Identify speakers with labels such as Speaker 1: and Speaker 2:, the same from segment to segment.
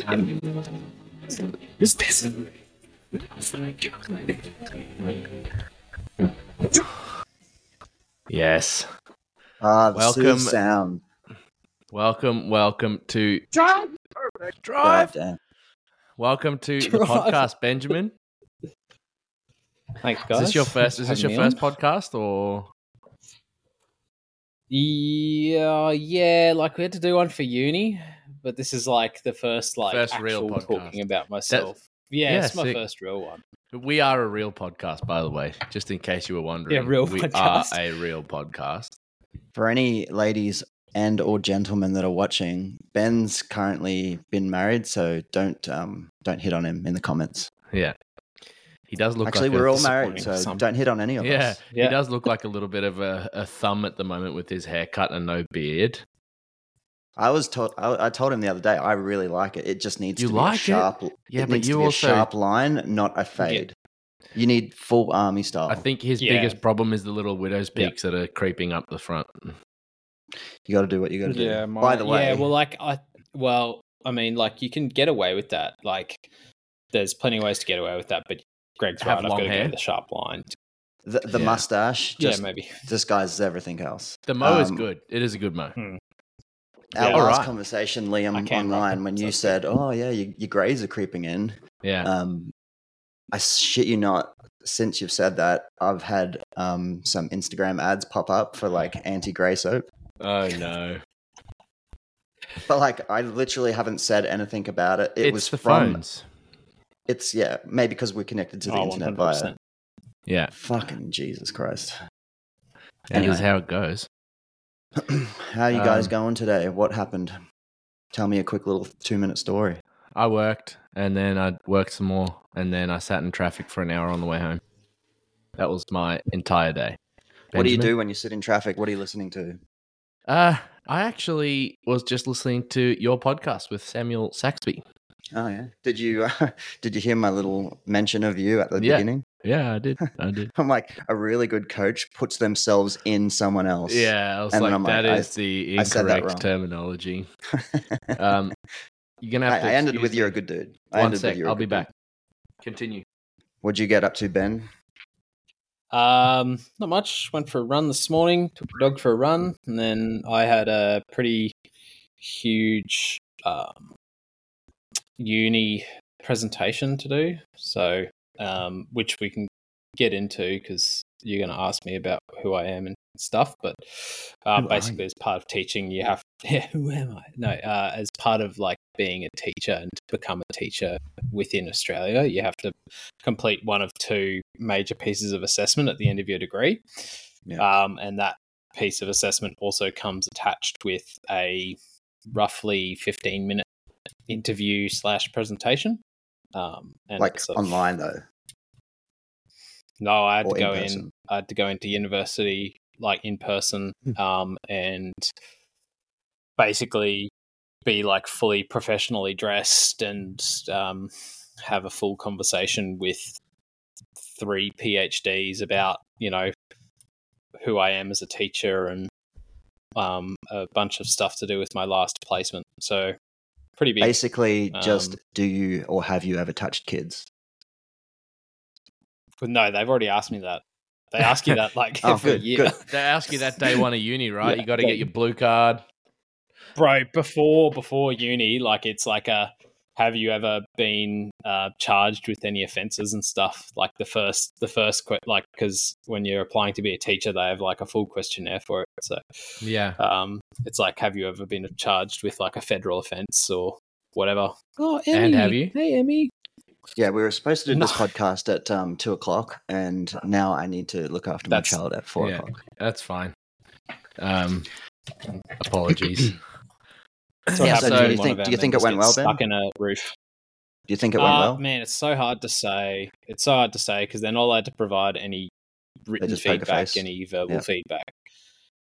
Speaker 1: Yes. Yes.
Speaker 2: Ah, the
Speaker 1: Welcome.
Speaker 2: Welcome. sound.
Speaker 1: Welcome, welcome to
Speaker 2: God
Speaker 1: Drive.
Speaker 2: damn.
Speaker 1: Welcome to the podcast, Benjamin.
Speaker 3: Thanks, guys.
Speaker 1: Is
Speaker 3: guys.
Speaker 1: this your first? Is this your first
Speaker 3: on.
Speaker 1: podcast, or
Speaker 3: Yeah, yeah. Like we had to do one for uni, but this is like the first like
Speaker 1: First real
Speaker 3: actual
Speaker 1: podcast.
Speaker 3: talking about myself. yeah,
Speaker 1: Yeah,
Speaker 3: it's my
Speaker 1: sick.
Speaker 3: first real one.
Speaker 1: we are a real podcast, by the way, just in case you were wondering.
Speaker 3: Yeah, real
Speaker 1: we
Speaker 3: podcast.
Speaker 1: are a real podcast.
Speaker 2: For any ladies and or gentlemen that are watching, Ben's currently been married, so don't um don't hit on him in the comments.
Speaker 1: Yeah, he does look.
Speaker 2: Actually,
Speaker 1: like
Speaker 2: we're
Speaker 1: a,
Speaker 2: all married, so
Speaker 3: some.
Speaker 2: don't hit on any of
Speaker 1: Yeah,
Speaker 2: us.
Speaker 3: Yeah.
Speaker 1: he does look like a little bit of a, a thumb at the moment with his haircut and no beard.
Speaker 2: I was told. I, I told him the other day. I really like it. It just needs
Speaker 1: You
Speaker 2: to
Speaker 1: like
Speaker 2: be
Speaker 1: it?
Speaker 2: a sharp.
Speaker 1: Yeah,
Speaker 2: it
Speaker 1: but
Speaker 2: needs
Speaker 1: you
Speaker 2: to be
Speaker 1: also-
Speaker 2: a sharp line, not a fade. You need full army style.
Speaker 1: I think his
Speaker 3: Yeah.
Speaker 1: biggest problem is the little widow's
Speaker 3: Yeah.
Speaker 1: peaks that are creeping up the front.
Speaker 2: you got to do what you got to do.
Speaker 3: Yeah,
Speaker 2: By the way,
Speaker 3: yeah. Well, like I, well, I mean, like you can get away with that. Like, there's plenty of ways to get away with that. But Greg's
Speaker 1: Have
Speaker 3: right. I've got to
Speaker 1: hair?
Speaker 3: go the sharp line.
Speaker 2: the, the
Speaker 1: Yeah.
Speaker 2: mustache just
Speaker 3: yeah, maybe.
Speaker 2: disguises everything else.
Speaker 1: The mow is
Speaker 2: Um,
Speaker 1: good. It is a good mow.
Speaker 3: Hmm.
Speaker 2: Our
Speaker 3: Yeah.
Speaker 2: last
Speaker 1: Alright.
Speaker 2: conversation, Liam, online, when you said, "Oh yeah, you, your greys are creeping in,"
Speaker 1: Yeah.
Speaker 2: um, I shit you not. Since you've said that, I've had um, some Instagram ads pop up for like anti-grey soap,
Speaker 1: oh no.
Speaker 2: but like I literally haven't said anything about it. It
Speaker 1: it's
Speaker 2: was
Speaker 1: the
Speaker 2: from.
Speaker 1: phones.
Speaker 2: It's yeah, maybe because we're connected to the
Speaker 3: Oh,
Speaker 2: internet
Speaker 3: 100%.
Speaker 2: via
Speaker 1: Yeah.
Speaker 2: fucking Jesus Christ.
Speaker 1: That is
Speaker 2: Anyway.
Speaker 1: how it goes.
Speaker 2: How are you guys
Speaker 1: Um,
Speaker 2: going today? What happened? Tell me a quick little two-minute story.
Speaker 1: I worked and then I worked some more and then I sat in traffic for an hour on the way home. That was my entire day.
Speaker 2: What do you do when you sit in traffic? What are you listening to?
Speaker 1: Uh, I actually was just listening to your podcast with Samuel Saxby.
Speaker 2: Oh yeah. Did you uh, did you hear my little mention of you at the
Speaker 1: Yeah.
Speaker 2: beginning?
Speaker 1: Yeah, I did. I did.
Speaker 2: I'm like a really good coach puts themselves in someone else.
Speaker 1: Yeah, I was
Speaker 2: And then
Speaker 1: like,
Speaker 2: I'm like,
Speaker 1: that
Speaker 2: I-
Speaker 1: is the
Speaker 2: I said that
Speaker 1: incorrect terminology. Um, you're gonna
Speaker 2: I,
Speaker 1: have to.
Speaker 2: I ended with
Speaker 1: me.
Speaker 2: you're a good dude. I
Speaker 1: One
Speaker 2: ended
Speaker 1: sec,
Speaker 2: with you're a
Speaker 1: I'll be back.
Speaker 2: dude.
Speaker 1: Continue.
Speaker 2: What'd you get up to, Ben?
Speaker 3: Um, not much. Went for a run this morning. Took the dog for a run, and then I had a pretty huge um, uni presentation to do. So, um, which we can get into because you're going to ask me about who I am and stuff. But uh, basically, as part of teaching, you have yeah, who am I? No, uh, as part of like being a teacher and to become a teacher within Australia, you have to complete one of two major pieces of assessment at the end of your degree.
Speaker 2: Yeah.
Speaker 3: Um, and that piece of assessment also comes attached with a roughly 15 minute interview slash presentation. Um, and
Speaker 2: like
Speaker 3: it's a-
Speaker 2: online though.
Speaker 3: no, I had
Speaker 2: or
Speaker 3: to go
Speaker 2: in
Speaker 3: in. I had to go into university like in person,
Speaker 2: Hmm.
Speaker 3: um, and basically be like fully professionally dressed and um, have a full conversation with three PhDs about you know who I am as a teacher and um, a bunch of stuff to do with my last placement. So pretty big.
Speaker 2: Basically, just
Speaker 3: Um,
Speaker 2: do you or have you ever touched kids?
Speaker 3: No, they've already asked me that. They ask you that like
Speaker 2: Oh,
Speaker 3: every
Speaker 2: good,
Speaker 3: year.
Speaker 2: good.
Speaker 1: They ask you that day one of uni, right?
Speaker 3: Yeah.
Speaker 1: you got to get your blue card.
Speaker 3: bro before before uni like it's like a have you ever been uh, charged with any offenses and stuff like the first the first que- like because when you're applying to be a teacher they have like a full questionnaire for it so
Speaker 1: Yeah.
Speaker 3: um it's like have you ever been charged with like a federal offense or whatever oh
Speaker 1: And have you?
Speaker 3: hey emmy
Speaker 2: Yeah, we were supposed to do this podcast at um, two o'clock, and now I need to look after
Speaker 3: That's-
Speaker 2: my child at four
Speaker 1: yeah.
Speaker 2: o'clock.
Speaker 1: That's fine. Um, apologies.
Speaker 2: Yeah, so do you think- do you think it went well, Ben?
Speaker 3: stuck in a roof
Speaker 2: Do you think it went
Speaker 3: Uh,
Speaker 2: well?
Speaker 3: Man, it's so hard to say. It's so hard to say because they're not allowed to provide any written feedback, any verbal
Speaker 2: Yeah.
Speaker 3: feedback.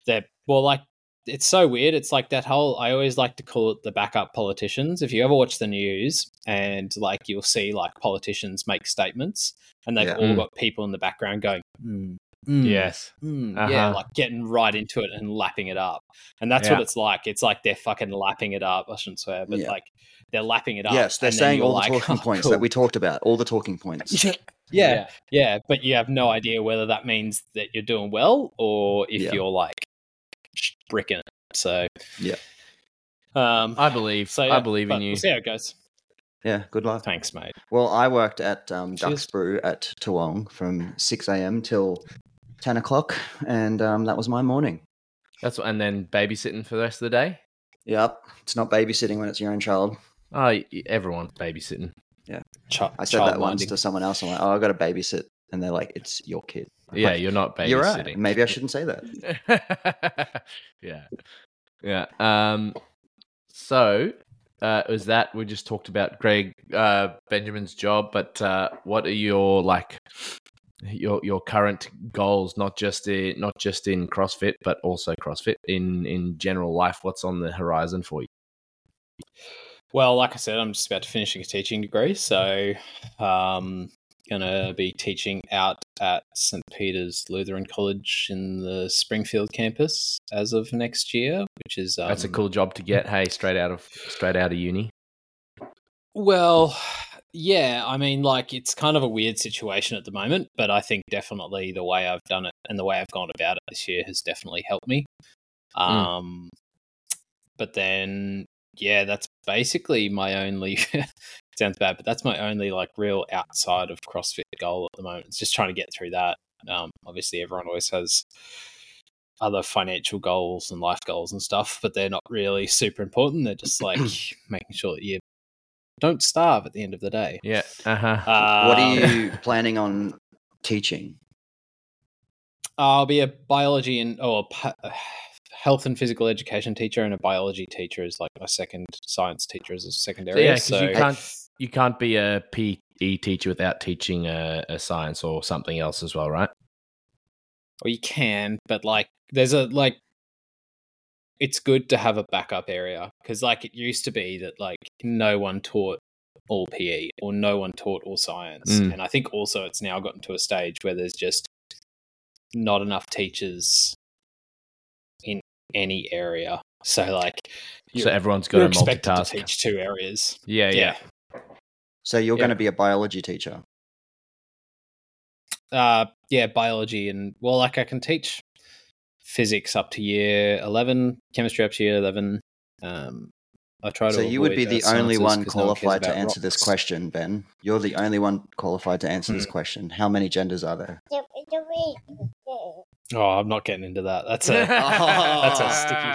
Speaker 3: They're well, like it's so weird. It's like that whole. I always like to call it the backup politicians. If you ever watch the news and like you'll see like politicians make statements and they've
Speaker 2: Yeah.
Speaker 3: all
Speaker 1: Mm.
Speaker 3: got people in the background going, hmm, mm,
Speaker 1: Yes.
Speaker 3: mm, yeah,
Speaker 1: Uh-huh.
Speaker 3: like getting right into it and lapping it up, and that's what it's like. It's like they're fucking lapping it up. I shouldn't swear, but
Speaker 2: Yeah.
Speaker 3: like they're lapping it up.
Speaker 2: yes, they're
Speaker 3: and
Speaker 2: saying
Speaker 3: you're
Speaker 2: all the
Speaker 3: like,
Speaker 2: talking
Speaker 3: "Oh,
Speaker 2: points
Speaker 3: cool."
Speaker 2: that we talked about. All the talking points.
Speaker 3: yeah, yeah, yeah, but you have no idea whether that means that you're doing well or if
Speaker 2: Yeah.
Speaker 3: you're like bricking it. So
Speaker 2: Yeah.
Speaker 3: um,
Speaker 1: I believe.
Speaker 3: so
Speaker 1: I believe in you.
Speaker 3: We'll see how it goes.
Speaker 2: Yeah, good luck.
Speaker 3: Thanks, mate.
Speaker 2: Well, I worked at um, Ducks Brew at Toowong from 6 a.m. till 10 o'clock, and um, that was my morning.
Speaker 1: That's what, and then babysitting for the rest of the day.
Speaker 2: Yep, it's not babysitting when it's your own child.
Speaker 1: Oh, y- everyone's babysitting.
Speaker 3: Ch-
Speaker 2: I said that once to someone else. I'm like, oh, I got to babysit, and they're like, it's your kid. I'm
Speaker 1: Yeah,
Speaker 2: like,
Speaker 1: you're not babysitting.
Speaker 2: you're right. Maybe I shouldn't say that.
Speaker 1: yeah. Yeah. Um so uh was that we just talked about Greg uh Benjamin's job, but uh what are your like your your current goals, not just in not just in CrossFit, but also CrossFit in in general life? What's on the horizon for you?
Speaker 3: Well, like I said, I'm just about to finish a teaching degree, so um, gonna be teaching out at St Peter's Lutheran College in the Springfield campus as of next year, which is um,
Speaker 1: That's a cool job to get. Hey, straight out of straight out of uni.
Speaker 3: Well, yeah, I mean, like it's kind of a weird situation at the moment, but I think definitely the way I've done it and the way I've gone about it this year has definitely helped me. Um, but then, yeah, that's basically my only. sounds bad, but that's my only like real outside of CrossFit goal at the moment. It's just trying to get through that. Um, obviously, everyone always has other financial goals and life goals and stuff, but they're not really super important. They're just like making sure that you don't starve at the end of the day.
Speaker 1: Yeah. Uh-huh.
Speaker 2: what are
Speaker 3: Um,
Speaker 2: you planning on teaching?
Speaker 3: I'll be a biology and or a health and physical education teacher, and a biology teacher is like my second science teacher as a
Speaker 1: So,
Speaker 3: secondary.
Speaker 1: yeah, 'cause
Speaker 3: So,
Speaker 1: you can't you can't be a PE teacher without teaching a, a science or something else as well, right?
Speaker 3: Well, you can, but like there's a like it's good to have a backup area because like it used to be that like no one taught all PE or no one taught all science,
Speaker 1: Mm.
Speaker 3: and I think also it's now gotten to a stage where there's just not enough teachers in any area. So like
Speaker 1: so
Speaker 3: you're,
Speaker 1: everyone's
Speaker 3: you're
Speaker 1: got to multitask.
Speaker 3: to teach two areas.
Speaker 1: Yeah, yeah.
Speaker 2: So you're
Speaker 1: Yeah.
Speaker 2: going to be a biology teacher.
Speaker 3: Uh, yeah, biology and well, like I can teach physics up to year eleven, chemistry up to year eleven. Um, I try to.
Speaker 2: So you would be the
Speaker 3: uh,
Speaker 2: only
Speaker 3: one
Speaker 2: one
Speaker 3: 'cause no cares
Speaker 2: qualified to
Speaker 3: about
Speaker 2: answer this question, Ben. You're the only one qualified to answer this
Speaker 3: Hmm.
Speaker 2: question. How many genders are there?
Speaker 3: Oh, I'm not getting into that. That's a that's a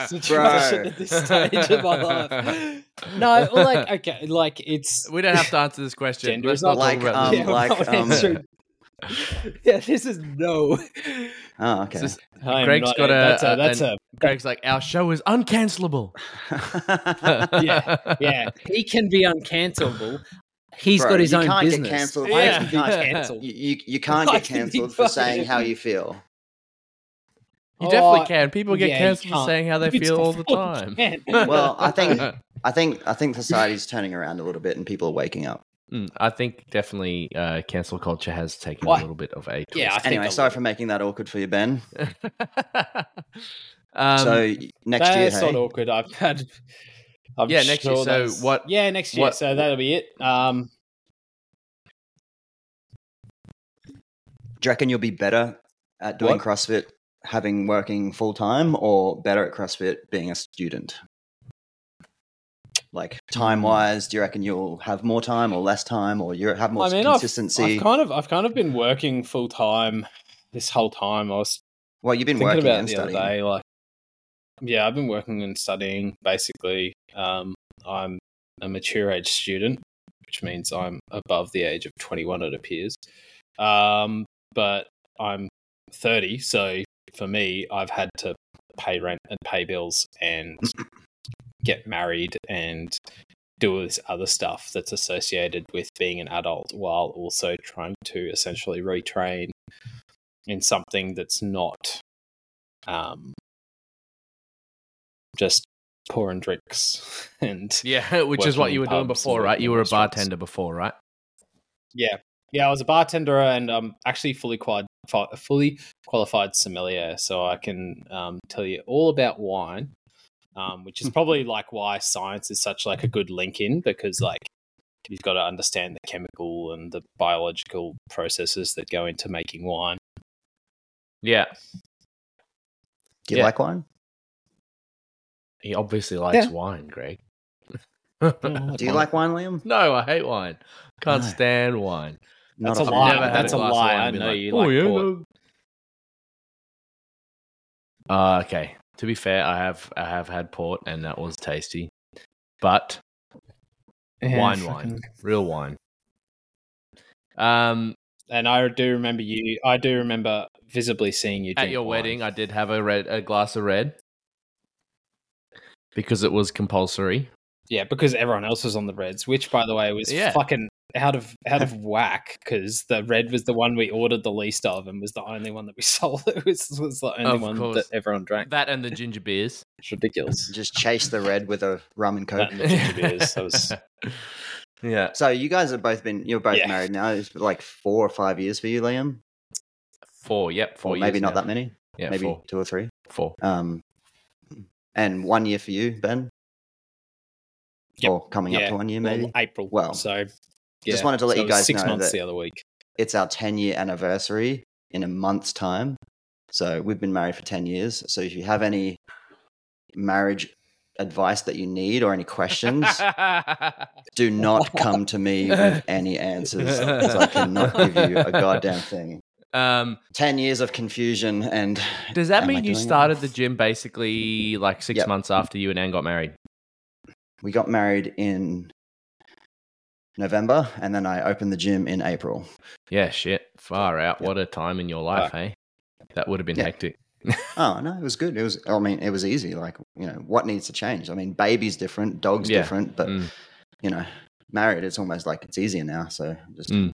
Speaker 3: sticky
Speaker 2: Bro.
Speaker 3: situation at this stage of my life. No, like okay, like it's
Speaker 1: We don't have to answer this question.
Speaker 3: Gender is
Speaker 1: not
Speaker 3: not
Speaker 2: like, um.
Speaker 3: Yeah,
Speaker 2: like, um,
Speaker 3: answering- yeah, this is no.
Speaker 2: Oh, okay.
Speaker 1: This is- Greg's
Speaker 3: not-
Speaker 1: got a-
Speaker 3: that's
Speaker 1: a-
Speaker 3: a that's a
Speaker 1: Greg's like, our show is uncancelable.
Speaker 3: Yeah, yeah. He can be uncancelable. He's
Speaker 2: Bro,
Speaker 3: got his
Speaker 2: you
Speaker 3: own
Speaker 2: can't get
Speaker 3: business.
Speaker 2: cancelled.
Speaker 3: I
Speaker 1: Yeah.
Speaker 3: can be
Speaker 1: Yeah.
Speaker 3: cancelled.
Speaker 2: you, you, you can't
Speaker 3: I
Speaker 2: get
Speaker 3: can be
Speaker 2: cancelled for saying how you feel.
Speaker 1: You definitely
Speaker 3: Oh,
Speaker 1: can. People get
Speaker 3: yeah,
Speaker 1: cancelled for saying how they
Speaker 3: You
Speaker 1: feel all the time.
Speaker 2: Well, I think I think I think society's turning around a little bit and people are waking up.
Speaker 1: Mm, I think definitely uh, cancel culture has taken
Speaker 3: Why-
Speaker 1: a little bit of a twist.
Speaker 3: Yeah, I
Speaker 2: Anyway,
Speaker 3: a
Speaker 2: sorry for making that awkward for you, Ben.
Speaker 1: um,
Speaker 2: so y- next year,
Speaker 3: That's not
Speaker 2: hey?
Speaker 3: awkward. I've had. I'm
Speaker 1: Yeah, next year. So what-
Speaker 3: Yeah, next year.
Speaker 1: what-
Speaker 3: So that'll be it. Um,
Speaker 2: do you reckon you'll be better at doing
Speaker 3: What?
Speaker 2: CrossFit having working full time, or better at CrossFit being a student? Like time wise, do you reckon you'll have more time or less time, or you have more
Speaker 3: I mean, I've,
Speaker 2: consistency?
Speaker 3: I've kind of, I've kind of been working full time this whole time. I was
Speaker 2: well, you've been working
Speaker 3: about
Speaker 2: and
Speaker 3: the other
Speaker 2: studying.
Speaker 3: day. Like, yeah, I've been working and studying. Basically, um, I'm a mature age student, which means I'm above the age of 21. It appears, um, but I'm 30, so for me, I've had to pay rent and pay bills and get married and do all this other stuff that's associated with being an adult while also trying to essentially retrain in something that's not um, just pouring drinks and
Speaker 1: yeah, which is what you were doing before, right? You were a bartender before, right?
Speaker 3: yeah Yeah, I was a bartender and I'm actually fully qualified, fully qualified sommelier, so I can um, tell you all about wine, um, which is probably like why science is such like a good link in because like you've got to understand the chemical and the biological processes that go into making wine.
Speaker 1: Yeah,
Speaker 2: Do you
Speaker 1: Yeah.
Speaker 2: like wine?
Speaker 1: he obviously likes
Speaker 3: Yeah.
Speaker 1: wine, Greg.
Speaker 2: Do you like wine, Liam?
Speaker 1: No, I hate wine. Can't
Speaker 2: No.
Speaker 1: stand wine.
Speaker 3: That's
Speaker 2: Not
Speaker 3: a lie.
Speaker 1: never
Speaker 3: That's
Speaker 1: a
Speaker 3: a lie. I know
Speaker 1: like,
Speaker 3: you
Speaker 1: "Oh,
Speaker 3: like
Speaker 1: yeah,
Speaker 3: port.
Speaker 1: no." Uh, okay. To be fair, I have I have had port and that was tasty, but
Speaker 3: Yeah,
Speaker 1: wine, wine, real wine. Um,
Speaker 3: And I do remember you. I do remember visibly seeing you
Speaker 1: at your
Speaker 3: wine.
Speaker 1: wedding, I did have a red a glass of red because it was compulsory.
Speaker 3: Yeah, because everyone else was on the reds, which, by the way, was
Speaker 1: Yeah.
Speaker 3: fucking out of out of whack. Because the red was the one we ordered the least of, and was the only one that we sold. It was, was the only
Speaker 1: Of
Speaker 3: one
Speaker 1: course.
Speaker 3: that everyone drank.
Speaker 1: That and the ginger beers.
Speaker 3: It's ridiculous.
Speaker 2: Just chase the red with a rum and coke.
Speaker 3: That and the ginger beers. That was
Speaker 1: yeah,
Speaker 2: So you guys have both been you're both
Speaker 3: Yeah.
Speaker 2: married now. It's like four or five years for you, Liam.
Speaker 1: four. Yep, four.
Speaker 2: Or maybe
Speaker 1: years
Speaker 2: not
Speaker 1: now.
Speaker 2: that many.
Speaker 1: Yeah,
Speaker 2: maybe
Speaker 1: four.
Speaker 2: two or three.
Speaker 1: Four.
Speaker 2: Um, and one year for you, Ben.
Speaker 3: Yep.
Speaker 2: Or coming
Speaker 3: Yeah.
Speaker 2: up to one year,
Speaker 3: well,
Speaker 2: maybe.
Speaker 3: April.
Speaker 2: Well,
Speaker 3: so
Speaker 2: just wanted to let
Speaker 3: so
Speaker 2: you guys
Speaker 3: six
Speaker 2: know
Speaker 3: months
Speaker 2: that-
Speaker 3: the other week.
Speaker 2: It's our ten year anniversary in a month's time. So we've been married for ten years. So if you have any marriage advice that you need or any questions, do not come to me with any answers because I cannot give you a goddamn thing.
Speaker 1: um,
Speaker 2: 10 years of confusion and
Speaker 1: does that mean you
Speaker 2: it?
Speaker 1: started the gym basically like six
Speaker 2: Yep.
Speaker 1: months after you and Anne got married?
Speaker 2: we got married in November and then I opened the gym in April.
Speaker 1: Yeah, shit. Far out.
Speaker 2: Yep.
Speaker 1: What a time in your life, hey? That would have been
Speaker 2: Yeah.
Speaker 1: hectic.
Speaker 2: Oh, no, it was good. It was I mean, it was easy like, you know, what needs to change? I mean, baby's different, dog's
Speaker 1: Yeah.
Speaker 2: different, but
Speaker 1: Mm.
Speaker 2: you know, married it's almost like it's easier now, so just
Speaker 1: Mm.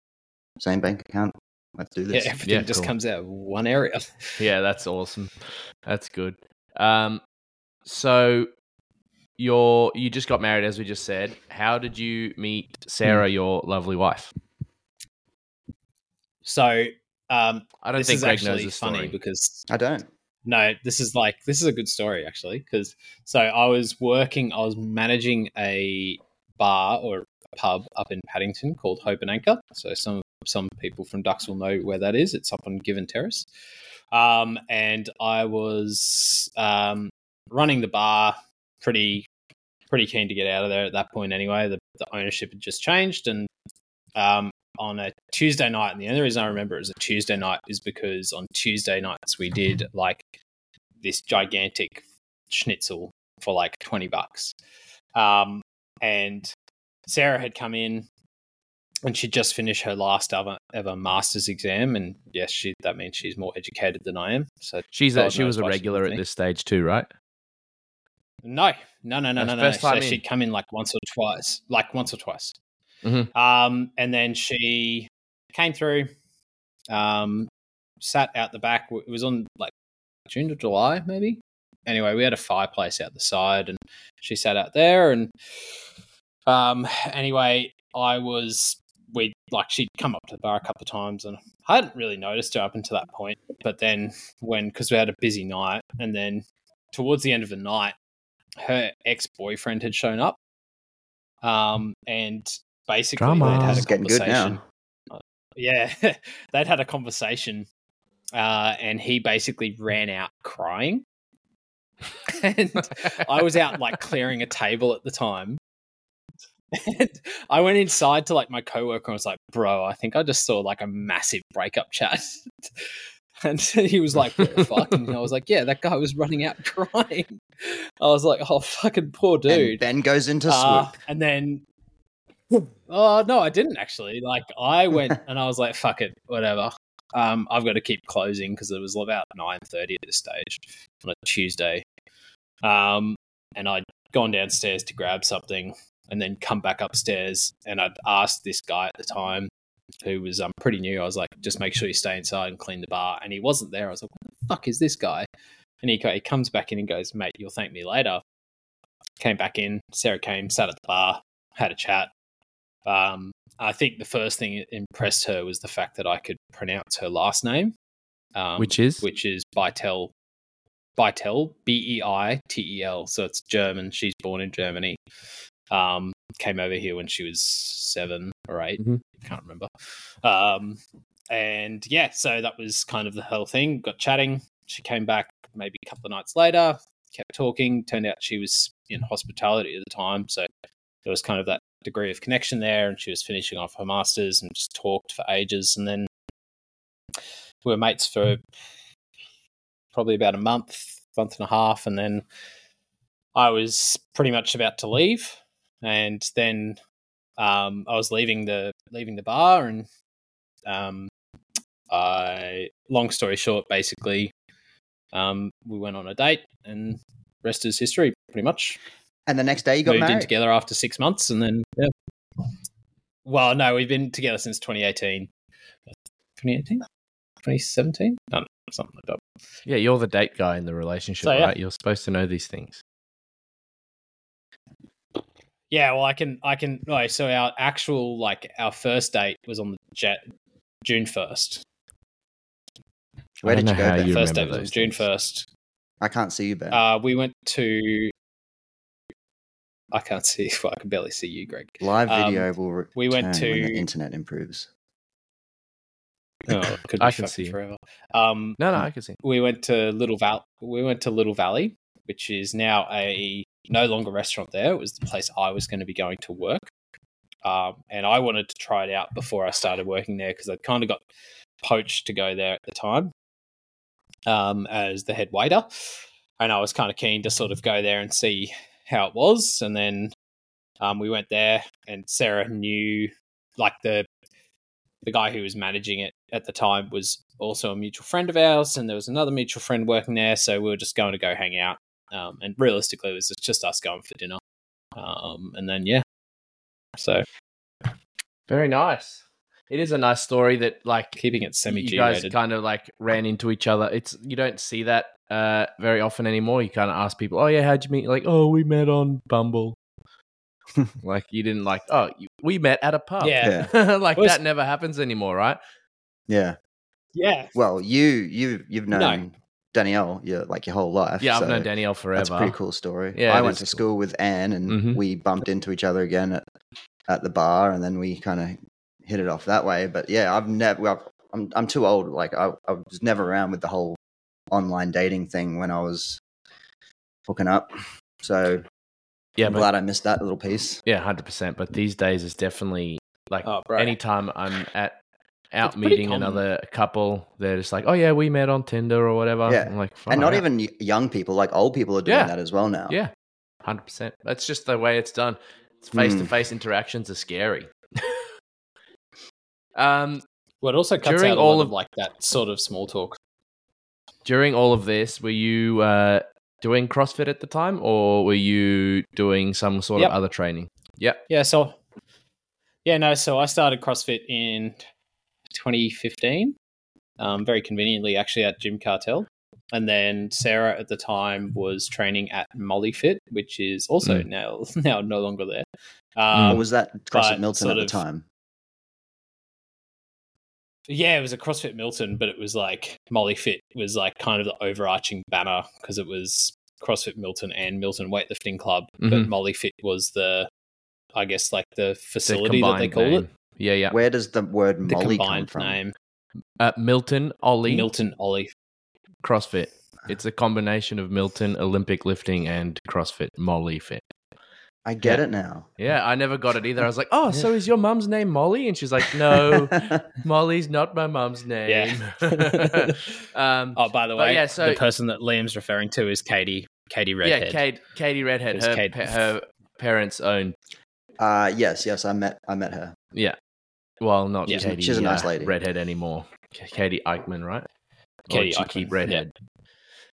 Speaker 2: same bank account. Let's do this.
Speaker 3: Yeah,
Speaker 2: this.
Speaker 3: everything
Speaker 1: Yeah,
Speaker 3: just
Speaker 1: cool.
Speaker 3: comes out of one area.
Speaker 1: Yeah, that's awesome. That's good. Um, so you're you just got married, as we just said. How did you meet Sarah, your lovely wife?
Speaker 3: So um,
Speaker 1: I don't
Speaker 3: this
Speaker 1: think
Speaker 3: is
Speaker 1: Greg knows
Speaker 3: actually funny
Speaker 1: story.
Speaker 3: because
Speaker 2: I don't.
Speaker 3: no, this is like this is a good story actually because so I was working, I was managing a bar or a pub up in Paddington called Hope and Anchor. So some some people from Ducks will know where that is. It's up on Given Terrace, um, and I was um, running the bar. Pretty pretty keen to get out of there at that point anyway. The, the ownership had just changed and. Um, on a Tuesday night, and the only reason I remember it was a Tuesday night is because on Tuesday nights we did like this gigantic schnitzel for like 20 bucks. Um, and Sarah had come in and she'd just finished her last ever, ever master's exam. And yes, she, that means she's more educated than I am. So
Speaker 1: She's a, she was a regular at this stage too, right?
Speaker 3: No, no, no, no, no, no. So
Speaker 1: in.
Speaker 3: she'd come in like once or twice, like once or twice.
Speaker 1: Mhm.
Speaker 3: Um, and then she came through, um, sat out the back. It was on like June to July, maybe. Anyway, we had a fireplace out the side, and she sat out there. And um, anyway, I was we like she'd come up to the bar a couple of times, and I hadn't really noticed her up until that point. But then when because we had a busy night, and then towards the end of the night, her ex boyfriend had shown up, um, and basically
Speaker 1: Drama.
Speaker 3: they'd had a
Speaker 2: is getting good
Speaker 3: conversation.
Speaker 2: now.
Speaker 3: Yeah, they'd had a conversation, uh, and he basically ran out crying. and I was out like clearing a table at the time. And I went inside to like my coworker and was like, "Bro, I think I just saw like a massive breakup chat." And he was like, "What fuck?" And I was like, "Yeah, that guy was running out crying." I was like, "Oh, fucking poor
Speaker 2: And
Speaker 3: dude."
Speaker 2: Ben goes into
Speaker 3: Uh,
Speaker 2: swoop.
Speaker 3: and then, oh no, I didn't actually. Like, I went and I was like, "Fuck it, whatever." Um, I've got to keep closing because it was about nine thirty at this stage on a Tuesday. Um, and I'd gone downstairs to grab something and then come back upstairs. And I'd asked this guy at the time who was um, pretty new. I was like, just make sure you stay inside and clean the bar. And he wasn't there. I was like, what the fuck is this guy? And he, he comes back in and goes, mate, you'll thank me later. Came back in. Sarah came, sat at the bar, had a chat. Um, I think the first thing that impressed her was the fact that I could pronounce her last name, um,
Speaker 1: Which is?
Speaker 3: which is Beitel. Beitel, B E I T E L. So it's German. She's born in Germany. Um, came over here when she was seven or 8
Speaker 1: Mhm.
Speaker 3: Can't remember. Um, and yeah, so that was kind of the whole thing. Got chatting. She came back maybe a couple of nights later, kept talking. Turned out she was in hospitality at the time. So there was kind of that degree of connection there. And she was finishing off her master's and just talked for ages. And then we were mates for probably about a month, month and a half. And then I was pretty much about to leave. And then um, I was leaving the leaving the bar, and um, I, long story short, basically, um, we went on a date, and rest is history, pretty much.
Speaker 2: And the next day you got
Speaker 3: Moved in together after six months, and then yeah. Well, no, we've been together since 2018. 2018? 2017? No, no, something like that.
Speaker 1: Yeah, you're the date guy in the relationship,
Speaker 3: So, yeah.
Speaker 1: right? You're supposed to know these things.
Speaker 3: Yeah, well, I can, I can. No, so our actual, like, our first date was on the jet, June first.
Speaker 2: Where did
Speaker 1: don't
Speaker 2: you go?
Speaker 1: how
Speaker 2: Ben?
Speaker 1: you
Speaker 3: First date was on June first.
Speaker 2: I can't see you, Ben.
Speaker 3: Uh, we went to. I can't see. Well, I can barely see you, Greg.
Speaker 2: Live
Speaker 3: um,
Speaker 2: video will return
Speaker 3: we went to
Speaker 2: when the internet improves.
Speaker 3: Oh,
Speaker 1: I can see
Speaker 3: forever. Um,
Speaker 1: No, no, I can see.
Speaker 3: we went to Little Val. We went to Little Valley, which is now a no longer restaurant. There it was the place I was going to be going to work, um, and I wanted to try it out before I started working there because I'd kind of got poached to go there at the time um, as the head waiter, and I was kind of keen to sort of go there and see how it was, and then um, we went there, and Sarah knew like the the guy who was managing it at the time was also a mutual friend of ours, and there was another mutual friend working there. So we were just going to go hang out. Um, and realistically, it was just us going for dinner. Um, and then yeah, so
Speaker 1: Very nice. It is a nice story that, like,
Speaker 3: keeping it semi
Speaker 1: you guys kind of like ran into each other. It's you don't see that uh, very often anymore. You kind of ask people, "Oh yeah, how'd you meet?" Like, "Oh, we met on Bumble." like you didn't like, "Oh, you, we met at a pub."
Speaker 3: Yeah.
Speaker 1: like
Speaker 3: Was-
Speaker 1: that never happens anymore, right?
Speaker 2: Yeah.
Speaker 3: Yeah,
Speaker 2: Well, you you you've known
Speaker 3: No.
Speaker 2: Danielle your like your whole life.
Speaker 1: Yeah,
Speaker 2: so
Speaker 1: I've known Danielle forever.
Speaker 2: That's a pretty cool story.
Speaker 1: Yeah,
Speaker 2: I went
Speaker 1: is
Speaker 2: to
Speaker 1: cool.
Speaker 2: school with Anne, and
Speaker 1: Mhm.
Speaker 2: we bumped into each other again at at the bar, and then we kind of hit it off that way. But yeah, I've never. Well, I'm I'm too old. Like I, I was never around with the whole online dating thing when I was hooking up. So
Speaker 1: Yeah,
Speaker 2: I'm
Speaker 1: but
Speaker 2: glad I missed that little piece.
Speaker 1: yeah, hundred percent. But these days, it's definitely like
Speaker 3: Oh,
Speaker 1: anytime I'm at out
Speaker 3: It's
Speaker 1: meeting
Speaker 3: common.
Speaker 1: another couple, they're just like, "Oh yeah, we met on Tinder or whatever."
Speaker 2: Yeah.
Speaker 1: I'm like,
Speaker 2: and not
Speaker 1: out."
Speaker 2: even young people, like old people are doing
Speaker 1: Yeah.
Speaker 2: that as well now.
Speaker 1: Yeah, hundred percent. That's just the way it's done. Face to face interactions are scary. um,
Speaker 3: well, it also cuts
Speaker 1: During
Speaker 3: out a
Speaker 1: all
Speaker 3: lot
Speaker 1: of-
Speaker 3: of like that sort of small talk.
Speaker 1: during all of this, were you uh, doing CrossFit at the time, or were you doing some sort
Speaker 3: Yep.
Speaker 1: of other training? Yeah.
Speaker 3: Yeah, so yeah, no, so I started CrossFit in 2015, um, very conveniently actually at Gym Cartel, and then Sarah at the time was training at Molly Fit, which is also
Speaker 1: Mm.
Speaker 3: now now no longer there.
Speaker 2: Or
Speaker 3: Um,
Speaker 2: was that CrossFit
Speaker 3: but
Speaker 2: Milton at the
Speaker 3: of-
Speaker 2: time?
Speaker 3: Yeah, it was a CrossFit Milton, but it was like Molly Fit was like kind of the overarching banner because it was CrossFit Milton and Milton Weightlifting Club, but
Speaker 1: Mhm.
Speaker 3: Molly Fit was the, I guess, like the
Speaker 1: The
Speaker 3: facility that they
Speaker 1: combined
Speaker 3: call
Speaker 1: name.
Speaker 3: it,
Speaker 1: Yeah, yeah.
Speaker 2: Where does the word
Speaker 3: the
Speaker 2: Molly come
Speaker 3: combined
Speaker 2: from?
Speaker 3: name,
Speaker 1: Uh, Milton Ollie
Speaker 3: Milton Ollie.
Speaker 1: CrossFit. It's a combination of Milton Olympic lifting and CrossFit Molly Fit.
Speaker 2: I get
Speaker 1: Yeah.
Speaker 2: it now.
Speaker 1: Yeah, I never got it either. I was like, "Oh, so is your mum's name Molly?" And she's like, "No, Molly's not my mum's name." um,
Speaker 3: Oh, by the way,
Speaker 1: yeah, so-
Speaker 3: the person that Liam's referring to is Katie. Katie Redhead.
Speaker 1: yeah, Kate, Katie Redhead. Her,
Speaker 3: Kate.
Speaker 1: pa- her parents own.
Speaker 2: uh, yes, yes, I met I met her.
Speaker 1: Yeah, well, not
Speaker 3: Yeah.
Speaker 1: Katie.
Speaker 2: She's a nice
Speaker 1: uh,
Speaker 2: lady.
Speaker 1: Redhead anymore. Katie Eichmann, right?
Speaker 3: Katie
Speaker 1: or did she keep
Speaker 3: Eichmann,
Speaker 1: Redhead.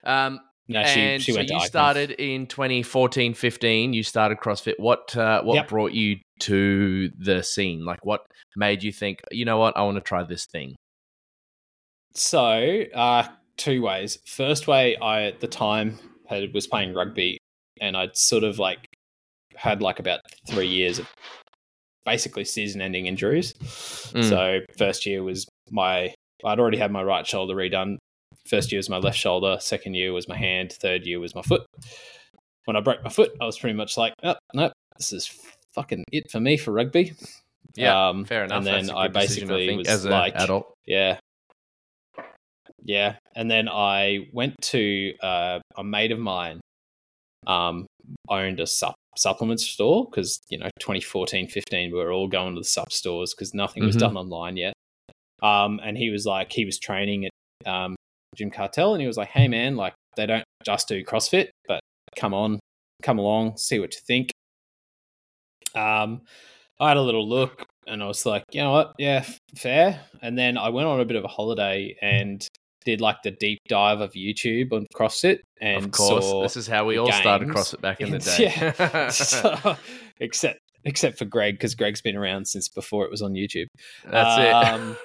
Speaker 1: Um,
Speaker 3: No, she,
Speaker 1: and
Speaker 3: she
Speaker 1: so
Speaker 3: went to
Speaker 1: you
Speaker 3: Icon.
Speaker 1: started in 2014 15 you started crossfit what uh, what
Speaker 3: Yep.
Speaker 1: brought you to the scene like what made you think you know what i want to try this thing
Speaker 3: So, uh, two ways. First way, I at the time had, was playing rugby, and I'd sort of like had like about three years of basically season-ending injuries.
Speaker 1: Mm.
Speaker 3: So first year was my I'd already had my right shoulder redone. First year was my left shoulder. Second year was my hand. Third year was my foot. When I broke my foot, I was pretty much like, oh, no, this is fucking it for me for rugby.
Speaker 1: yeah,
Speaker 3: um,
Speaker 1: fair enough.
Speaker 3: And then I
Speaker 1: good decision,
Speaker 3: basically
Speaker 1: think,
Speaker 3: was
Speaker 1: as an
Speaker 3: like,
Speaker 1: adult.
Speaker 3: yeah. Yeah. And then I went to uh, a mate of mine um, owned a sup- supplement store because, you know, 2014, 15, we were all going to the sup stores because nothing was
Speaker 1: Mhm.
Speaker 3: done online yet. Um, and he was like, he was training at um, Gym Cartel and he was like, hey, man, like they don't just do CrossFit, but come on, come along, see what you think. Um, I had a little look and I was like, you know what? Yeah, f- fair. And then I went on a bit of a holiday and did like the deep dive of YouTube on CrossFit. And
Speaker 1: Of course,
Speaker 3: saw
Speaker 1: this is how we all started. CrossFit back in the
Speaker 3: Yeah.
Speaker 1: day.
Speaker 3: so, except except for Greg because Greg's been around since before it was on YouTube.
Speaker 1: That's
Speaker 3: Um,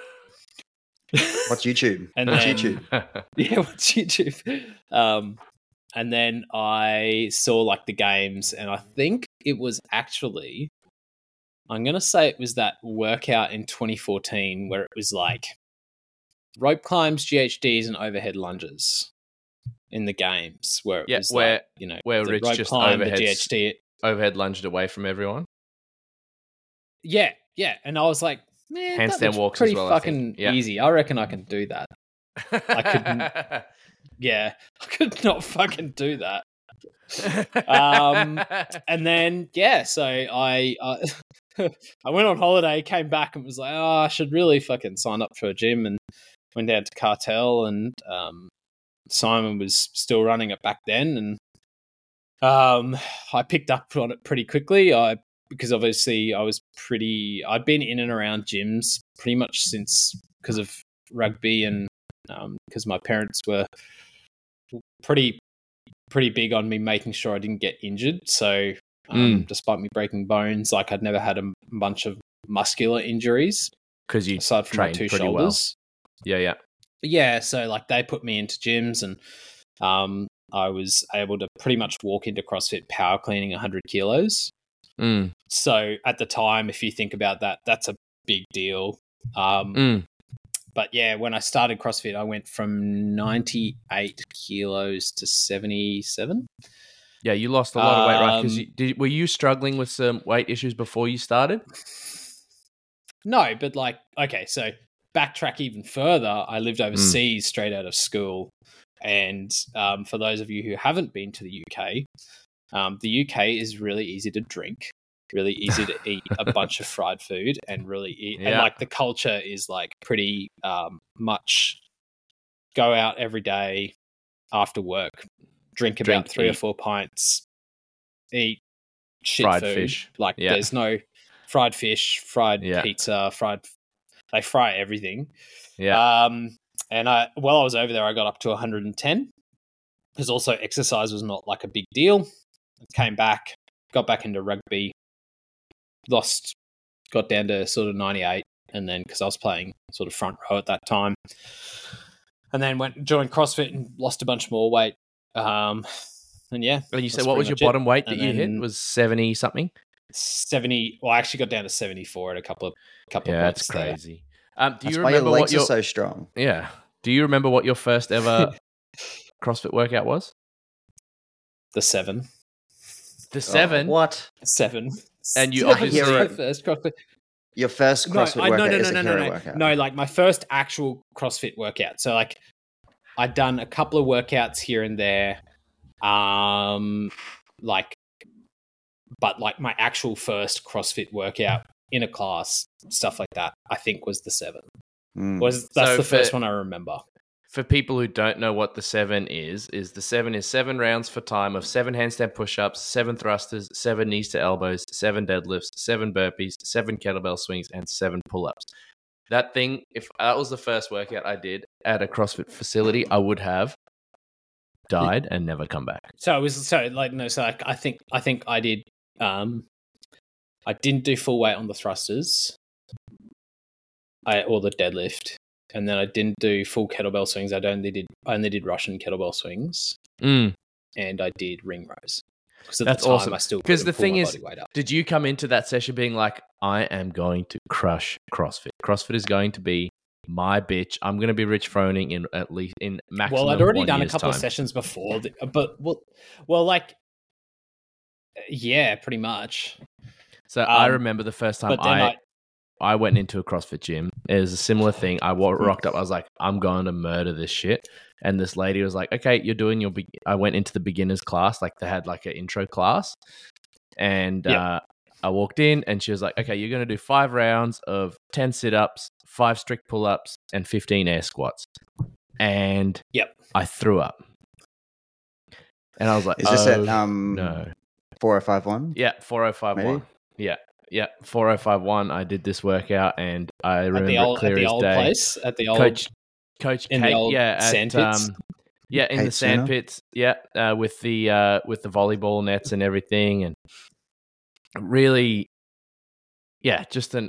Speaker 2: What's YouTube?
Speaker 3: And
Speaker 2: What's
Speaker 3: then-
Speaker 2: YouTube?
Speaker 3: yeah, what's YouTube? Um, and then I saw like the games, and I think it was actually, I'm gonna say it was that workout in 2014 where it was like rope climbs, GHDs, and overhead lunges in the games where it
Speaker 1: Yeah,
Speaker 3: was
Speaker 1: where-
Speaker 3: like, you know
Speaker 1: where Rich
Speaker 3: rope
Speaker 1: just
Speaker 3: climb, the GHD.
Speaker 1: Overhead lunged away from everyone.
Speaker 3: Yeah, yeah, and I was like, man,
Speaker 1: Handstand walks as
Speaker 3: pretty
Speaker 1: well, I
Speaker 3: fucking
Speaker 1: Yeah.
Speaker 3: easy. I reckon I can do that.
Speaker 1: I could,
Speaker 3: Yeah, I could not fucking do that. Um, and then yeah, so I I, I went on holiday, came back, and was like, oh, I should really fucking sign up for a gym, and went down to Cartel, and um, Simon was still running it back then, and um, I picked up on it pretty quickly. I because obviously I was pretty, I'd been in and around gyms pretty much since because of rugby and because my parents were pretty pretty big on me making sure I didn't get injured. So, um, despite me breaking bones, like I'd never had a bunch of muscular injuries
Speaker 1: because you
Speaker 3: aside from my two shoulders.
Speaker 1: Yeah yeah
Speaker 3: But yeah, so like they put me into gyms and um, I was able to pretty much walk into CrossFit power cleaning 100 kilos.
Speaker 1: mm,
Speaker 3: So at the time, if you think about that, that's a big deal. Um,
Speaker 1: mm.
Speaker 3: but yeah, when I started CrossFit, I went from 98 kilos to 77.
Speaker 1: yeah you lost a lot of weight right because
Speaker 3: Um,
Speaker 1: were you struggling with some weight issues before you started
Speaker 3: No, but like, okay, so backtrack even further. I lived
Speaker 1: Mm.
Speaker 3: overseas straight out of school. And um, for those of you who haven't been to the UK, um, the UK is really easy to drink, really easy to eat a bunch of fried food, and really eat. And like the culture is like pretty um, much go out every day after work, drink about
Speaker 1: Drink,
Speaker 3: three or four pints, eat shit
Speaker 1: Fried
Speaker 3: food.
Speaker 1: fish.
Speaker 3: Like
Speaker 1: Yeah.
Speaker 3: there's no fried fish, fried
Speaker 1: Yeah.
Speaker 3: pizza, fried. They fry everything.
Speaker 1: yeah
Speaker 3: Um, and I, while I was over there, I got up to 110 because also exercise was not like a big deal. Came back, got back into rugby, lost, got down to sort of 98, and then because I was playing sort of front row at that time, and then went joined CrossFit and lost a bunch more weight. Um, and yeah,
Speaker 1: and you said what was your
Speaker 3: it.
Speaker 1: bottom weight that
Speaker 3: And
Speaker 1: you hit was 70 something
Speaker 3: 70. Well, I actually got down to 74 at a couple of couple
Speaker 1: yeah
Speaker 3: of
Speaker 1: that's
Speaker 3: points there.
Speaker 1: crazy um, do
Speaker 2: That's
Speaker 1: you
Speaker 2: why your
Speaker 1: remember what
Speaker 2: legs
Speaker 1: your
Speaker 2: are so strong.
Speaker 1: yeah do you remember what your first ever CrossFit workout was
Speaker 3: The seven.
Speaker 1: the
Speaker 2: Oh,
Speaker 1: seven
Speaker 2: what?
Speaker 3: Seven.
Speaker 1: And you obviously-
Speaker 3: your first CrossFit.
Speaker 2: Your first CrossFit
Speaker 3: I-
Speaker 2: workout
Speaker 3: no, no,
Speaker 2: is
Speaker 3: no, no, no, no.
Speaker 2: workout.
Speaker 3: No, like my first actual CrossFit workout. So like I'd done a couple of workouts here and there. Um like but like my actual first CrossFit workout in a class, stuff like that, I think was the seven.
Speaker 2: Mm.
Speaker 3: Was that's
Speaker 1: So
Speaker 3: the first
Speaker 1: for-
Speaker 3: one I remember.
Speaker 1: for people who don't know what the seven is, is the seven is seven rounds for time of seven handstand push-ups, seven thrusters, seven knees to elbows, seven deadlifts, seven burpees, seven kettlebell swings, and seven pull-ups. That thing, if that was the first workout I did at a CrossFit facility, I would have died and never come back.
Speaker 3: So it was so like no, so like, I think I think I did um I didn't do full weight on the thrusters. I or the deadlift. And then I didn't do full kettlebell swings. I only did I only did Russian kettlebell swings
Speaker 1: Mm.
Speaker 3: and I did ring rows. because
Speaker 1: That's
Speaker 3: time
Speaker 1: awesome.
Speaker 3: I still
Speaker 1: 'Cause
Speaker 3: couldn't
Speaker 1: the thing is-
Speaker 3: body weight up.
Speaker 1: Did you come into that session being like, I am going to crush CrossFit? CrossFit is going to be my bitch. I'm going to be Rich Froning in at least in maximum.
Speaker 3: well, I'd already done a couple of sessions before, the, but well, well, like, yeah, pretty much.
Speaker 1: So I
Speaker 3: Um,
Speaker 1: remember the first time I,
Speaker 3: I,
Speaker 1: I went into a CrossFit gym. It was a similar thing. I wa- rocked up. I was like, I'm going to murder this shit. And this lady was like, Okay, you're doing your. Be-. I went into the beginners class. Like they had like an intro class, and
Speaker 3: Yep.
Speaker 1: uh, I walked in, and she was like, Okay, you're going to do five rounds of ten sit ups, five strict pull ups, and fifteen air squats. And
Speaker 3: Yep.
Speaker 1: I threw up. And I was like,
Speaker 2: Is this
Speaker 1: oh,
Speaker 2: at um
Speaker 1: no.
Speaker 2: Four oh five one?
Speaker 1: Yeah, four oh five one.
Speaker 2: Maybe?
Speaker 1: Yeah, yeah, four oh five one. I did this workout, and I
Speaker 3: at
Speaker 1: remember
Speaker 3: the old,
Speaker 1: clear
Speaker 3: at the old
Speaker 1: day.
Speaker 3: place, at the old,
Speaker 1: Coach, Coach
Speaker 3: in the
Speaker 1: Kate,
Speaker 3: old
Speaker 1: yeah, at,
Speaker 3: sand pits?
Speaker 1: um, yeah, in the sand
Speaker 2: Sooner?
Speaker 1: pits, yeah, uh, with the uh, with the volleyball nets and everything, and really, yeah, just an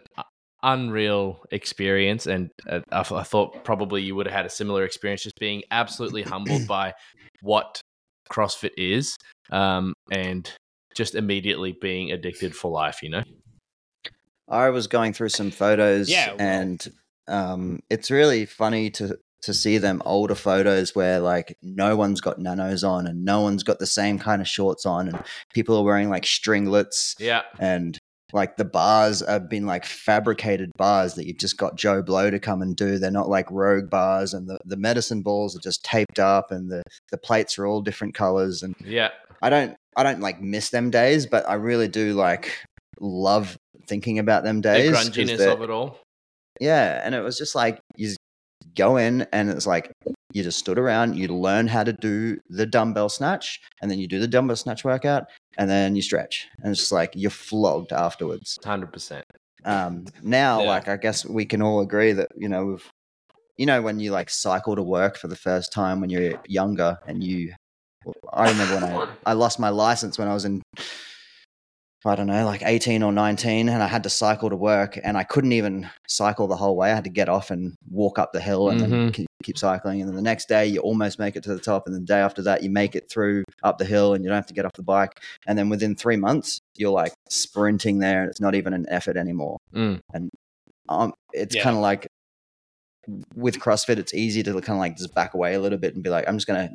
Speaker 1: unreal experience. And uh, I, I thought probably you would have had a similar experience, just being absolutely humbled by what CrossFit is, um, and just immediately being addicted for life. You know.
Speaker 2: I was going through some photos
Speaker 3: Yeah, well-
Speaker 2: and um, it's really funny to to see them older photos where like no one's got nanos on and no one's got the same kind of shorts on and people are wearing like stringlets
Speaker 1: Yeah.
Speaker 2: and like the bars have been like fabricated bars that you've just got Joe Blow to come and do. They're not like rogue bars and the, the medicine balls are just taped up and the, the plates are all different colors and
Speaker 1: Yeah.
Speaker 2: I don't I don't like miss them days, but I really do like love thinking about them days. The
Speaker 1: grunginess of it all.
Speaker 2: Yeah, and it was just like you go in and it's like you just stood around, you learn how to do the dumbbell snatch, and then you do the dumbbell snatch workout, and then you stretch, and it's just like you're flogged afterwards.
Speaker 1: Hundred percent.
Speaker 2: Um, now,
Speaker 3: Yeah.
Speaker 2: like I guess we can all agree that you know we've, you know, when you like cycle to work for the first time when you're younger, and you, I remember when I I lost my license when I was in. I don't know, like 18 or 19, and I had to cycle to work, and I couldn't even cycle the whole way. I had to get off and walk up the hill and then
Speaker 1: Mhm.
Speaker 2: Keep, cycling. And then the next day, you almost make it to the top, and the day after that, you make it through up the hill, and you don't have to get off the bike. And then within three months, you're like sprinting there, and it's not even an effort anymore.
Speaker 1: Mm.
Speaker 2: Um, it's
Speaker 3: Yeah.
Speaker 2: kind of like with CrossFit, it's easy to kind of like just back away a little bit and be like, I'm just gonna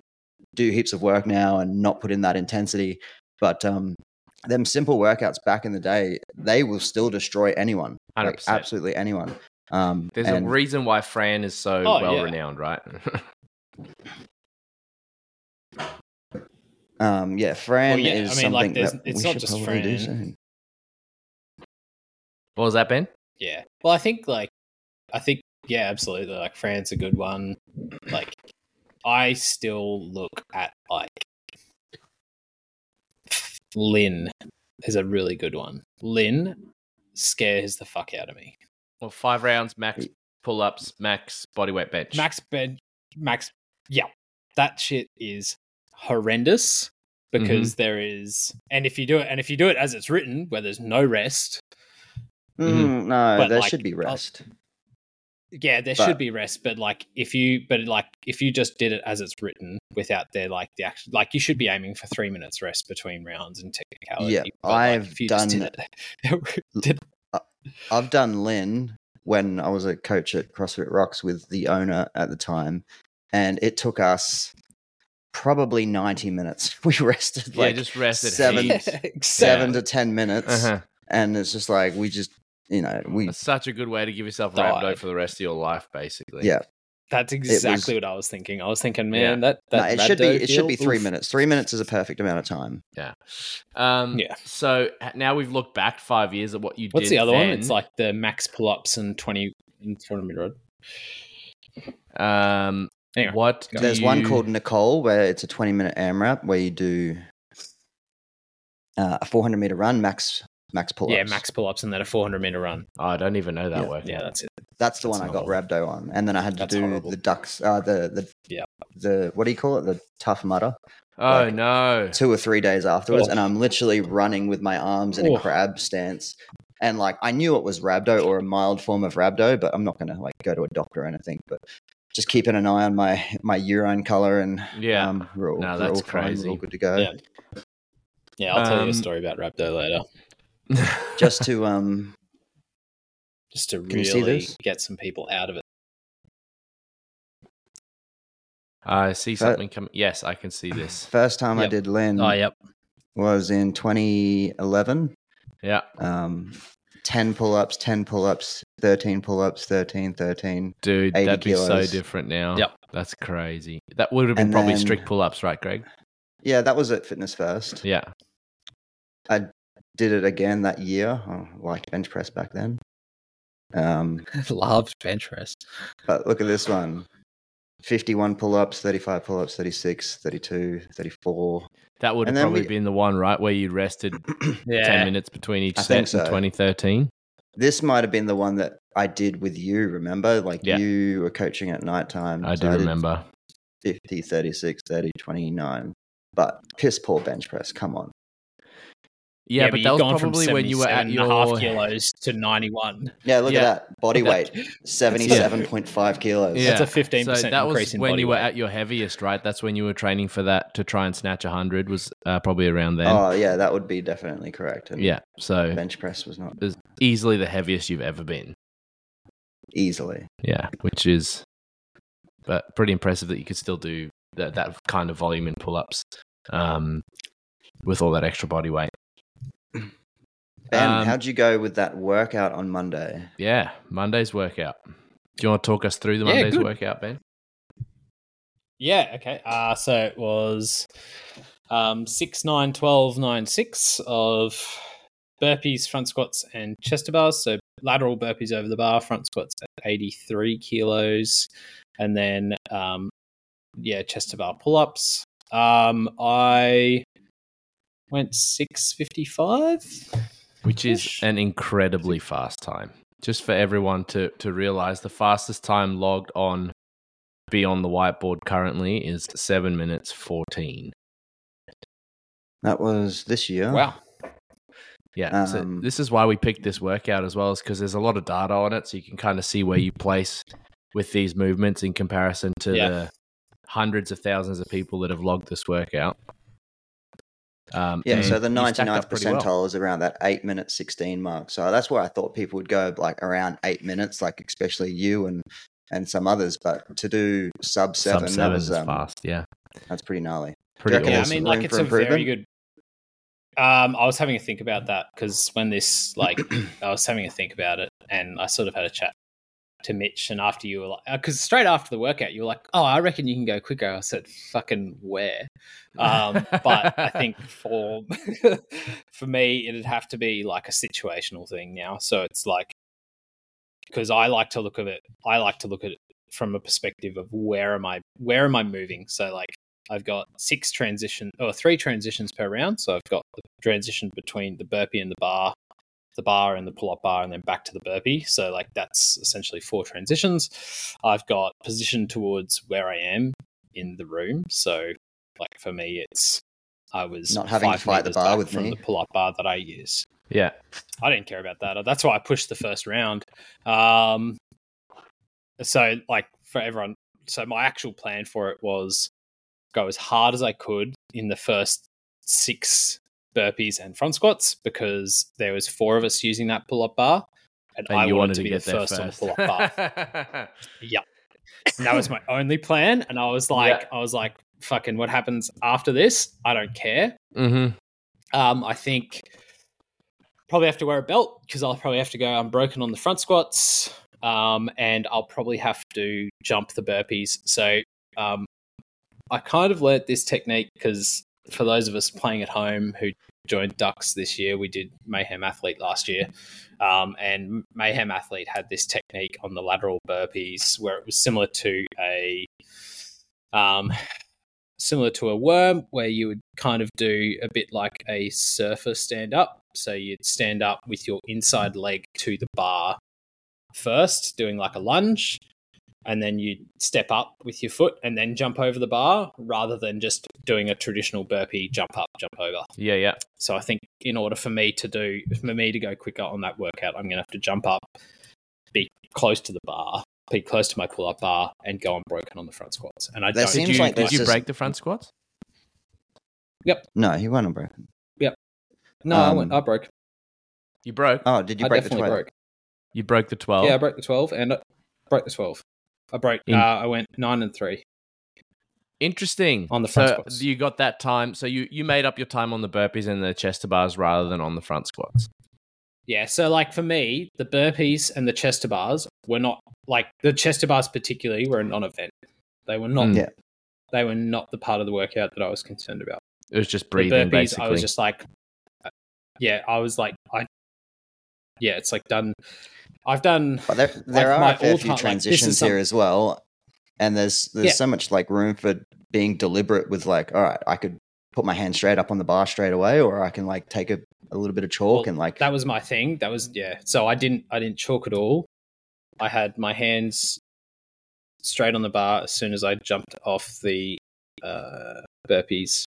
Speaker 2: do heaps of work now and not put in that intensity. But um, them simple workouts back in the day, they will still destroy anyone, like absolutely anyone. Um,
Speaker 1: There's
Speaker 2: and-
Speaker 1: a reason why Fran is so
Speaker 3: Oh,
Speaker 1: well
Speaker 3: yeah.
Speaker 1: renowned, right?
Speaker 2: um, yeah, Fran
Speaker 3: Well, yeah,
Speaker 2: is
Speaker 3: I mean,
Speaker 2: something
Speaker 3: like,
Speaker 2: that
Speaker 3: it's
Speaker 2: we
Speaker 3: not
Speaker 2: should
Speaker 3: just
Speaker 2: probably do
Speaker 3: Fran.
Speaker 2: soon.
Speaker 1: what was that, Ben?
Speaker 3: Yeah. Well, I think like I think yeah, absolutely. Like Fran's a good one. Like I still look at like Lynn is a really good one. Lynn scares the fuck out of me.
Speaker 1: Well, five rounds, max pull ups, max bodyweight bench.
Speaker 3: Max bench, max. Yeah, that shit is horrendous because
Speaker 2: Mm-hmm.
Speaker 3: there is, and if you do it, and if you do it as it's written, where there's no rest,
Speaker 2: Mm, no,
Speaker 3: But,
Speaker 2: there
Speaker 3: like,
Speaker 2: should be
Speaker 3: I'll-
Speaker 2: rest.
Speaker 3: yeah, there
Speaker 2: But-
Speaker 3: should be rest. But like, if you, but like, if you just did it as it's written without their like the action, like you should be aiming for three minutes rest between rounds and technicality.
Speaker 2: Yeah,
Speaker 3: but, like,
Speaker 2: I've
Speaker 3: if you just
Speaker 2: done-
Speaker 3: did it, did,
Speaker 2: I've done Lynn when I was a coach at CrossFit Rocks with the owner at the time, and it took us probably 90 minutes. We rested
Speaker 1: yeah,
Speaker 2: like
Speaker 1: just rested
Speaker 2: seven-
Speaker 1: heaps.
Speaker 2: seven to 10 minutes,
Speaker 1: Uh-huh.
Speaker 2: and it's just like we just, you know, we
Speaker 1: That's such a good way to give yourself
Speaker 3: Died.
Speaker 1: rhabdo for the rest of your life, basically.
Speaker 2: yeah.
Speaker 3: That's exactly what I was thinking. I was thinking, man, that
Speaker 2: No,
Speaker 3: that
Speaker 2: it should be
Speaker 3: rhabdo
Speaker 2: it should be three
Speaker 3: oof.
Speaker 2: minutes. Three minutes is a perfect amount of time.
Speaker 1: Yeah. Um,
Speaker 3: Yeah.
Speaker 1: So now we've looked back five years at what you did.
Speaker 3: What's the other one? It's like the max pull ups and twenty and two hundred meter rod.
Speaker 1: Um,
Speaker 3: Anyway,
Speaker 1: what? do
Speaker 2: There's one called Nicole where it's a 20 minute AMRAP where you do uh, a 400 meter run, max max pull ups.
Speaker 3: Yeah, max pull ups and then a four hundred meter run.
Speaker 1: Oh, I don't even know that
Speaker 2: Yeah.
Speaker 1: work.
Speaker 3: Yeah, that's it.
Speaker 2: That's the
Speaker 3: That's
Speaker 2: one I got
Speaker 3: horrible.
Speaker 2: rhabdo on, and then I had to
Speaker 3: That's
Speaker 2: do
Speaker 3: horrible.
Speaker 2: the ducks, uh, the the
Speaker 3: Yeah.
Speaker 2: the what do you call it, the Tough Mudder.
Speaker 1: Oh
Speaker 2: Like-
Speaker 1: no.
Speaker 2: two or three days afterwards,
Speaker 3: Oh.
Speaker 2: and I'm literally running with my arms in
Speaker 3: Oh.
Speaker 2: a crab stance, and like I knew it was rhabdo or a mild form of rhabdo, but I'm not gonna like go to a doctor or anything, but just keeping an eye on my my urine color and
Speaker 1: Yeah.
Speaker 2: um, we're all,
Speaker 1: No,
Speaker 2: we're
Speaker 1: that's
Speaker 2: all fine, we're
Speaker 1: crazy.
Speaker 2: all good to go.
Speaker 3: Yeah. Yeah, I'll tell you
Speaker 1: Um,
Speaker 3: a story about Rhabdo later,
Speaker 2: Just to um,
Speaker 3: just to
Speaker 2: Can see
Speaker 3: really
Speaker 2: this?
Speaker 3: get some people out of it.
Speaker 1: I see
Speaker 2: Fir-
Speaker 1: something coming. Yes, I can see this.
Speaker 2: first time I did Lynn
Speaker 3: Oh, yep.
Speaker 2: was in 2011.
Speaker 1: Yeah,
Speaker 2: Um, 10 pull ups, 10 pull ups, 13 pull ups, 13, 13.
Speaker 1: dude,
Speaker 2: 80
Speaker 1: that'd be so different now.
Speaker 3: Yep.
Speaker 1: that's crazy. That would have been
Speaker 2: And
Speaker 1: probably
Speaker 2: then-
Speaker 1: strict pull-ups, right, Greg?
Speaker 2: Yeah, that was at Fitness First.
Speaker 1: Yeah.
Speaker 2: I did it again that year. I liked bench press back then. Um,
Speaker 3: Loved bench press.
Speaker 2: but look at this one 51 pull ups, 35 pull ups, 36, 32, 34.
Speaker 1: That would have
Speaker 2: And then
Speaker 1: probably
Speaker 2: we-
Speaker 1: been the one, right, where you rested
Speaker 3: Yeah.
Speaker 1: 10 minutes between each
Speaker 2: I
Speaker 1: set
Speaker 2: think
Speaker 1: in 2013.
Speaker 2: This might have been the one that I did with you, remember? Like
Speaker 1: Yeah.
Speaker 2: you were coaching at nighttime.
Speaker 1: I
Speaker 2: so
Speaker 1: do
Speaker 2: did
Speaker 1: remember.
Speaker 2: 50, 36, 30, 29. But piss poor bench press. Come on.
Speaker 1: Yeah, but,
Speaker 3: you've
Speaker 1: that was
Speaker 3: gone from
Speaker 1: probably when you were at
Speaker 3: 77 and a half
Speaker 1: your
Speaker 3: kilos to 91.
Speaker 2: Yeah, look
Speaker 1: Yeah.
Speaker 2: at that. Body weight, 77.5 kilos.
Speaker 1: Yeah.
Speaker 3: That's a 15%
Speaker 1: so that
Speaker 3: increase
Speaker 1: was
Speaker 3: in
Speaker 1: when
Speaker 3: body
Speaker 1: you were
Speaker 3: weight.
Speaker 1: at your heaviest, right? That's when you were training for that to try and snatch 100 was uh, probably around then.
Speaker 2: Oh, yeah, that would be definitely correct. And
Speaker 1: yeah, so
Speaker 2: bench press was not
Speaker 1: easily the heaviest you've ever been.
Speaker 2: easily.
Speaker 1: Yeah, which is but pretty impressive that you could still do that, that kind of volume in pull-ups um, with all that extra body weight.
Speaker 2: Ben,
Speaker 1: Um,
Speaker 2: how'd you go with that workout on Monday?
Speaker 1: Yeah, Monday's workout. Do you want to talk us through the
Speaker 3: Yeah,
Speaker 1: Monday's
Speaker 3: good.
Speaker 1: workout, Ben?
Speaker 3: Yeah, okay. Uh, so it was um, 6, 9, 12, 9, 6 of burpees, front squats, and chest to bars. So lateral burpees over the bar, front squats at 83 kilos. And then, um, yeah, chest to bar pull ups. Um, I went 655.
Speaker 1: Which is an incredibly fast time. Just for everyone to to realize, the fastest time logged on be on the whiteboard currently is seven minutes fourteen.
Speaker 2: That was this year.
Speaker 3: Wow.
Speaker 1: Yeah, so
Speaker 2: Um,
Speaker 1: this is why we picked this workout as well, is because there's a lot of data on it, so you can kind of see where you place with these movements in comparison to
Speaker 3: Yeah.
Speaker 1: the hundreds of thousands of people that have logged this workout. Um,
Speaker 2: Yeah, so the 99th
Speaker 1: up pretty well.
Speaker 2: percentile is around that 8 minute 16 mark. So that's where I thought people would go like around 8 minutes like especially you and and some others, but to do sub 7
Speaker 1: Sub
Speaker 2: that was
Speaker 1: is
Speaker 2: um,
Speaker 1: fast. Yeah,
Speaker 2: that's pretty gnarly.
Speaker 1: pretty
Speaker 2: reckon
Speaker 3: Yeah, I mean, like it's a very good. Um, I was having a think about that because when this, like, I was having a think about it, and I sort of had a chat to Mitch, and after you were like, because straight after the workout, you were like, "Oh, I reckon you can go quicker." I said, "Fucking where?" Um, but I think for for me, it'd have to be like a situational thing now. So it's like because I like to look at it. I like to look at it from a perspective of where am I? Where am I moving? So like I've got six transition or three transitions per round. So I've got the transition between the burpee and the bar, the bar and the pull up bar, and then back to the burpee. So like that's essentially four transitions. I've got position towards where I am in the room. So like for me, it's I was
Speaker 2: Not having to fight the bar with
Speaker 3: from
Speaker 2: me.
Speaker 3: the pull up bar that I use.
Speaker 1: yeah,
Speaker 3: I didn't care about that. That's why I pushed the first round. Um, so, like for everyone, so my actual plan for it was go as hard as I could in the first six burpees and front squats because there was four of us using that pull up bar, and,
Speaker 1: and
Speaker 3: I wanted,
Speaker 1: wanted
Speaker 3: to be
Speaker 1: get
Speaker 3: the first,
Speaker 1: first.
Speaker 3: on the pull up bar. yeah, that was my only plan. And I was like, I was like, fucking, what happens after this? I don't care.
Speaker 1: mm-hmm.
Speaker 3: Um, I think probably have to wear a belt because I'll probably have to go unbroken on the front squats, um, and I'll probably have to jump the burpees. So um, I kind of learnt this technique because for those of us playing at home who joined Ducks this year, we did Mayhem Athlete last year, um, and Mayhem Athlete had this technique on the lateral burpees where it was similar to a um, similar to a worm where you would kind of do a bit like a surfer stand up. So you'd stand up with your inside leg to the bar first, doing like a lunge, and then you'd step up with your foot and then jump over the bar rather than just doing a traditional burpee jump up, jump over.
Speaker 1: Yeah, yeah.
Speaker 3: So I think in order for me to do for me to go quicker on that workout, I'm gonna have to jump up, be close to the bar, be close to my pull up bar, and go unbroken on the front squats. And I
Speaker 2: That
Speaker 3: don't
Speaker 1: Did you,
Speaker 2: like
Speaker 1: did you
Speaker 2: just-
Speaker 1: break the front squats?
Speaker 2: Yep no, he went unbroken.
Speaker 3: Yep. No, I went.
Speaker 2: Um,
Speaker 3: I broke.
Speaker 1: You broke.
Speaker 2: Oh, did you
Speaker 3: I
Speaker 2: break the twelve?
Speaker 3: broke.
Speaker 1: You broke the twelve.
Speaker 3: Yeah, I broke the twelve, and I broke the twelve. I broke.
Speaker 1: In-
Speaker 3: uh, I went nine and three.
Speaker 1: Interesting.
Speaker 3: On the front
Speaker 1: so
Speaker 3: squats.
Speaker 1: you got that time. So you you made up your time on the burpees and the chest to bars rather than on the front squats.
Speaker 3: Yeah, so like for me, the burpees and the chest to bars were not like the chest to bars particularly were a non-event. They were not.
Speaker 1: Mm.
Speaker 2: Yeah.
Speaker 3: They were not the part of the workout that I was concerned about.
Speaker 1: It was just
Speaker 3: The
Speaker 1: breathing,
Speaker 3: burpees,
Speaker 1: basically.
Speaker 3: I was just like, uh, yeah, I was like, I, yeah, it's like done. I've done.
Speaker 2: But there, there
Speaker 3: Like,
Speaker 2: are a fair few
Speaker 3: like,
Speaker 2: transitions
Speaker 3: some-
Speaker 2: here as well, and there's there's
Speaker 3: Yeah.
Speaker 2: so much like room for being deliberate with like, all right, I could put my hand straight up on the bar straight away, or I can like take a, a little bit of chalk
Speaker 3: Well,
Speaker 2: and like
Speaker 3: that was my thing. That was yeah. So I didn't I didn't chalk at all. I had my hands straight on the bar as soon as I jumped off the uh, burpees.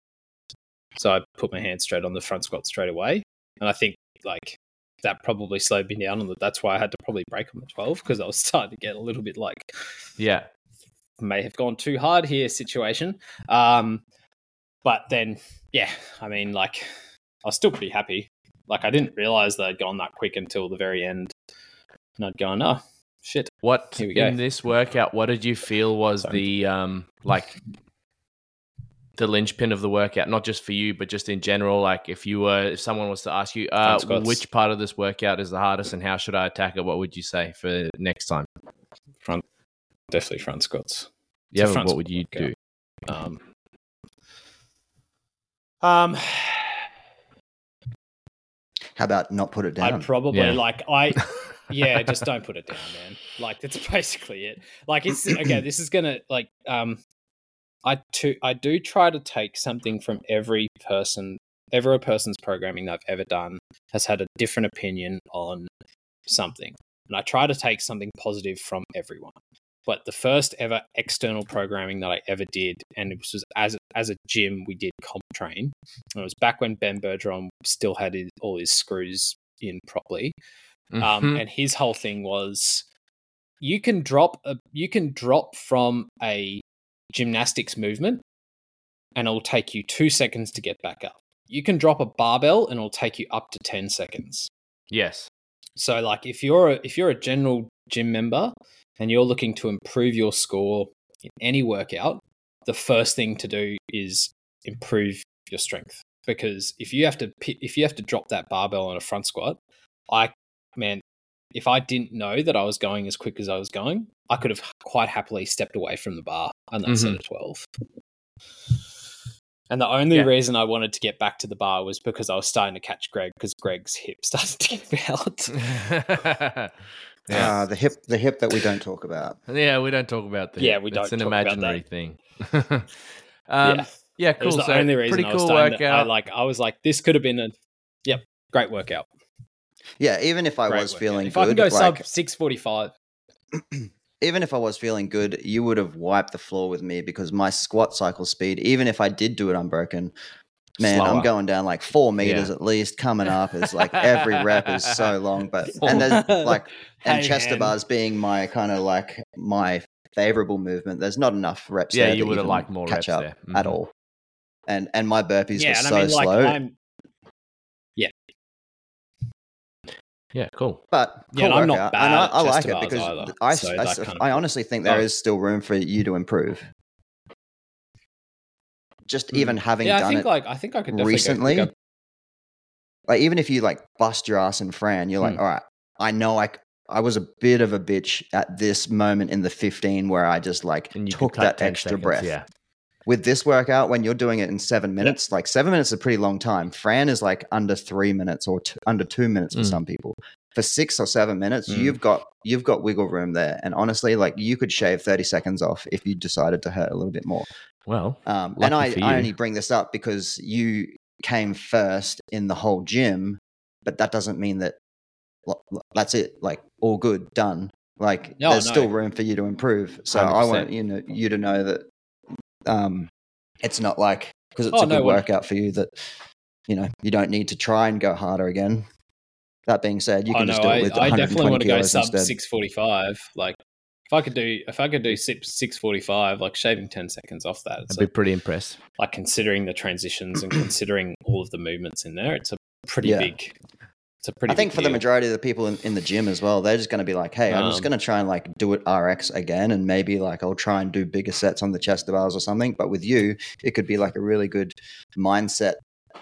Speaker 3: So I put my hands straight on the front squat straight away, and I think like that probably slowed me down. On the, that's why I had to probably break on the twelve because I was starting to get a little bit like
Speaker 1: yeah.
Speaker 3: may have gone too hard here situation. Um, but then, yeah, I mean, like, I was still pretty happy. Like, I didn't realize that I'd gone that quick until the very end. And I'd gone, oh, shit.
Speaker 1: What
Speaker 3: Here we go.
Speaker 1: in this workout? What did you feel was
Speaker 3: Sorry.
Speaker 1: the um like the linchpin of the workout? Not just for you, but just in general. Like if you were, if someone was to ask you, uh, which part of this workout is the hardest, and how should I attack it? What would you say for next time?
Speaker 3: Front, definitely front squats.
Speaker 1: Yeah,
Speaker 3: front
Speaker 1: what would you
Speaker 3: squat
Speaker 1: do?
Speaker 3: Um, um,
Speaker 2: how about not put it down?
Speaker 3: I'd probably
Speaker 1: Yeah.
Speaker 3: like I yeah, just don't put it down, man. Like that's basically it. Like it's okay, this is gonna like um I too I do try to take something from every person every person's programming that I've ever done has had a different opinion on something. And I try to take something positive from everyone. But the first ever external programming that I ever did, and it was as as a gym, we did comp train. And it was back when Ben Bergeron still had his, all his screws in properly. Um,
Speaker 1: Mhm.
Speaker 3: and his whole thing was, you can drop a you can drop from a gymnastics movement, and it'll take you two seconds to get back up. You can drop a barbell, and it'll take you up to ten seconds.
Speaker 1: yes.
Speaker 3: So like if you're a, if you're a general gym member and you're looking to improve your score in any workout, the first thing to do is improve your strength because if you have to if you have to drop that barbell on a front squat, I man, if I didn't know that I was going as quick as I was going, I could have quite happily stepped away from the bar on that set of 12. And the only
Speaker 1: Yeah.
Speaker 3: reason I wanted to get back to the bar was because I was starting to catch Greg because Greg's hip started to give out.
Speaker 1: yeah.
Speaker 2: Ah, the hip, the hip that we don't talk about.
Speaker 1: yeah, we don't talk about that.
Speaker 3: Yeah, we don't
Speaker 1: an
Speaker 3: talk about
Speaker 1: imaginary
Speaker 3: that.
Speaker 1: thing. um, yeah.
Speaker 3: yeah,
Speaker 1: cool.
Speaker 3: it was the
Speaker 1: so
Speaker 3: only reason
Speaker 1: pretty
Speaker 3: I was
Speaker 1: cool
Speaker 3: starting to, I like I was like this could have been a yep great workout.
Speaker 2: Yeah, even if I
Speaker 3: Great
Speaker 2: was
Speaker 3: workout.
Speaker 2: feeling
Speaker 3: if
Speaker 2: good,
Speaker 3: I can go
Speaker 2: like
Speaker 3: sub six forty five.
Speaker 2: even if I was feeling good, you would have wiped the floor with me because my squat cycle speed, even if I did do it unbroken, man,
Speaker 1: Slower.
Speaker 2: I'm going down like four meters
Speaker 1: Yeah.
Speaker 2: at least. Coming up is like every rep is so long, but and there's like and
Speaker 3: Hey,
Speaker 2: chest
Speaker 3: man.
Speaker 2: bars being my kind of like my favorable movement. There's not enough reps.
Speaker 1: Yeah,
Speaker 2: there
Speaker 1: you
Speaker 2: that
Speaker 1: would have liked more
Speaker 2: catch
Speaker 1: reps
Speaker 2: up
Speaker 1: there.
Speaker 2: at
Speaker 1: Mhm.
Speaker 2: all. And and my burpees
Speaker 3: Yeah,
Speaker 2: were
Speaker 3: and
Speaker 2: so
Speaker 3: I mean like
Speaker 2: slow.
Speaker 3: I'm
Speaker 1: Yeah, cool.
Speaker 2: But
Speaker 3: Yeah,
Speaker 2: cool
Speaker 3: and I'm not bad
Speaker 2: and I, I like it because
Speaker 3: either,
Speaker 2: I,
Speaker 3: so
Speaker 2: I,
Speaker 3: that kind of-
Speaker 2: I honestly think there
Speaker 3: Oh.
Speaker 2: is still room for you to improve. Just
Speaker 1: Hmm.
Speaker 2: even having
Speaker 3: yeah, I
Speaker 2: done
Speaker 3: think
Speaker 2: it
Speaker 3: like I think I could definitely go
Speaker 2: recently, like even if you like bust your ass in Fran, you're like,
Speaker 3: Hmm.
Speaker 2: all right, I know I I was a bit of a bitch at this moment in the 15 where I just like
Speaker 1: And you could
Speaker 2: took that extra
Speaker 1: seconds,
Speaker 2: breath.
Speaker 1: Yeah.
Speaker 2: With this workout, when you're doing it in seven minutes, like seven minutes is a pretty long time. Fran is like under three minutes or t- under two minutes for
Speaker 1: Mm.
Speaker 2: some people. For six or seven minutes,
Speaker 1: Mm.
Speaker 2: you've got you've got wiggle room there. And honestly, like you could shave 30 seconds off if you decided to hurt a little bit more.
Speaker 1: Well,
Speaker 2: Um, and I, I only bring this up because you came first in the whole gym, but that doesn't mean that that's it. Like all good, done. Like
Speaker 3: No,
Speaker 2: there's
Speaker 3: no.
Speaker 2: still room for you to improve. So I
Speaker 1: 100%.
Speaker 2: want you know you to know that um, it's not like because it's
Speaker 3: Oh,
Speaker 2: a
Speaker 3: no,
Speaker 2: good
Speaker 3: what-
Speaker 2: workout for you that you know you don't need to try and go harder again. That being said, you
Speaker 3: Oh
Speaker 2: can
Speaker 3: no,
Speaker 2: just do
Speaker 3: I,
Speaker 2: it with
Speaker 3: I
Speaker 2: 120
Speaker 3: definitely want to go sub
Speaker 2: instead.
Speaker 3: six forty five. Like if I could do if I could do six forty five, like shaving ten seconds off that, it's
Speaker 1: I'd be pretty impressed.
Speaker 3: like considering the transitions and considering all of the movements in there, it's a pretty
Speaker 2: Yeah.
Speaker 3: big. It's a pretty.
Speaker 2: I think for the majority of the people in, in the gym as well, they're just going to be like, "Hey, I'm just
Speaker 3: Um,
Speaker 2: going to try and like do it RX again, and maybe like I'll try and do bigger sets on the chest bars or something." But with you, it could be like a really good mindset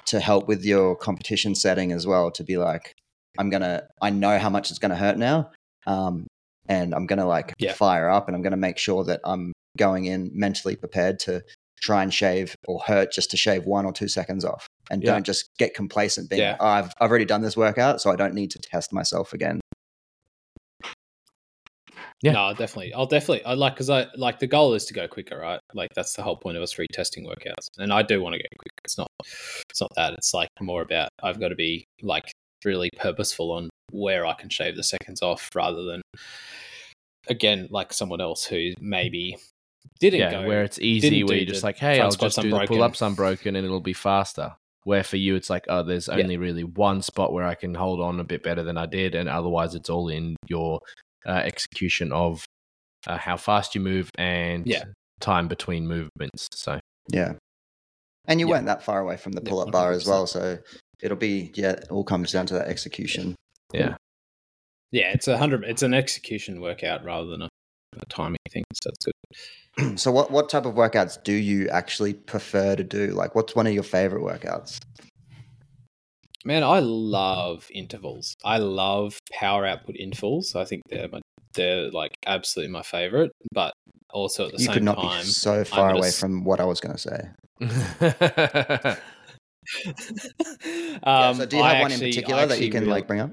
Speaker 2: to help with your competition setting as well. To be like, "I'm gonna, I know how much it's going to hurt now, um, and I'm going to like
Speaker 3: Yeah.
Speaker 2: fire up, and I'm going to make sure that I'm going in mentally prepared to try and shave or hurt just to shave one or two seconds off." And
Speaker 1: Yeah.
Speaker 2: don't just get complacent being,
Speaker 3: Yeah.
Speaker 2: "Oh, I've, I've already done this workout, so I don't need to test myself again.
Speaker 1: Yeah.
Speaker 3: No, definitely. I'll definitely. I like because I like the goal is to go quicker, right? Like that's the whole point of us free testing workouts, and I do want to go quicker. It's not. It's not that. It's like more about I've got to be like really purposeful on where I can shave the seconds off, rather than again like someone else who maybe didn't
Speaker 1: yeah,
Speaker 3: go.
Speaker 1: where it's easy, where you're just like, hey, I'll
Speaker 3: squats
Speaker 1: just do the pull ups unbroken and it'll be faster. Where for you, it's like, oh, there's
Speaker 3: Yeah.
Speaker 1: only really one spot where I can hold on a bit better than I did, and otherwise, it's all in your uh, execution of uh, how fast you move and
Speaker 3: Yeah.
Speaker 1: time between movements. So,
Speaker 2: Yeah. And you
Speaker 3: Yeah.
Speaker 2: weren't that far away from the pull up bar as well. So it'll be, yeah, it all comes down to that execution.
Speaker 1: yeah.
Speaker 3: yeah, it's a hundred. It's an execution workout rather than a, a timing thing. So that's good.
Speaker 2: so, what, what type of workouts do you actually prefer to do? Like, what's one of your favorite workouts?
Speaker 3: Man, I love intervals. I love power output intervals. I think they're my, they're like absolutely my favorite. But also at the
Speaker 2: You
Speaker 3: same
Speaker 2: could not
Speaker 3: time,
Speaker 2: be so far
Speaker 3: gonna
Speaker 2: away
Speaker 3: s-
Speaker 2: from what I was going to say.
Speaker 1: yeah,
Speaker 2: Yeah,
Speaker 3: um,
Speaker 2: so, do you
Speaker 3: I
Speaker 2: have one in
Speaker 3: actually- I
Speaker 2: particular that you can
Speaker 3: really-
Speaker 2: like bring up?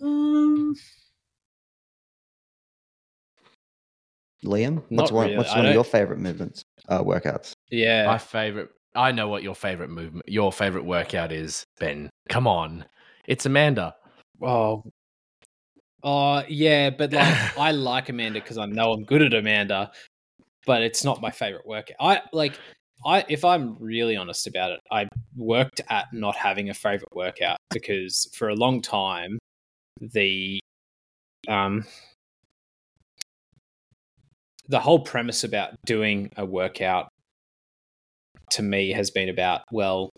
Speaker 3: Um,
Speaker 2: Liam, what's
Speaker 3: Not
Speaker 2: one?
Speaker 3: really.
Speaker 2: What's one of your favorite movements, uh, workouts?
Speaker 3: yeah,
Speaker 1: My favorite. I know what your favorite movement, your favorite workout is, Ben. Come on, it's Amanda.
Speaker 3: Oh, oh yeah, but like I like Amanda because I know I'm good at Amanda, but it's not my favorite workout. I like I if I'm really honest about it, I worked at not having a favorite workout because for a long time the um the whole premise about doing a workout to me has been about well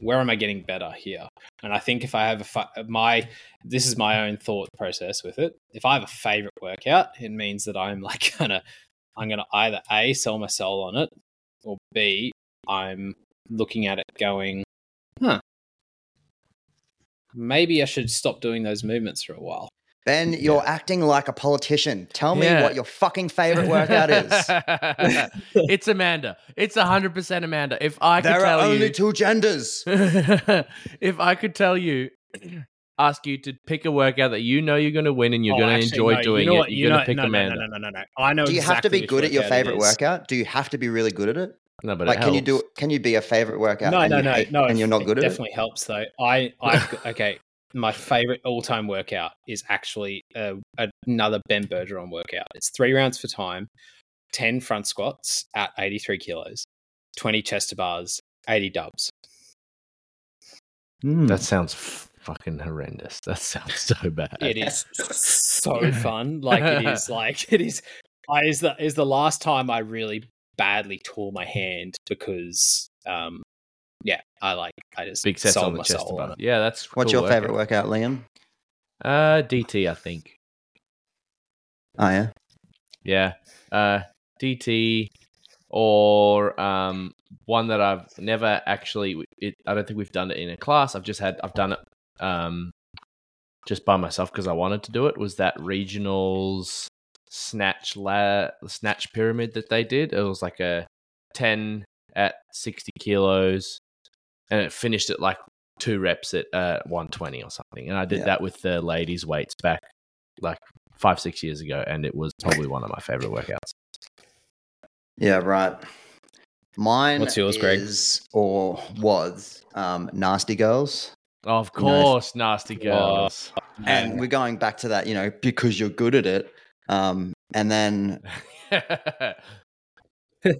Speaker 3: where am i getting better here? And i think if i have a my this is my own thought process with it. If i have a favorite workout it means that i'm like gonna i'm gonna either a sell my soul on it or b i'm looking at it going huh maybe i should stop doing those movements for a while
Speaker 2: Ben, you're acting like a politician. Tell me
Speaker 1: Yeah.
Speaker 2: what your fucking favorite workout is.
Speaker 1: it's Amanda. It's hundred percent Amanda. If I could
Speaker 2: there
Speaker 1: tell
Speaker 2: are only
Speaker 1: you,
Speaker 2: two genders.
Speaker 1: if I could tell you, ask you to pick a workout that you know you're going to win and you're
Speaker 3: Oh,
Speaker 1: going to enjoy
Speaker 3: no,
Speaker 1: doing
Speaker 3: you know
Speaker 1: it,
Speaker 3: what?
Speaker 1: you're
Speaker 3: You
Speaker 1: going to pick
Speaker 3: no, no,
Speaker 1: Amanda.
Speaker 3: No, no, no, no, no. I know.
Speaker 2: Do you have to be good at your favorite workout? Do you have to be really good at it?
Speaker 1: No, but
Speaker 2: like,
Speaker 1: it
Speaker 2: can you
Speaker 1: helps.
Speaker 2: do? Can you be a favorite workout?
Speaker 3: No, no, no,
Speaker 2: hate-
Speaker 3: no.
Speaker 2: and you're not
Speaker 3: it
Speaker 2: good at it.
Speaker 3: Definitely helps though. I, I, okay. My favorite all-time workout is actually uh, another Ben Bergeron workout. It's three rounds for time, ten front squats at 83 kilos, 20 chest to bars, 80 dubs.
Speaker 2: Hmm.
Speaker 1: That sounds fucking horrendous. That sounds so bad.
Speaker 3: It is so fun. Like it is. Like it is. I is the is the last time I really badly tore my hand because um yeah I like I just
Speaker 1: Big sets on the chest
Speaker 3: soul on
Speaker 1: above.
Speaker 3: it.
Speaker 1: Yeah, that's
Speaker 2: What's
Speaker 1: cool
Speaker 2: your favorite workout, Liam?
Speaker 1: Uh, DT, I think.
Speaker 2: Oh yeah.
Speaker 1: Yeah. Uh, DT or um, one that I've never actually. It, I don't think we've done it in a class. I've just had. I've done it um, just by myself because I wanted to do it. Was that regionals snatch la snatch pyramid that they did? It was like a ten at sixty kilos, and it finished at like two reps at uh, one twenty or something. And I did
Speaker 2: Yeah.
Speaker 1: that with the ladies' weights back like five six years ago, and it was probably one of my favorite workouts.
Speaker 2: Yeah, right. Mine
Speaker 3: What's yours, Greg?
Speaker 2: or was um, Nasty Girls.
Speaker 1: Of
Speaker 2: You know,
Speaker 1: course, nasty girls.
Speaker 2: And we're going back to that, you know, because you're good at it. Um, and then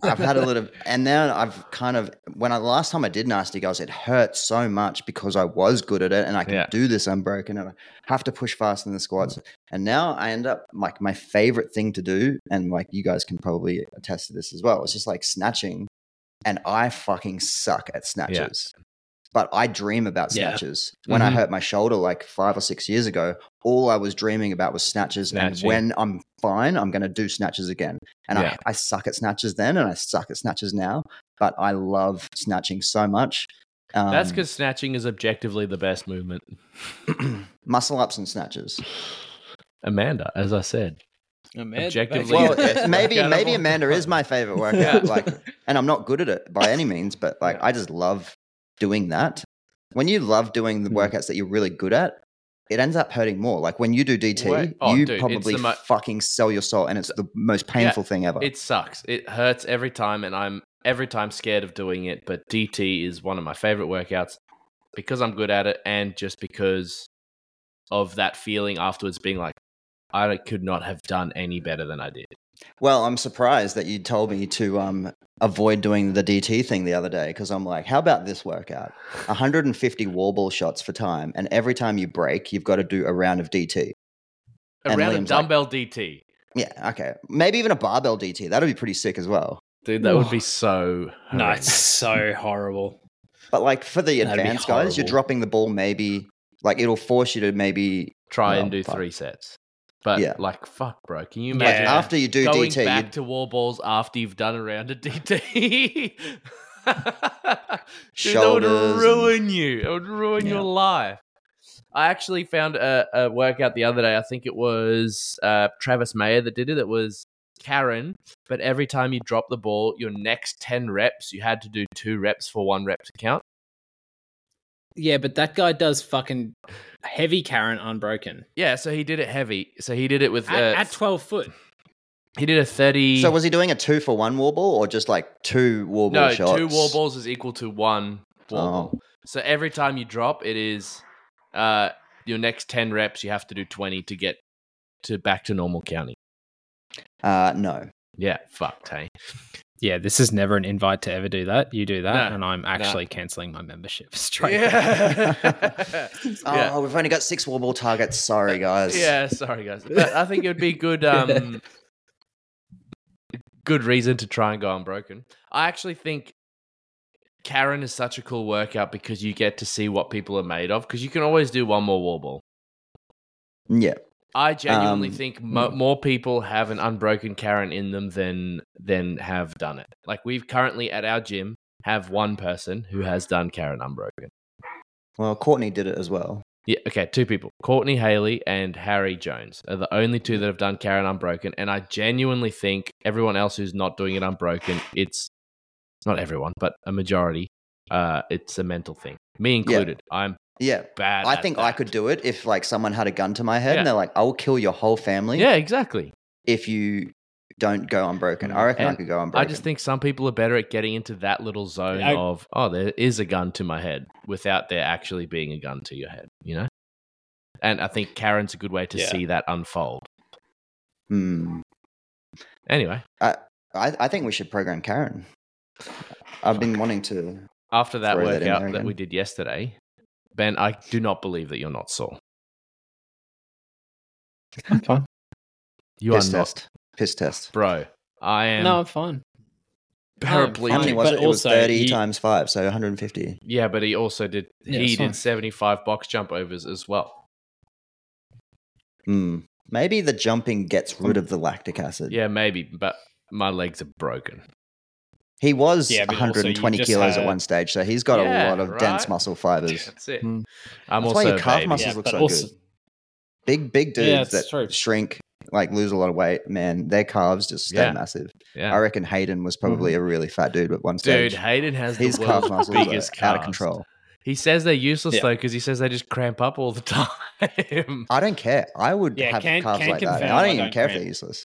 Speaker 2: I've had a little, and then I've kind of when I last time I did Nasty Girls, it hurt so much because I was good at it and I can
Speaker 1: Yeah.
Speaker 2: do this unbroken and I have to push fast in the squats. And now I end up like my favorite thing to do, and like you guys can probably attest to this as well. It's just like snatching, and I fucking suck at snatches. But I dream about
Speaker 3: Yeah.
Speaker 2: snatches. When I
Speaker 1: Mhm.
Speaker 2: hurt my shoulder like five or six years ago, all I was dreaming about was snatches.
Speaker 1: Snatching.
Speaker 2: And when I'm fine, I'm going to do snatches again. And
Speaker 1: Yeah.
Speaker 2: I, I suck at snatches then, and I suck at snatches now. But I love snatching so much. Um,
Speaker 1: That's because snatching is objectively the best movement.
Speaker 2: muscle ups and snatches.
Speaker 1: Amanda, as I said.
Speaker 3: Amanda,
Speaker 1: Objectively,
Speaker 2: Well, maybe maybe Amanda is my favorite workout. Like, and I'm not good at it by any means, but like I just love doing that. When you love doing the
Speaker 1: Hmm.
Speaker 2: workouts that you're really good at, it ends up hurting more. Like when you do DT,
Speaker 1: oh,
Speaker 2: you
Speaker 1: dude,
Speaker 2: probably
Speaker 1: mo-
Speaker 2: fucking sell your soul, and it's the most painful thing ever.
Speaker 1: It sucks. It hurts every time, and I'm every time scared of doing it. But DT is one of my favorite workouts because I'm good at it, and just because of that feeling afterwards, being like, I could not have done any better than I did.
Speaker 2: Well, I'm surprised that you told me to um, avoid doing the DT thing the other day because I'm like, how about this workout? 150 wall ball shots for time, and every time you break, you've got to do a round of DT.
Speaker 1: A
Speaker 2: And
Speaker 1: round
Speaker 2: Liam's
Speaker 1: of
Speaker 2: like-
Speaker 1: dumbbell DT,
Speaker 2: Yeah, okay, maybe even a barbell DT. That'd be pretty sick as well.
Speaker 1: dude, that would be so.
Speaker 3: No, it's so horrible.
Speaker 2: But like for the
Speaker 3: That'd
Speaker 2: advanced guys, you're dropping the ball. Maybe like it'll force you to maybe
Speaker 1: try
Speaker 2: Well,
Speaker 1: and do
Speaker 2: fuck.
Speaker 1: three sets. But
Speaker 2: Yeah.
Speaker 1: like, fuck, bro. Can you
Speaker 3: Yeah.
Speaker 1: imagine
Speaker 2: after you do
Speaker 1: going
Speaker 2: DT.
Speaker 1: back
Speaker 2: you'd-
Speaker 1: to wall balls after you've done a round of DT? Dude, that
Speaker 2: Shoulders
Speaker 1: would
Speaker 2: and-
Speaker 1: ruin you. It would ruin
Speaker 2: Yeah.
Speaker 1: your life. I actually found a, a workout the other day. I think it was uh, Travis Mayer that did it. It was Karen, but every time you drop the ball, your next 10 reps, you had to do two reps for one rep to count.
Speaker 3: Yeah, but that guy does fucking heavy Karen unbroken
Speaker 1: Yeah, so he did it heavy. So he did it with.
Speaker 3: at,
Speaker 1: uh,
Speaker 3: at twelve foot.
Speaker 1: he did a 30.
Speaker 2: so was he doing a two for one wall ball or just like two wall ball
Speaker 1: no,
Speaker 2: shots?
Speaker 1: two wall balls is equal to one wall
Speaker 2: Oh.
Speaker 1: ball. So every time you drop, it is uh, your next 10 reps, you have to do 20 to get to back to normal counting.
Speaker 2: Uh, no.
Speaker 1: Yeah, fucked, hey.
Speaker 3: Yeah, this is never an invite to ever do that. You do that,
Speaker 1: No,
Speaker 3: and I'm actually cancelling my membership straight.
Speaker 1: Yeah.
Speaker 2: Oh,
Speaker 1: yeah.
Speaker 2: we've only got six wall ball targets. Sorry, guys.
Speaker 1: yeah, sorry guys. But I think it would be good um good reason to try and go unbroken. I actually think Karen is such a cool workout because you get to see what people are made of because you can always do one more wall ball.
Speaker 2: Yeah.
Speaker 1: I genuinely
Speaker 2: Um,
Speaker 1: think mo- more people have an unbroken Karen in them than than have done it. Like we've currently at our gym have one person who has done Karen unbroken.
Speaker 2: Well, Courtney did it as well.
Speaker 1: Yeah, okay, two people. Courtney Haley and Harry Jones are the only two that have done Karen unbroken, and I genuinely think everyone else who's not doing it unbroken, it's not everyone, but a majority. Uh, it's a mental thing, me included. I'm
Speaker 2: Yeah.
Speaker 1: bad.
Speaker 2: I
Speaker 1: at
Speaker 2: think I could do it if like someone had a gun to my head
Speaker 1: Yeah.
Speaker 2: and they're like, "I will kill your whole family
Speaker 1: Yeah, exactly.
Speaker 2: if you don't go unbroken." I reckon I could go unbroken.
Speaker 1: I just think some people are better at getting into that little zone
Speaker 3: I-
Speaker 1: of, oh, there is a gun to my head without there actually being a gun to your head, you know? And I think Karen's a good way to
Speaker 3: Yeah.
Speaker 1: see that unfold.
Speaker 2: Hmm.
Speaker 1: Anyway,
Speaker 2: I, I think we should program Karen. I've been wanting to.
Speaker 1: after that
Speaker 2: Throw that
Speaker 1: workout that we did yesterday, Ben, I do not believe that you're not sore.
Speaker 3: I'm fine.
Speaker 1: You
Speaker 2: piss
Speaker 1: are not,
Speaker 2: test. Piss test.
Speaker 1: bro. I am
Speaker 3: No, I'm fine.
Speaker 1: paraplegic.
Speaker 2: How many was
Speaker 3: But
Speaker 2: it? It was 30
Speaker 3: you-
Speaker 2: times 5, so 150.
Speaker 1: Yeah, but he also did.
Speaker 3: Yeah,
Speaker 1: he
Speaker 3: it's fine.
Speaker 1: did 75 box jump overs as well.
Speaker 2: Hmm. Maybe the jumping gets rid of the lactic acid.
Speaker 1: Yeah, maybe, but my legs are broken.
Speaker 2: He was
Speaker 3: Yeah, but also you
Speaker 2: 120
Speaker 3: just
Speaker 2: kilos at one stage, so he's got
Speaker 1: Yeah,
Speaker 2: a lot of dense muscle fibers.
Speaker 1: That's it.
Speaker 3: Hmm.
Speaker 1: I'm
Speaker 2: That's why your calf
Speaker 1: baby.
Speaker 2: muscles
Speaker 3: Yeah,
Speaker 2: look so
Speaker 3: also-
Speaker 2: good. Big, big dudes
Speaker 3: Yeah,
Speaker 2: that
Speaker 3: true.
Speaker 2: shrink, like lose a lot of weight, man, their calves just stay
Speaker 1: Yeah.
Speaker 2: massive.
Speaker 1: Yeah.
Speaker 2: I reckon Hayden was probably a really fat dude at one stage. Dude.
Speaker 1: Hayden has
Speaker 2: His
Speaker 1: the
Speaker 2: calf
Speaker 1: world's
Speaker 2: muscles are
Speaker 1: biggest
Speaker 2: out of control.
Speaker 1: He says they're useless
Speaker 3: Yeah.
Speaker 1: though because he says they just cramp up all the time.
Speaker 2: I don't care. I would
Speaker 3: Yeah,
Speaker 2: have
Speaker 3: can-
Speaker 2: calves
Speaker 3: can
Speaker 2: like that. I
Speaker 3: I
Speaker 2: don't even
Speaker 3: don't
Speaker 2: care if they're useless.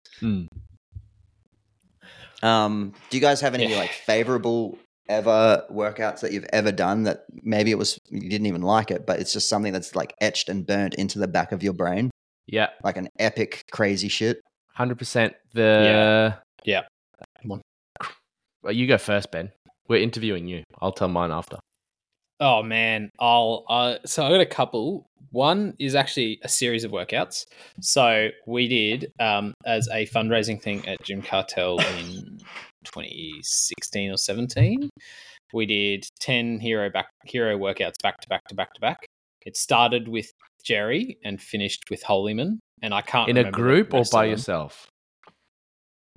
Speaker 2: Um, do you guys have any
Speaker 3: Yeah.
Speaker 2: like favorable ever workouts that you've ever done that maybe it was you didn't even like it, but it's just something that's like etched and burnt into the back of your brain,
Speaker 1: yeah,
Speaker 2: like an epic crazy shit?
Speaker 1: hundred percent. The
Speaker 3: Yeah. Come on.
Speaker 1: Well, you go first, Ben. We're interviewing you. I'll tell mine after.
Speaker 3: Oh man, I'll. Uh, so I got a couple. One is actually a series of workouts. So we did um, as a fundraising thing at Gym Cartel in 2016 or 17. we did 10 hero back hero workouts back to back to back to back. It started with Jerry and finished with Holleyman. And I can't
Speaker 1: In a group or by yourself?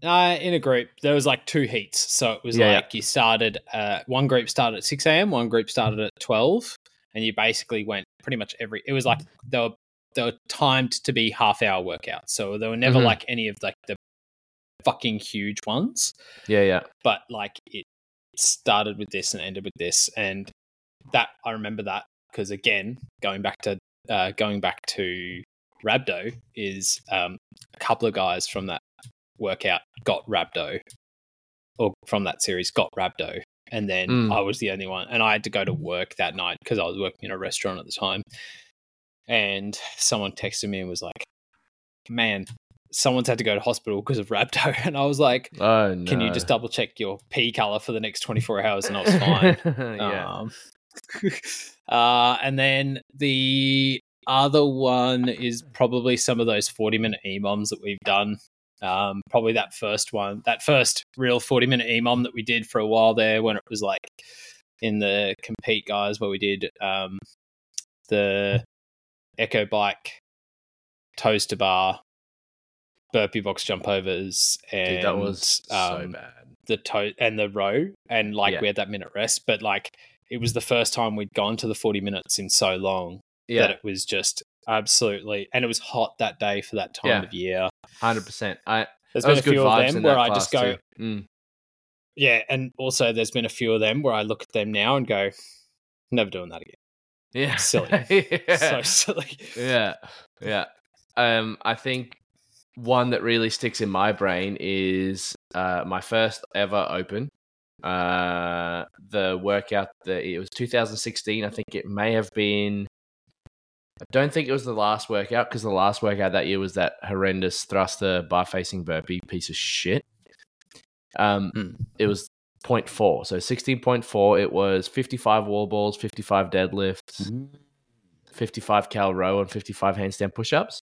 Speaker 3: Uh, in a group, there was like two heats. So it was
Speaker 1: Yeah,
Speaker 3: like you started, uh, one group started at 6 a.m., one group started at 12, and you basically went pretty much every, it was like they were, they were timed to be half hour workouts. So they were never
Speaker 1: Mhm.
Speaker 3: like any of like the fucking huge ones,
Speaker 1: Yeah, yeah.
Speaker 3: but like it started with this and ended with this. And that, I remember that because again, going back to, uh, going back to rhabdo is um, a couple of guys from that workout got rhabdo, or from that series got rhabdo, and then
Speaker 1: Mm.
Speaker 3: I was the only one, and I had to go to work that night because I was working in a restaurant at the time, and someone texted me and was like, "Man." Someone's had to go to hospital because of rhabdo, and I was like,
Speaker 1: Oh no.
Speaker 3: "Can you just double check your pee color for the next twenty four hours?" And I was fine.
Speaker 1: yeah.
Speaker 3: Um, uh, and then the other one is probably some of those 40 minute EMOMs that we've done. Um, probably that first one, that first real 40 minute EMOM that we did for a while there when it was like in the compete guys where we did um, the Echo Bike, toes to bar, burpee box jump overs, and
Speaker 1: Dude, that was so
Speaker 3: um,
Speaker 1: bad.
Speaker 3: the toe and the row and like
Speaker 1: Yeah.
Speaker 3: we had that minute rest but like it was the first time we'd gone to the 40 minutes in so long
Speaker 1: Yeah,
Speaker 3: that it was just absolutely and it was hot that day for that time
Speaker 1: Yeah.
Speaker 3: of year
Speaker 1: hundred percent. I
Speaker 3: there's been a
Speaker 1: good
Speaker 3: few of them where i just go.
Speaker 1: Mm.
Speaker 3: yeah and also there's been a few of them where i look at them now and go never doing that again
Speaker 1: Yeah,
Speaker 3: Silly.
Speaker 1: yeah.
Speaker 3: so silly
Speaker 1: yeah, yeah. Um, I think one that really sticks in my brain is uh, my first ever open. Uh, the workout that it was 2016. I think it may have been. I don't think it was the last workout because the last workout that year was that horrendous thruster bar facing burpee piece of shit. Um,
Speaker 3: Hmm.
Speaker 1: it was 0.4. So 16.4, it was 55 wall balls, 55 deadlifts, 55 cal row, and 55 handstand push ups.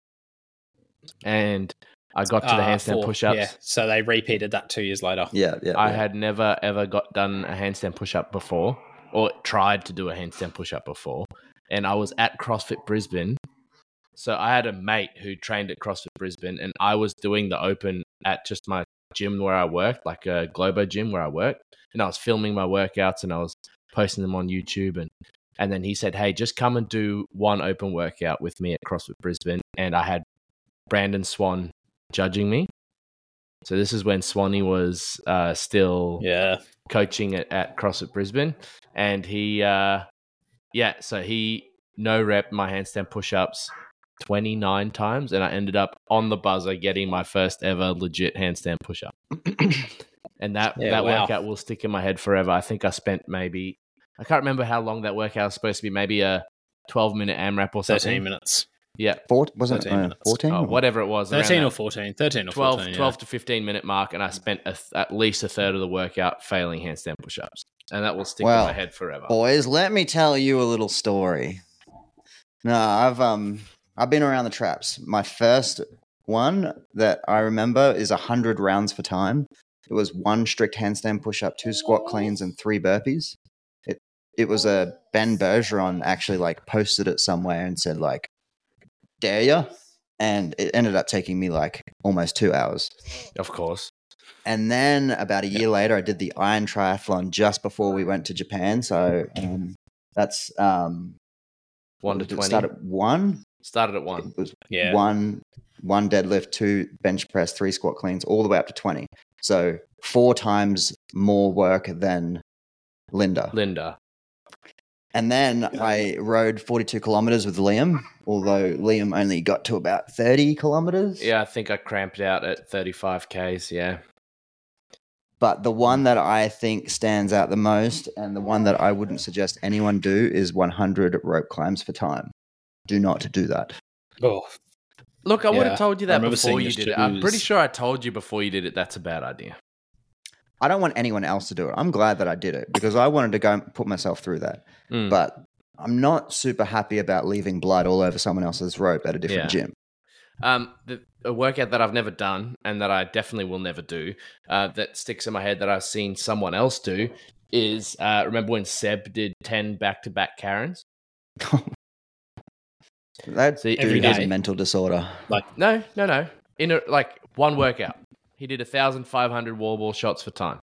Speaker 1: And I got to the
Speaker 3: Uh,
Speaker 1: handstand
Speaker 3: four,
Speaker 1: push ups.
Speaker 3: yeah so they repeated that two years later
Speaker 2: Yeah, yeah.
Speaker 1: I
Speaker 2: yeah.
Speaker 1: had never ever got done a handstand push up before, or tried to do a handstand push up before, and I was at CrossFit Brisbane. So I had a mate who trained at CrossFit Brisbane, and I was doing the open at just my gym where I worked, like a Globo gym where I worked, and I was filming my workouts and I was posting them on YouTube, and and then he said, "Hey, just come and do one open workout with me at CrossFit Brisbane," and I had Brandon Swan judging me. So this is when Swanee was uh, still
Speaker 3: yeah
Speaker 1: coaching at, at CrossFit Brisbane, and he, uh, yeah, so he no rep my handstand push ups twenty nine times, and I ended up on the buzzer getting my first ever legit handstand push up, and that
Speaker 3: Yeah,
Speaker 1: that
Speaker 3: wow.
Speaker 1: workout will stick in my head forever. I think I spent maybe I can't remember how long that workout was supposed to be, maybe a twelve minute AMRAP or
Speaker 3: 13 minutes
Speaker 1: Yeah,
Speaker 2: Four, wasn't
Speaker 3: 13
Speaker 2: uh, 14?
Speaker 1: oh, whatever it was,
Speaker 3: 13 or 14 13 or
Speaker 1: 12,
Speaker 3: 14 yeah.
Speaker 1: to 15 minute mark and i spent a th- at least a third of the workout failing handstand push-ups and that will stick in my head forever
Speaker 2: Boys, let me tell you a little story. No, I've um I've been around the traps. My first one that I remember is hundred rounds for time. It was one strict handstand push up, two squat cleans, and three burpees. It it was a Ben Bergeron actually like posted it somewhere and said like, "Dare ya?" And it ended up taking me like almost two hours.
Speaker 1: of course
Speaker 2: And then about a year later, I did the Iron Triathlon just before we went to Japan. So um, that's um,
Speaker 1: 1 to
Speaker 2: did it
Speaker 1: 20
Speaker 2: Start at one.
Speaker 1: started at 1
Speaker 2: It was
Speaker 3: yeah
Speaker 2: one, one deadlift, two bench press, three squat cleans, all the way up to twenty. So four times more work than Linda.
Speaker 1: linda
Speaker 2: And then I rode forty-two kilometers with Liam, although Liam only got to about thirty kilometers.
Speaker 1: yeah i think i cramped out at 35 ks yeah.
Speaker 2: But the one that I think stands out the most, and the one that I wouldn't suggest anyone do, is 100 rope climbs for time. Do not do that.
Speaker 3: oh.
Speaker 1: Look i would have told you that before you did it. I'm pretty sure i told you before you did it that's a bad idea
Speaker 2: I don't want anyone else to do it. I'm glad that I did it because I wanted to go and put myself through that.
Speaker 1: Mm.
Speaker 2: But I'm not super happy about leaving blood all over someone else's rope at a different
Speaker 1: Yeah.
Speaker 2: gym.
Speaker 1: Um, the, a workout that I've never done and that I definitely will never do, uh, that sticks in my head that I've seen someone else do, is uh, remember when Seb did ten back to back Karens?
Speaker 2: that
Speaker 1: See,
Speaker 3: Every
Speaker 2: dude has a mental disorder.
Speaker 1: Like, no, no, no. In a, like one workout, he did a thousand five hundred wall ball shots for time.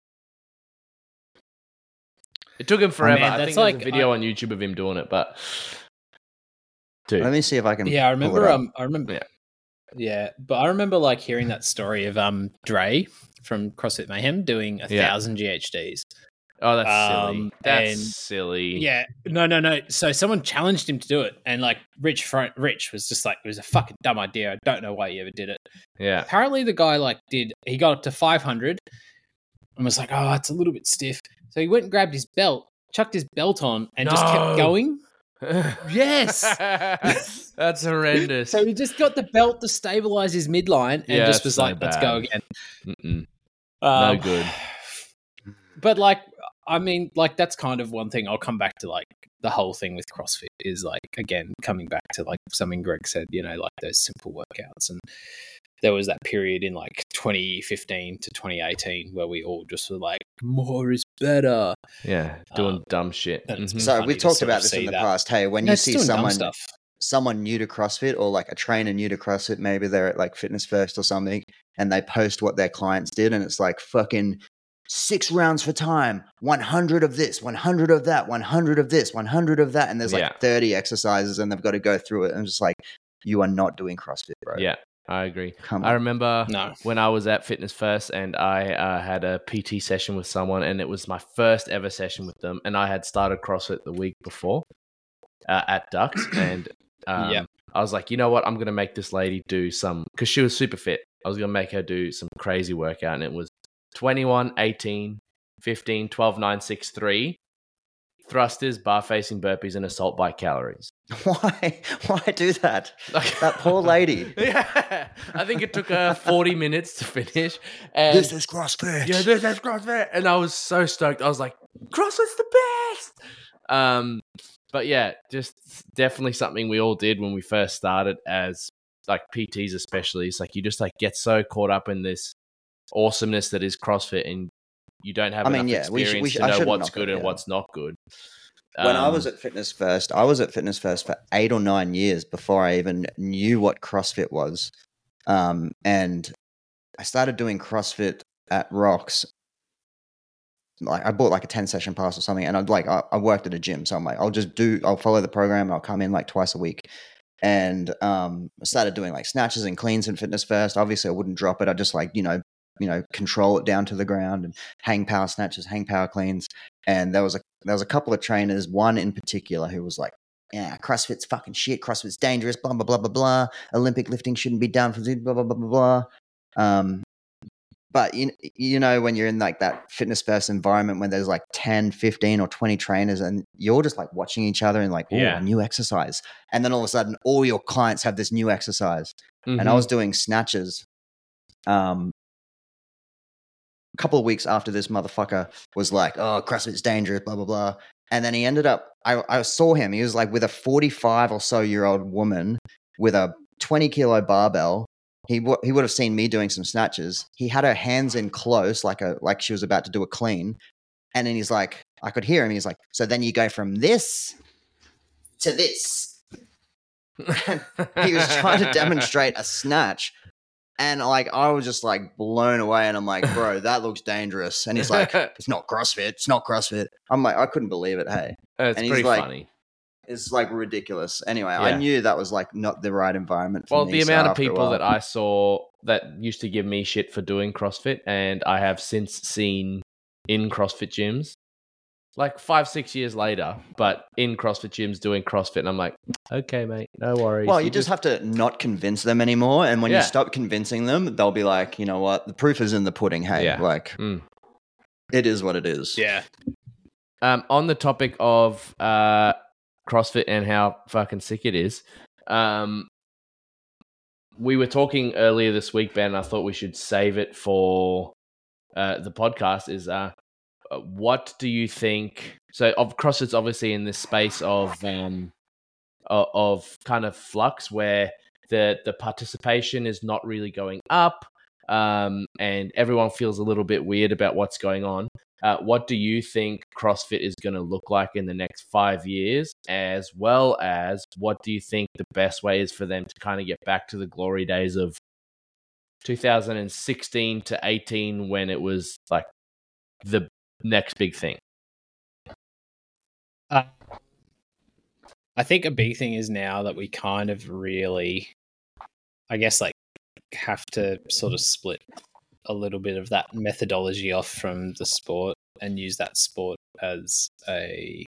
Speaker 1: It took him forever.
Speaker 3: man,
Speaker 1: I
Speaker 3: that's
Speaker 1: think there's
Speaker 3: like-
Speaker 1: a video on YouTube of him doing it, but dude,
Speaker 2: Let me see if I can.
Speaker 3: Yeah, I
Speaker 2: pull it
Speaker 3: remember.
Speaker 2: up.
Speaker 3: Um, I remember.
Speaker 1: Yeah.
Speaker 3: Yeah. but I remember like hearing that story of um Dre from CrossFit Mayhem doing a
Speaker 1: Yeah.
Speaker 3: thousand GHDs.
Speaker 1: Oh, that's silly.
Speaker 3: um,
Speaker 1: That's
Speaker 3: and-
Speaker 1: silly.
Speaker 3: Yeah, no, no, no. So someone challenged him to do it, and like Rich, Fro- Rich was just like, it was a fucking dumb idea. I don't know why he ever did it.
Speaker 1: yeah.
Speaker 3: Apparently, the guy like did. He got up to five hundred, and was like, oh, it's a little bit stiff. So he went and grabbed his belt, chucked his belt on, and just kept going. Yes.
Speaker 1: that's horrendous.
Speaker 3: So he just got the belt to stabilize his midline, and
Speaker 1: Yeah,
Speaker 3: just was
Speaker 1: so
Speaker 3: like, let's go again.
Speaker 1: Mm-mm.
Speaker 3: Um,
Speaker 1: no good.
Speaker 3: But like, I mean, like that's kind of one thing. I'll come back to like the whole thing with CrossFit is like again coming back to like something Greg said. You know, like those simple workouts, and there was that period in like 2015 to 2018 where we all just were like, more is better.
Speaker 1: Yeah, doing
Speaker 3: Um,
Speaker 1: dumb shit.
Speaker 3: and it's
Speaker 1: Mhm.
Speaker 2: So we've talked about this in the
Speaker 3: that.
Speaker 2: past. Hey, when
Speaker 3: No,
Speaker 2: you see someone
Speaker 3: stuff.
Speaker 2: someone new to CrossFit or like a trainer new to CrossFit, maybe they're at like Fitness First or something, and they post what their clients did, and it's like fucking six rounds for time, 100 of this, 100 of that, 100 of this, 100 of that. And there's like
Speaker 1: Yeah.
Speaker 2: 30 exercises, and they've got to go through it. And it's just like, you are not doing CrossFit, bro.
Speaker 1: Yeah, I agree.
Speaker 2: Come
Speaker 1: I
Speaker 2: on.
Speaker 1: remember
Speaker 3: No.
Speaker 1: when I was at Fitness First and I uh, had a PT session with someone, and it was my first ever session with them. And I had started CrossFit the week before uh, at Ducks, and um,
Speaker 3: Yeah.
Speaker 1: I was like, you know what? I'm going to make this lady do some because she was super fit. I was going to make her do some crazy workout, and it was 21, 18, 15, 12, 9, 6, 3 thrusters, bar facing burpees, and assault bike calories.
Speaker 2: Why? Why do that? That poor lady.
Speaker 1: yeah, I think it took her 40 minutes to finish. And
Speaker 2: This is CrossFit.
Speaker 1: yeah, this is CrossFit, and I was so stoked. I was like, CrossFit's the best. Um, but yeah, just definitely something we all did when we first started as like PTs, especially. It's like you just like get so caught up in this awesomeness that is CrossFit, and you don't have
Speaker 2: I mean,
Speaker 1: enough
Speaker 2: yeah, we should- we should-
Speaker 1: to know what's good
Speaker 2: it,
Speaker 1: and
Speaker 2: yeah.
Speaker 1: what's not good.
Speaker 2: When I
Speaker 1: Um,
Speaker 2: was at Fitness First, I was at Fitness First for eight or nine years before I even knew what CrossFit was. Um, and I started doing CrossFit at Rocks. Like I bought like a 10 session pass or something, and I'd like I, I worked at a gym, so I'm like, I'll just do I'll follow the program and I'll come in like twice a week. And um I started doing like snatches and cleans in fitness first. Obviously I wouldn't drop it. I just like, you know, you know, control it down to the ground and hang power snatches, hang power cleans. And there was a there was a couple of trainers, one in particular who was like, yeah, CrossFit's fucking shit. CrossFit's dangerous. Blah blah blah blah blah. Olympic lifting shouldn't be done for blah blah blah blah blah. Um, but you, you know when you're in like that fitness first environment when there's like 10 15 or 20 trainers and you're just like watching each other and like oh
Speaker 1: Yeah.
Speaker 2: a new exercise and then all of a sudden all your clients have this new exercise and I
Speaker 1: mhm.
Speaker 2: was doing snatches. Um, a couple of weeks after this motherfucker was like, "Oh, CrossFit's dangerous," blah blah blah, and then he ended up. I, I saw him. He was like with a forty-five or so year old woman with a twenty kilo barbell. He w- he would have seen me doing some snatches. He had her hands in close, like a like she was about to do a clean, and then he's like, I could hear him. He's like, "So then you go from this to this." he was trying to demonstrate a snatch. And like I was just like blown away, and I'm like, bro, that looks dangerous. And he's like, it's not CrossFit, it's not CrossFit. I'm like, I couldn't believe it. Hey,
Speaker 1: it's
Speaker 2: and he's
Speaker 1: pretty
Speaker 2: like,
Speaker 1: funny.
Speaker 2: it's like ridiculous. Anyway, I knew that was like not the right environment. For
Speaker 1: Well,
Speaker 2: me,
Speaker 1: the
Speaker 2: so
Speaker 1: amount of people that I saw that used to give me shit for doing CrossFit, and I have since seen in CrossFit gyms, like five, six years later, but in CrossFit gyms doing CrossFit, and I'm like, okay, mate, no worries.
Speaker 2: Well, you, just have to not convince them anymore, and when
Speaker 1: Yeah.
Speaker 2: you stop convincing them, they'll be like, you know what, the proof is in the pudding. Hey,
Speaker 1: Yeah.
Speaker 2: like
Speaker 1: Mm.
Speaker 2: it is what it is.
Speaker 3: Yeah.
Speaker 1: Um, on the topic of uh, CrossFit and how fucking sick it is, um, we were talking earlier this week, Ben. And I thought we should save it for uh, the podcast. Is uh, what do you think? So, of CrossFit's obviously in this space of um, of kind of flux where the the participation is not really going up, um, and everyone feels a little bit weird about what's going on. uh, what do you think CrossFit is going to look like in the next five years, as well as what do you think the best way is for them to kind of get back to the glory days of 2016 to 18 when it was like the next big thing?
Speaker 3: Uh, I think a big thing is now that we kind of really, I guess, like have to sort of split a little bit of that methodology off from the sport and use that sport as a.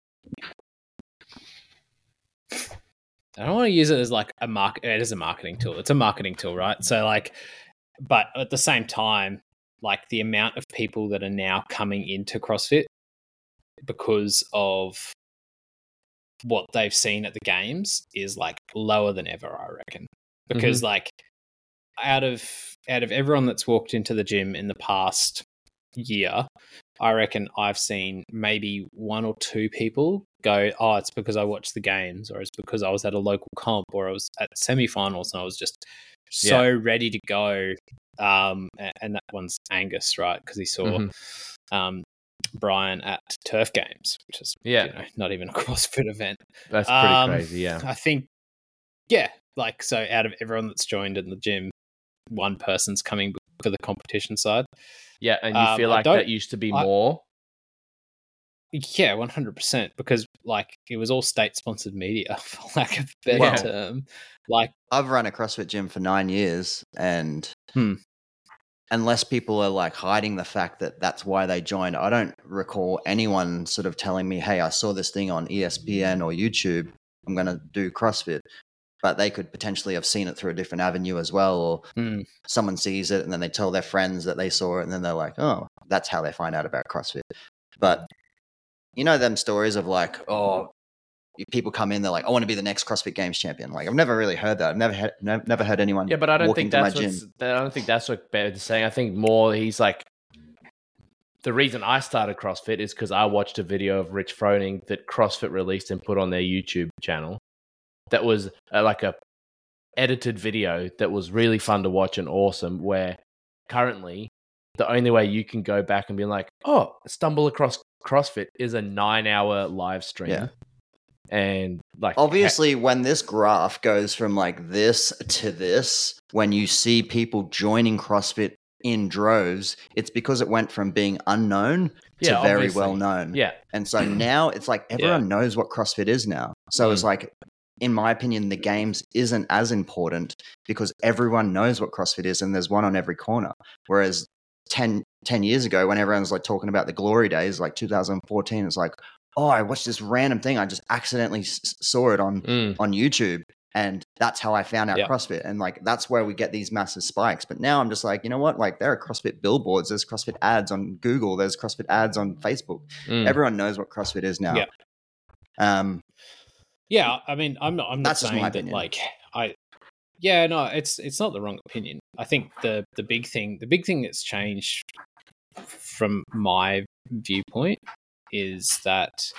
Speaker 3: I don't want to use it as like a market. It is a marketing tool. It's a marketing tool, right? So like, but at the same time, like the amount of people that are now coming into CrossFit because of what they've seen at the games is like lower than ever, I reckon. Because mm-hmm. like out of out of everyone that's walked into the gym in the past year, I reckon I've seen maybe one or two people go, "Oh, it's because I watched the games, or it's because I was at a local comp, or I was at semifinals and I was just so yeah. ready to go." Um, and that one's Angus, right? Because he saw mm-hmm. um, Brian at Turf Games, which is yeah, you know, not even a CrossFit event.
Speaker 1: That's pretty um, crazy. Yeah,
Speaker 3: I think yeah, like so out of everyone that's joined in the gym, one person's coming for the competition side.
Speaker 1: Yeah, and you um, feel like that used to be I, more.
Speaker 3: Yeah, one hundred percent. Because like it was all state sponsored media, for lack of a better term. Like
Speaker 2: I've run a CrossFit gym for nine years, and
Speaker 3: hmm
Speaker 2: unless people are like hiding the fact that that's why they joined. I don't recall anyone sort of telling me, "Hey, I saw this thing on ESPN or YouTube. I'm going to do CrossFit." But they could potentially have seen it through a different avenue as well, or
Speaker 3: mm.
Speaker 2: someone sees it and then they tell their friends that they saw it, and then they're like, "Oh, that's how they find out about CrossFit." But you know them stories of like, "Oh, people come in, they're like, I want to be the next CrossFit Games champion. Like I've never really heard that. I've never had, never heard anyone.
Speaker 1: Yeah, but I don't think that's what I don't think that's what is saying. I think more he's like the reason I started CrossFit is because I watched a video of Rich Froning that CrossFit released and put on their YouTube channel. That was uh, like a edited video that was really fun to watch and awesome. Where currently the only way you can go back and be like, oh, stumble across CrossFit is a nine hour live stream.
Speaker 2: Yeah
Speaker 1: and like
Speaker 2: obviously ha- when this graph goes from like this to this when you see people joining crossfit in droves it's because it went from being unknown to yeah, very well known
Speaker 1: yeah
Speaker 2: and so now it's like everyone yeah. knows what crossfit is now so mm. it's like in my opinion the games isn't as important because everyone knows what crossfit is and there's one on every corner whereas 10, 10 years ago when everyone's like talking about the glory days like 2014 it's like oh, I watched this random thing. I just accidentally s- saw it on
Speaker 1: mm.
Speaker 2: on YouTube, and that's how I found out CrossFit. And like that's where we get these massive spikes. But now I'm just like, you know what? Like there are CrossFit billboards. There's CrossFit ads on Google. There's CrossFit ads on Facebook.
Speaker 1: Mm.
Speaker 2: Everyone knows what CrossFit is now.
Speaker 3: Yeah.
Speaker 2: Um.
Speaker 3: Yeah, I mean, I'm not. I'm not saying that like I. Yeah, no, it's it's not the wrong opinion. I think the the big thing, the big thing that's changed from my viewpoint is that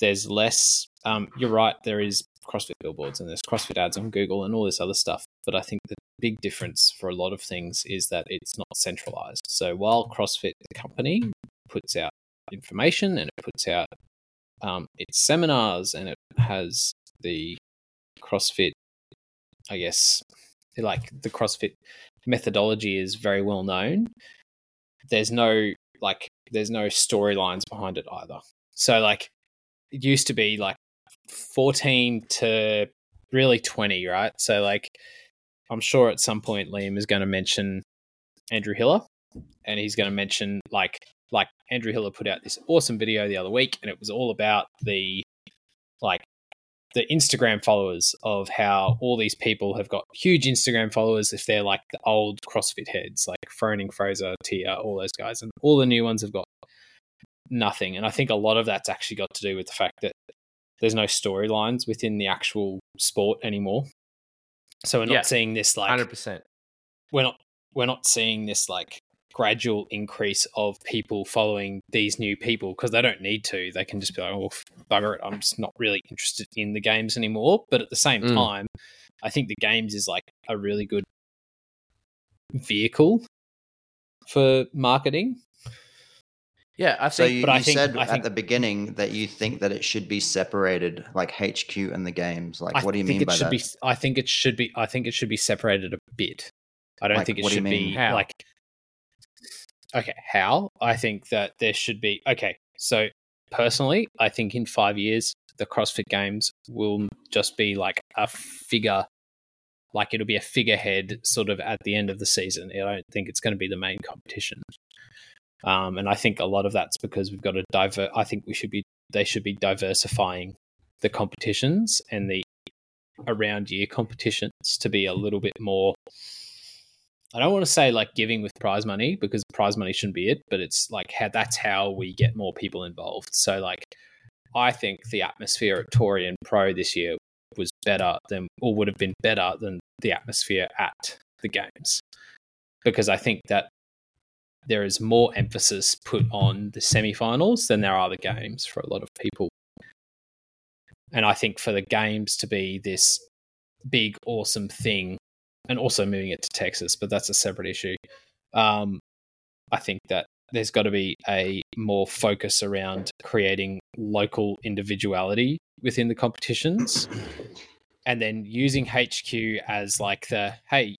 Speaker 3: there's less. Um, you're right. There is CrossFit billboards and there's CrossFit ads on Google and all this other stuff. But I think the big difference for a lot of things is that it's not centralized. So while CrossFit, the company, puts out information and it puts out um, its seminars and it has the CrossFit, I guess, like the CrossFit methodology is very well known. There's no like there's no storylines behind it either. So like it used to be like 14 to really 20, right? So like I'm sure at some point Liam is going to mention Andrew Hiller and he's going to mention like like Andrew Hiller put out this awesome video the other week and it was all about the the Instagram followers of how all these people have got huge Instagram followers if they're like the old CrossFit heads, like Froning, Fraser, Tia, all those guys, and all the new ones have got nothing. And I think a lot of that's actually got to do with the fact that there's no storylines within the actual sport anymore. So we're not yeah, seeing this like
Speaker 1: hundred percent.
Speaker 3: We're not we're not seeing this like gradual increase of people following these new people because they don't need to. They can just be like, oh, bugger it. I'm just not really interested in the games anymore. But at the same mm. time, I think the games is like a really good vehicle for marketing.
Speaker 1: Yeah, I
Speaker 2: So
Speaker 1: think.
Speaker 2: you,
Speaker 3: but
Speaker 2: you
Speaker 3: think-
Speaker 2: said
Speaker 3: I
Speaker 2: at
Speaker 3: think-
Speaker 2: the beginning that you think that it should be separated, like HQ and the games. Like,
Speaker 3: I
Speaker 2: what do you
Speaker 3: think
Speaker 2: mean
Speaker 3: it
Speaker 2: by
Speaker 3: should
Speaker 2: that?
Speaker 3: be. I think it should be. I think it should be separated a bit. I don't
Speaker 2: Like,
Speaker 3: think it
Speaker 2: what do
Speaker 3: should be
Speaker 1: How?
Speaker 3: like. Okay, how? I think that there should be. Okay, so personally, I think in five years the CrossFit Games will just be like a figure, like it'll be a figurehead sort of at the end of the season. I don't think it's going to be the main competition. Um, and I think a lot of that's because we've got to divert. I think we should be. They should be diversifying the competitions and the around year competitions to be a little bit more I don't want to say like giving with prize money because prize money shouldn't be it, but it's like how that's how we get more people involved. So like I think the atmosphere at Torian Pro this year was better than or would have been better than the atmosphere at the games. Because I think that there is more emphasis put on the semi-finals than there are the games for a lot of people. And I think for the games to be this big, awesome thing, and also moving it to Texas, but that's a separate issue. Um, I think that there's got to be a more focus around creating local individuality within the competitions, and then using HQ as like the hey,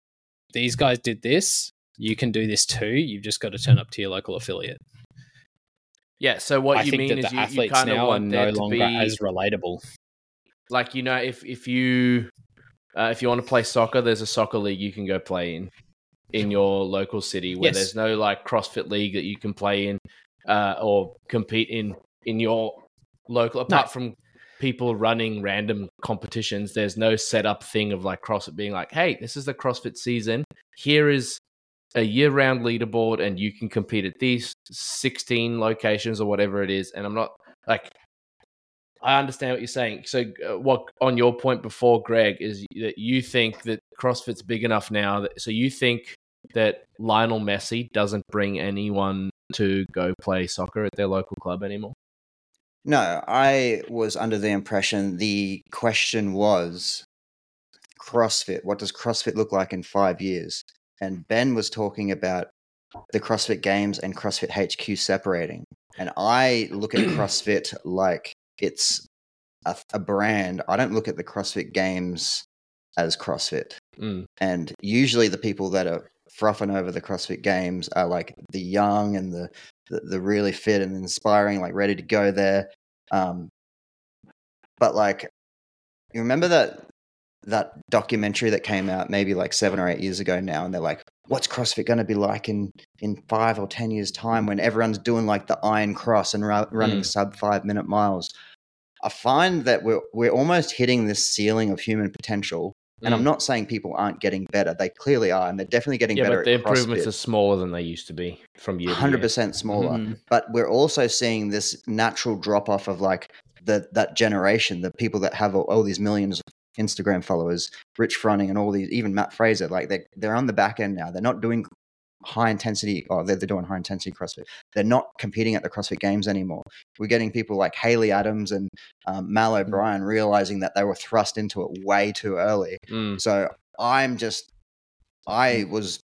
Speaker 3: these guys did this, you can do this too. You've just got to turn up to your local affiliate.
Speaker 1: yeah. So what
Speaker 3: I
Speaker 1: you mean
Speaker 3: that
Speaker 1: is
Speaker 3: the
Speaker 1: you, you
Speaker 3: athletes
Speaker 1: kind of
Speaker 3: now are
Speaker 1: want
Speaker 3: no longer
Speaker 1: be
Speaker 3: as relatable.
Speaker 1: like you know if if you uh, if you want to play soccer, there's a soccer league you can go play in in your local city where
Speaker 3: Yes.
Speaker 1: there's no like CrossFit league that you can play in uh, or compete in in your local. Apart from people running random competitions, there's no set up thing of like CrossFit being like, hey, this is the CrossFit season. Here is a year round leaderboard, and you can compete at these 16 locations or whatever it is. And I'm not like I understand what you're saying. So, uh, what on your point before, Greg, is that you think that CrossFit's big enough now. That, so you think that Lionel Messi doesn't bring anyone to go play soccer at their local club anymore?
Speaker 2: No, I was under the impression the question was CrossFit. What does CrossFit look like in five years? And Ben was talking about the CrossFit Games and CrossFit HQ separating. And I look at CrossFit like it's a, a brand. I don't look at the CrossFit Games as CrossFit.
Speaker 1: Mm.
Speaker 2: And usually the people that are frothing over the CrossFit Games are like the young and the the, the really fit and inspiring, like ready to go there. Um, but like, you remember that that documentary that came out maybe like seven or eight years ago now, and they're like, "What's CrossFit going to be like in in five or ten years' time when everyone's doing like the Iron Cross and ru- running sub five minute miles?" I find that we're we're almost hitting this ceiling of human potential. And I'm
Speaker 1: Mm.
Speaker 2: not saying people aren't getting better; they clearly are, and they're definitely getting
Speaker 1: yeah,
Speaker 2: better.
Speaker 1: but the
Speaker 2: at
Speaker 1: improvements
Speaker 2: CrossFit.
Speaker 1: are smaller than they used to be from year to
Speaker 2: hundred
Speaker 1: year.
Speaker 2: percent smaller.
Speaker 3: Mhm.
Speaker 2: But we're also seeing this natural drop off of like the that generation, the people that have all, all these millions of Instagram followers, Rich Froning, and all these, even Matt Fraser, like they're, they're on the back end now. They're not doing high intensity. or they're, they're doing high intensity CrossFit. They're not competing at the CrossFit Games anymore. We're getting people like Haley Adams and um, Mal
Speaker 1: Mm.
Speaker 2: O'Brien realizing that they were thrust into it way too early.
Speaker 1: Mm.
Speaker 2: So I'm just, I was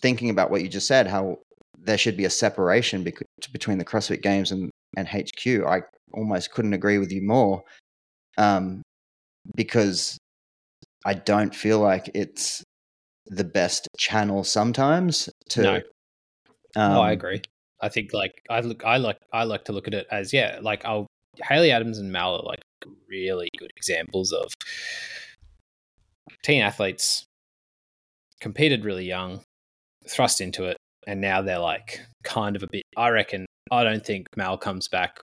Speaker 2: thinking about what you just said, how there should be a separation bec- between the CrossFit Games and, and HQ. I almost couldn't agree with you more um, because I don't feel like it's the best channel sometimes to.
Speaker 3: No.
Speaker 2: Um,
Speaker 3: oh, I agree. I think like I look, I like, I like to look at it as yeah, like I'll Haley Adams and Mal are like really good examples of teen athletes competed really young, thrust into it, and now they're like kind of a bit. I reckon. I don't think Mal comes back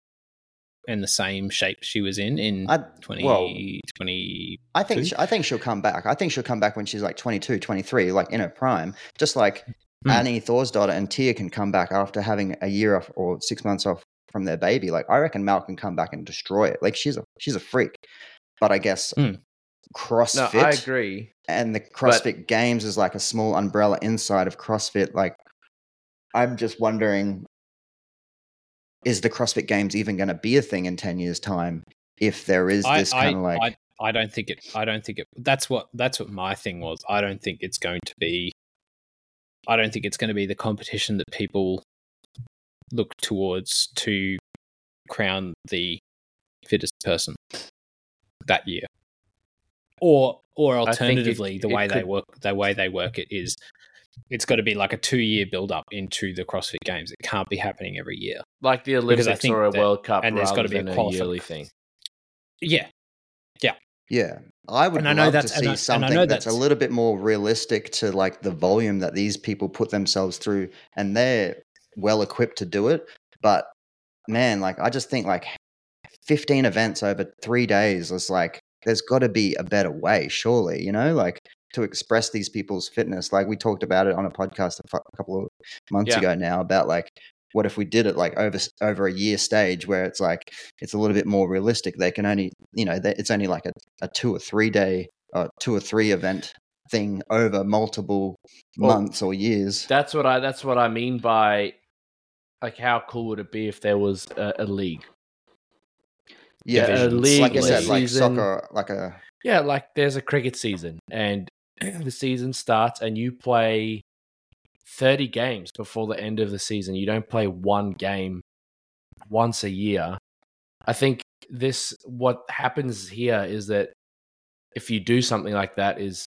Speaker 3: in the same shape she was in in
Speaker 2: I,
Speaker 3: 20,
Speaker 2: well,
Speaker 3: 20
Speaker 2: I think
Speaker 3: Two?
Speaker 2: sh- I think she'll come back. I think she'll come back when she's like 22, 23, like in her prime. Just like
Speaker 3: Hmm.
Speaker 2: Annie daughter and Tia can come back after having a year off or six months off from their baby. Like I reckon Mal can come back and destroy it. Like she's a she's a freak. But I guess.
Speaker 1: No,
Speaker 2: CrossFit
Speaker 1: I agree.
Speaker 2: and the CrossFit Games is like a small umbrella inside of CrossFit. Like I'm just wondering, is the CrossFit Games even going to be a thing in ten years' time? If there is this
Speaker 3: I,
Speaker 2: kind of like,
Speaker 3: I, I don't think it. I don't think it. That's what. That's what my thing was. I don't think it's going to be. I don't think it's going to be the competition that people look towards to crown the fittest person that year. Or or
Speaker 1: think it-
Speaker 3: alternatively, the
Speaker 1: it
Speaker 3: way they work the way they work it is it's got to be like a two year build up into the CrossFit Games. It can't be happening every year.
Speaker 1: like the
Speaker 3: I
Speaker 1: Olympics
Speaker 3: think
Speaker 1: or a
Speaker 3: that-
Speaker 1: World Cup,
Speaker 3: and there's
Speaker 1: rather
Speaker 3: gotta be a
Speaker 1: than a yearly thing.
Speaker 3: Yeah,
Speaker 2: Yeah, yeah. I would
Speaker 3: And I know
Speaker 2: love to
Speaker 3: that's- and
Speaker 2: see
Speaker 3: I- and I
Speaker 2: something
Speaker 3: know
Speaker 2: that's, a little bit more realistic to like the volume that these people put themselves through, and they're well equipped to do it. But man, like I just think like fifteen events over three days is like there's got to be a better way, surely. You know, like to express these people's fitness. Like we talked about it on a podcast a, couple of months
Speaker 1: Yeah.
Speaker 2: ago now about like what if we did it like over over a year stage where it's like it's a little bit more realistic they can only you know they, it's only like a, a two or three day two or three event thing over multiple
Speaker 1: Well,
Speaker 2: months or years
Speaker 1: That's what I. That's what I mean by like how cool would it be if there was a, a league?
Speaker 2: yeah
Speaker 1: a league,
Speaker 2: like you
Speaker 1: like
Speaker 2: said like
Speaker 1: season.
Speaker 2: soccer like a
Speaker 1: Yeah, like there's a cricket season, and the season starts, and you play thirty games before the end of the season. You don't play one game once a year. I think this what happens here is that if you do something like that, is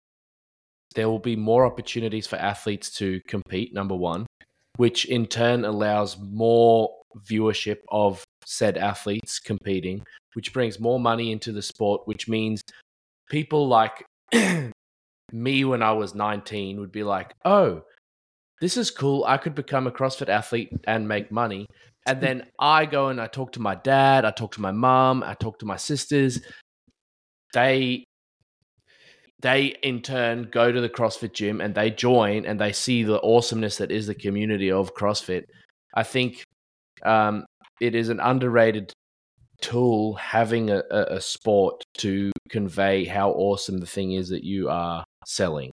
Speaker 1: there will be more opportunities for athletes to compete. Number one, which in turn allows more viewership of said athletes competing, which brings more money into the sport, which means people like me when I was 19 would be like, oh, this is cool. I could become a CrossFit athlete and make money. And then I go and I talk to my dad, I talk to my mom, I talk to my sisters. They they in turn go to the CrossFit gym and they join and they see the awesomeness that is the community of CrossFit. I think um, it is an underrated tool having a, a, a sport to convey how awesome the thing is that you are selling.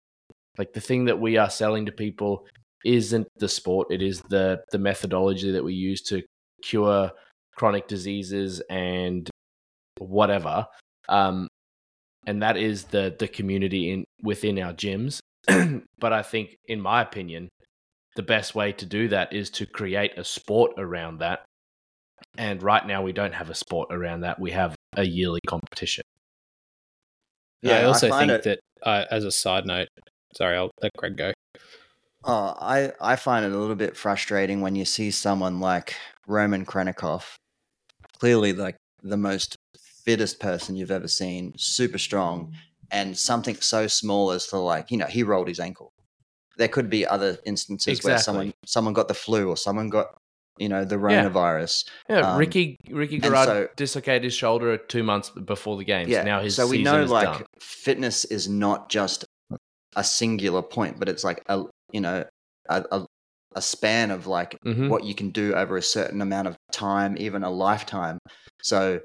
Speaker 1: Like the thing that we are selling to people isn't the sport; it is the the methodology that we use to cure chronic diseases and whatever. Um, and that is the the community in within our gyms. but I think, in my opinion, the best way to do that is to create a sport around that. And right now, we don't have a sport around that. We have a yearly competition.
Speaker 3: Yeah. I
Speaker 2: I
Speaker 3: also
Speaker 2: find
Speaker 3: think
Speaker 2: it-
Speaker 3: that uh, as a side note, sorry, I'll let Greg go.
Speaker 2: Oh, I, I find it a little bit frustrating when you see someone like Roman Khrennikov, clearly like the most fittest person you've ever seen, super strong, and something so small as to like, you know, he rolled his ankle. There could be other instances where someone someone got the flu or someone got, you know, the
Speaker 1: Yeah.
Speaker 2: coronavirus.
Speaker 1: Yeah,
Speaker 2: Um,
Speaker 1: Ricky Ricky Garard
Speaker 2: so-
Speaker 1: dislocated his shoulder two months before the games.
Speaker 2: Yeah.
Speaker 1: Now his
Speaker 2: so we know like
Speaker 1: done.
Speaker 2: fitness is not just a singular point, but it's like a you know a, a, a span of like
Speaker 1: Mhm.
Speaker 2: what you can do over a certain amount of time, even a lifetime. So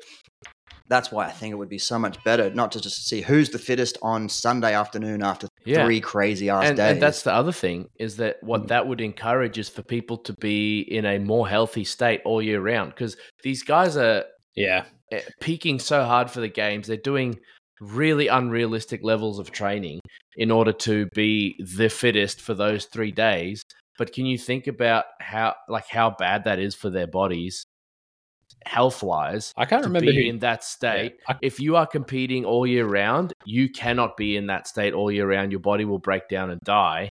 Speaker 2: that's why I think it would be so much better not to just see who's the fittest on Sunday afternoon after
Speaker 1: Yeah.
Speaker 2: three crazy ass
Speaker 1: and,
Speaker 2: days.
Speaker 1: and that's the other thing is that what that would encourage is for people to be in a more healthy state all year round because these guys are
Speaker 3: Yeah,
Speaker 1: eh, peaking so hard for the games. They're doing really unrealistic levels of training in order to be the fittest for those three days. But can you think about how like how bad that is for their bodies, health wise,
Speaker 3: I can't remember
Speaker 1: be
Speaker 3: who.
Speaker 1: in that state?
Speaker 3: yeah, I-
Speaker 1: If you are competing all year round, you cannot be in that state all year round. Your body will break down and die.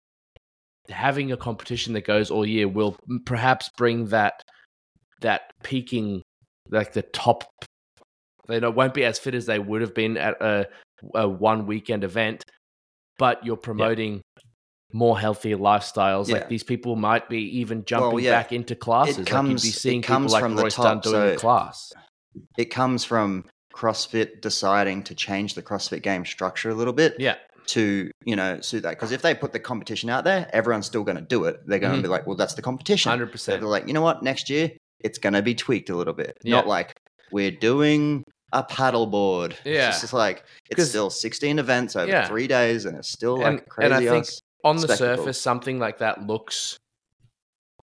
Speaker 1: Having a competition that goes all year will perhaps bring that that peaking, like the top. They don't- won't be as fit as they would have been at a, a one weekend event, but you're promoting more healthy lifestyles.
Speaker 2: Yeah.
Speaker 1: Like these people might be even jumping
Speaker 2: yeah.
Speaker 1: back into classes. like you'd
Speaker 2: comes-
Speaker 1: be
Speaker 2: it
Speaker 1: seeing
Speaker 2: comes
Speaker 1: people like
Speaker 2: from the
Speaker 1: Royce Dunne
Speaker 2: top,
Speaker 1: doing
Speaker 2: so-
Speaker 1: class.
Speaker 2: it comes from CrossFit deciding to change the CrossFit game structure a little bit.
Speaker 1: Yeah.
Speaker 2: to you know suit that because if they put the competition out there everyone's still going to do it they're going to
Speaker 1: Mhm.
Speaker 2: be like well that's the competition
Speaker 1: Hundred percent.
Speaker 2: they're like you know what next year it's going to be tweaked a little bit
Speaker 1: Yeah.
Speaker 2: not like we're doing a paddleboard
Speaker 1: Yeah.
Speaker 2: it's just like it's still 16 events over
Speaker 1: Yeah.
Speaker 2: three days and it's still
Speaker 1: And-
Speaker 2: like crazy
Speaker 1: and I think on the
Speaker 2: spectacle.
Speaker 1: surface something like that looks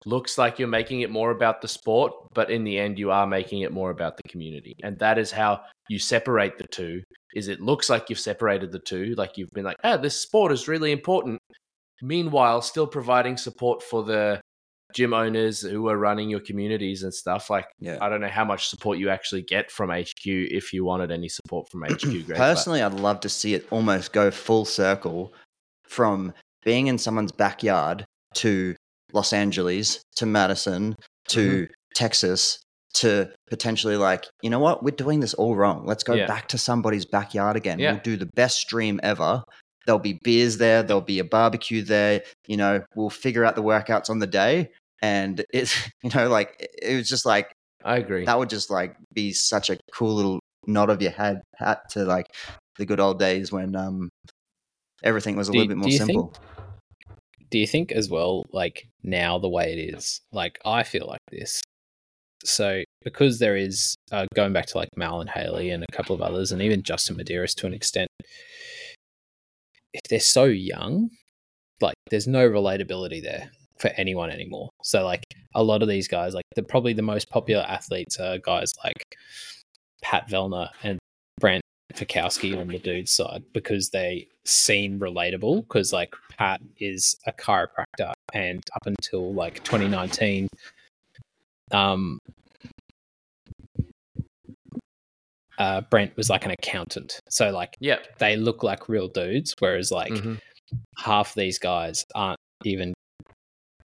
Speaker 1: looks like you're making it more about the sport but in the end you are making it more about the community and that is how you separate the two is it looks like you've separated the two like you've been like ah this sport is really important meanwhile still providing support for the gym owners who are running your communities and stuff. Like,
Speaker 2: Yeah.
Speaker 1: I don't know how much support you actually get from HQ if you wanted any support from HQ. Greg, but-
Speaker 2: Personally, I'd love to see it almost go full circle from being in someone's backyard to Los Angeles to Madison to
Speaker 1: Mm-hmm.
Speaker 2: Texas to potentially like, you know what? We're doing this all wrong. Let's go
Speaker 1: Yeah.
Speaker 2: back to somebody's backyard again.
Speaker 1: Yeah.
Speaker 2: We'll do the best stream ever. There'll be beers there. There'll be a barbecue there. You know, we'll figure out the workouts on the day. And it's, you know, like, it- was just like,
Speaker 1: I agree.
Speaker 2: that would just like be such a cool little nod of your head hat to like the good old days when um everything was a
Speaker 3: Do
Speaker 2: little bit more
Speaker 3: you think-
Speaker 2: simple.
Speaker 3: Do you think as well like now the way it is like i feel like this? So because there is uh, going back to like mal and haley and a couple of others and even justin medeiros to an extent if they're so young like there's no relatability there for anyone anymore. So like a lot of these guys like the probably the most popular athletes are guys like pat vellner and brent Fikowski on the dude's side because they seem relatable. Because like Pat is a chiropractor, and up until like 2019, um, uh, Brent was like an accountant. So like
Speaker 1: yeah,
Speaker 3: they look like real dudes, whereas like
Speaker 1: Mhm.
Speaker 3: half these guys aren't even.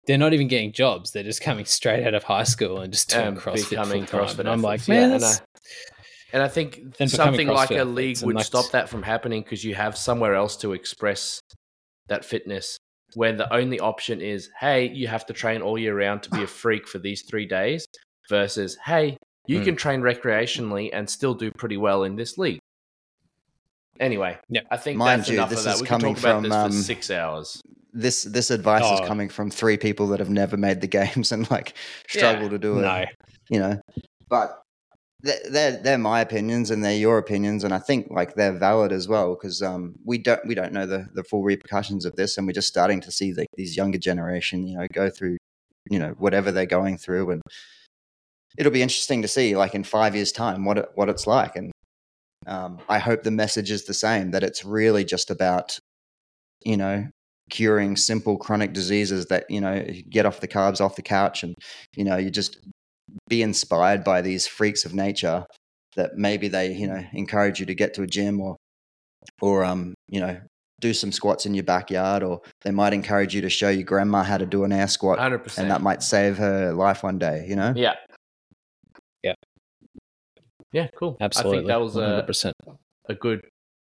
Speaker 3: They're not even getting jobs. They're just coming straight out of high school and just doing
Speaker 1: Um,
Speaker 3: CrossFit
Speaker 1: becoming. CrossFit
Speaker 3: And I'm like, man,
Speaker 1: yeah, and I think something like a league would stop that from happening because you have somewhere else to express that fitness where the only option is, hey, you have to train all year round to be a freak for these three days versus, hey, you
Speaker 2: Hmm.
Speaker 1: can train recreationally and still do pretty well in this league. Anyway,
Speaker 3: Yep.
Speaker 1: I think
Speaker 2: Mind
Speaker 1: that's
Speaker 2: you,
Speaker 1: enough
Speaker 2: this
Speaker 1: of that.
Speaker 2: is
Speaker 1: We can
Speaker 2: coming
Speaker 1: talk about
Speaker 2: from,
Speaker 1: this
Speaker 2: um,
Speaker 1: for six hours.
Speaker 2: This this advice is
Speaker 3: Oh.
Speaker 2: coming from three people that have never made the games and like struggle
Speaker 1: Yeah.
Speaker 2: to do it.
Speaker 3: no.
Speaker 2: You know, but they're, they're my opinions and they're your opinions, and I think like they're valid as well because um we don't we don't know the the full repercussions of this, and we're just starting to see like these younger generation you know go through you know whatever they're going through and it'll be interesting to see like in five years time what it, what it's like and um, i hope the message is the same that it's really just about you know curing simple chronic diseases that you know get off the carbs off the couch and you know you just be inspired by these freaks of nature that maybe they you know encourage you to get to a gym or or um you know do some squats in your backyard or they might encourage you to show your grandma how to do an air squat
Speaker 1: 100%.
Speaker 2: and that might save her life one day you know
Speaker 1: yeah.
Speaker 3: Yeah.
Speaker 1: Yeah, cool.
Speaker 3: Absolutely.
Speaker 1: I think that was a,
Speaker 3: 100%.
Speaker 1: a good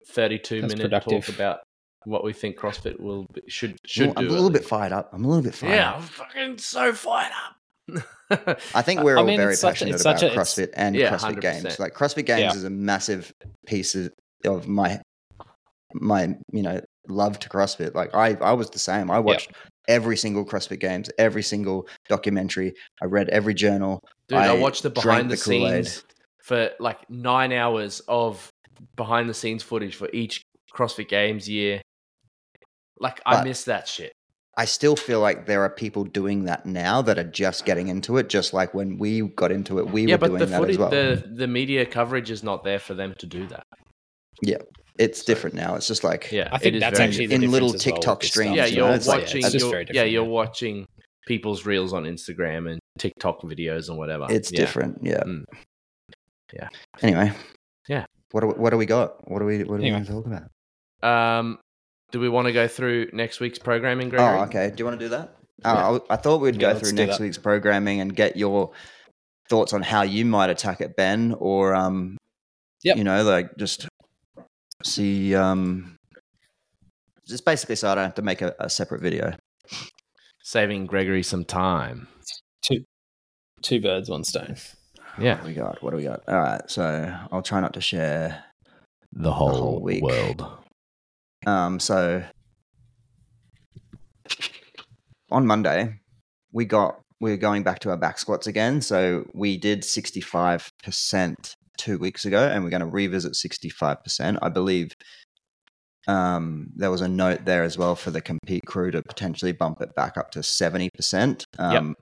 Speaker 1: 32
Speaker 3: That's
Speaker 1: minute
Speaker 3: productive.
Speaker 1: talk about what we think CrossFit will be, should should
Speaker 2: I'm
Speaker 1: do.
Speaker 2: a
Speaker 1: at
Speaker 2: little bit fired up i'm a little bit fired up
Speaker 1: Yeah,
Speaker 2: up
Speaker 1: I'm fucking so fired up.
Speaker 2: I think we're
Speaker 3: I
Speaker 2: all
Speaker 3: mean,
Speaker 2: very
Speaker 3: it's such a-
Speaker 2: passionate about
Speaker 3: a-
Speaker 2: CrossFit and
Speaker 1: Yeah,
Speaker 2: CrossFit
Speaker 1: 100%.
Speaker 2: Games. Like CrossFit Games
Speaker 3: Yeah.
Speaker 2: is a massive piece of, of my my you know love to CrossFit. Like I I was the same. I watched every single CrossFit Games, every single documentary. I read every journal.
Speaker 1: Dude, I,
Speaker 2: I
Speaker 1: watched the behind the,
Speaker 2: the
Speaker 1: scenes for like nine hours of behind the scenes footage for each CrossFit Games year. Like I miss that shit.
Speaker 2: I still feel like there are people doing that now that are just getting into it, just like when we got into it, we
Speaker 1: yeah,
Speaker 2: were
Speaker 1: but
Speaker 2: doing
Speaker 1: the
Speaker 2: that
Speaker 1: footage,
Speaker 2: as well.
Speaker 1: the the media coverage is not there for them to do that. Yeah.
Speaker 2: It's
Speaker 1: so-
Speaker 2: different now. It's just like
Speaker 1: Yeah,
Speaker 3: I think
Speaker 1: it is
Speaker 3: that's
Speaker 1: very
Speaker 3: actually the
Speaker 2: in little
Speaker 3: difference as well
Speaker 2: TikTok streams,
Speaker 1: yeah,
Speaker 2: you know,
Speaker 1: you're
Speaker 2: it's like-
Speaker 1: watching. you're- yeah, you're watching people's reels on Instagram and TikTok videos and whatever.
Speaker 2: it's
Speaker 1: Yeah.
Speaker 2: different. Yeah.
Speaker 1: Mm. Yeah.
Speaker 2: Anyway.
Speaker 1: Yeah.
Speaker 2: What do, what do we got? What do we what do we
Speaker 3: Anyway.
Speaker 2: want to talk about?
Speaker 1: Um, do we want to go through next week's programming, Gregory?
Speaker 2: Oh, okay. Do you want to do that?
Speaker 1: Yeah.
Speaker 2: Oh, I I thought we'd
Speaker 3: Yeah,
Speaker 2: go through next
Speaker 3: that.
Speaker 2: week's programming and get your thoughts on how you might attack it, Ben, or um,
Speaker 3: Yep.
Speaker 2: you know, like just see um, just basically so I don't have to make a, a separate video.
Speaker 1: Saving Gregory some time.
Speaker 3: Two, two birds, one stone.
Speaker 1: Yeah,
Speaker 2: What do we got? What do we got? All right, so I'll try not to share.
Speaker 1: the
Speaker 2: whole whole week.
Speaker 1: world.
Speaker 2: Um, so on Monday, we got we're going back to our back squats again. So we did sixty five percent two weeks ago, and we're going to revisit sixty five percent. I believe um, there was a note there as well for the compete crew to potentially bump it back up to seventy percent. Um,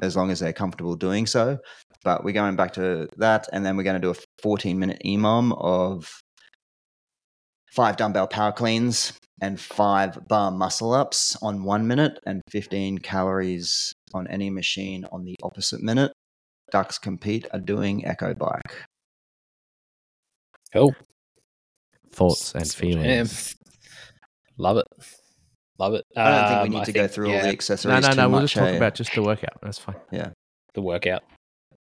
Speaker 2: As long as they're comfortable doing so. But we're going back to that, and then we're going to do a 14 minute EMOM of five dumbbell power cleans and five bar muscle ups on one minute and 15 calories on any machine on the opposite minute. Ducks compete are doing Echo Bike.
Speaker 3: Cool.
Speaker 1: Thoughts and
Speaker 3: Still jam.
Speaker 1: feelings.
Speaker 3: Love it. Love it.
Speaker 2: I don't think we
Speaker 3: Um,
Speaker 2: need
Speaker 3: I
Speaker 2: to go
Speaker 3: think,
Speaker 2: through all
Speaker 3: yeah,
Speaker 2: the
Speaker 1: No,
Speaker 2: accessories
Speaker 1: no,
Speaker 2: too
Speaker 1: no. We'll
Speaker 2: much.
Speaker 1: just talk
Speaker 2: eh?
Speaker 1: about just the workout. That's fine. Yeah.
Speaker 3: The workout.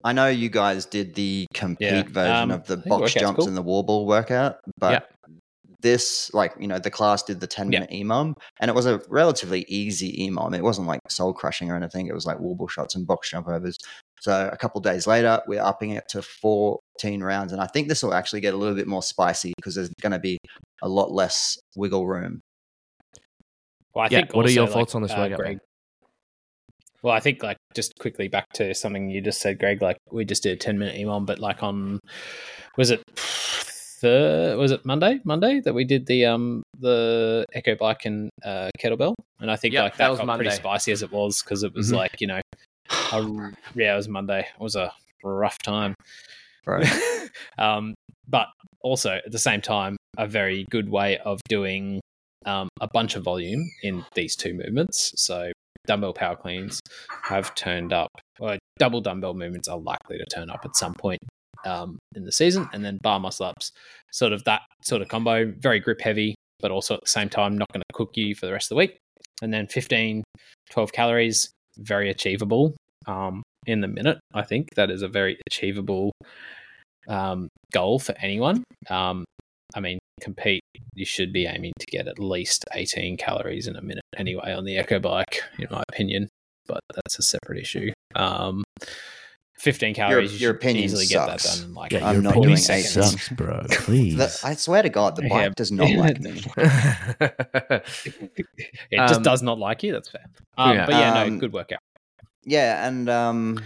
Speaker 2: I know you guys did the compete
Speaker 3: Yeah,
Speaker 2: version
Speaker 3: um,
Speaker 2: of the box jumps
Speaker 3: cool.
Speaker 2: and the wall ball workout, but this, like, you know, the class did the 10
Speaker 3: Yeah.
Speaker 2: minute EMOM and it was a relatively easy EMOM. It wasn't like soul crushing or anything. It was like wall ball shots and box jump overs. So a couple days later, we're upping it to 14 rounds. And I think this will actually get a little bit more spicy because there's going to be a lot less wiggle room.
Speaker 3: Well, I
Speaker 1: Yeah,
Speaker 3: think
Speaker 1: what are
Speaker 3: also,
Speaker 1: your
Speaker 3: like,
Speaker 1: thoughts on this
Speaker 3: uh,
Speaker 1: workout,
Speaker 3: Greg? Well, I think like just quickly back to something you just said, Greg. Like we just did a ten minute EMOM, but like on was it the was it Monday? Monday that we did the um the Echo Bike and uh, kettlebell, and I think
Speaker 1: Yep,
Speaker 3: like
Speaker 1: that
Speaker 3: that,
Speaker 1: was
Speaker 3: got
Speaker 1: Monday.
Speaker 3: pretty spicy as it was because it was
Speaker 1: Mhm.
Speaker 3: like you know, a, yeah, it was Monday. It was a rough time.
Speaker 2: Right.
Speaker 3: um, but also at the same time, a very good way of doing um, a bunch of volume in these two movements. So dumbbell power cleans have turned up, or double dumbbell movements are likely to turn up at some point um, in the season, and then bar muscle ups, sort of that sort of combo, very grip heavy, but also at the same time not going to cook you for the rest of the week. And then 15, 12 calories, very achievable um, in the minute. I think that is a very achievable um, goal for anyone. Um, I mean, compete, you should be aiming to get at least 18 calories in a minute anyway on the Echo bike, in my opinion, but that's a separate issue. Um, 15 calories, you
Speaker 2: your
Speaker 3: should
Speaker 2: opinion
Speaker 3: easily get that
Speaker 2: sucks.
Speaker 3: done in like
Speaker 1: Yeah,
Speaker 2: I'm
Speaker 1: your
Speaker 2: not
Speaker 1: opinion
Speaker 2: doing
Speaker 3: seconds.
Speaker 2: 18.
Speaker 1: sucks, bro. Please.
Speaker 2: The- I swear to God, the bike
Speaker 3: Yeah.
Speaker 2: does not like me.
Speaker 3: it just
Speaker 1: Um,
Speaker 3: does not like you. That's fair. Um,
Speaker 1: yeah.
Speaker 3: But yeah,
Speaker 2: Um,
Speaker 3: no, good workout.
Speaker 2: Yeah, and um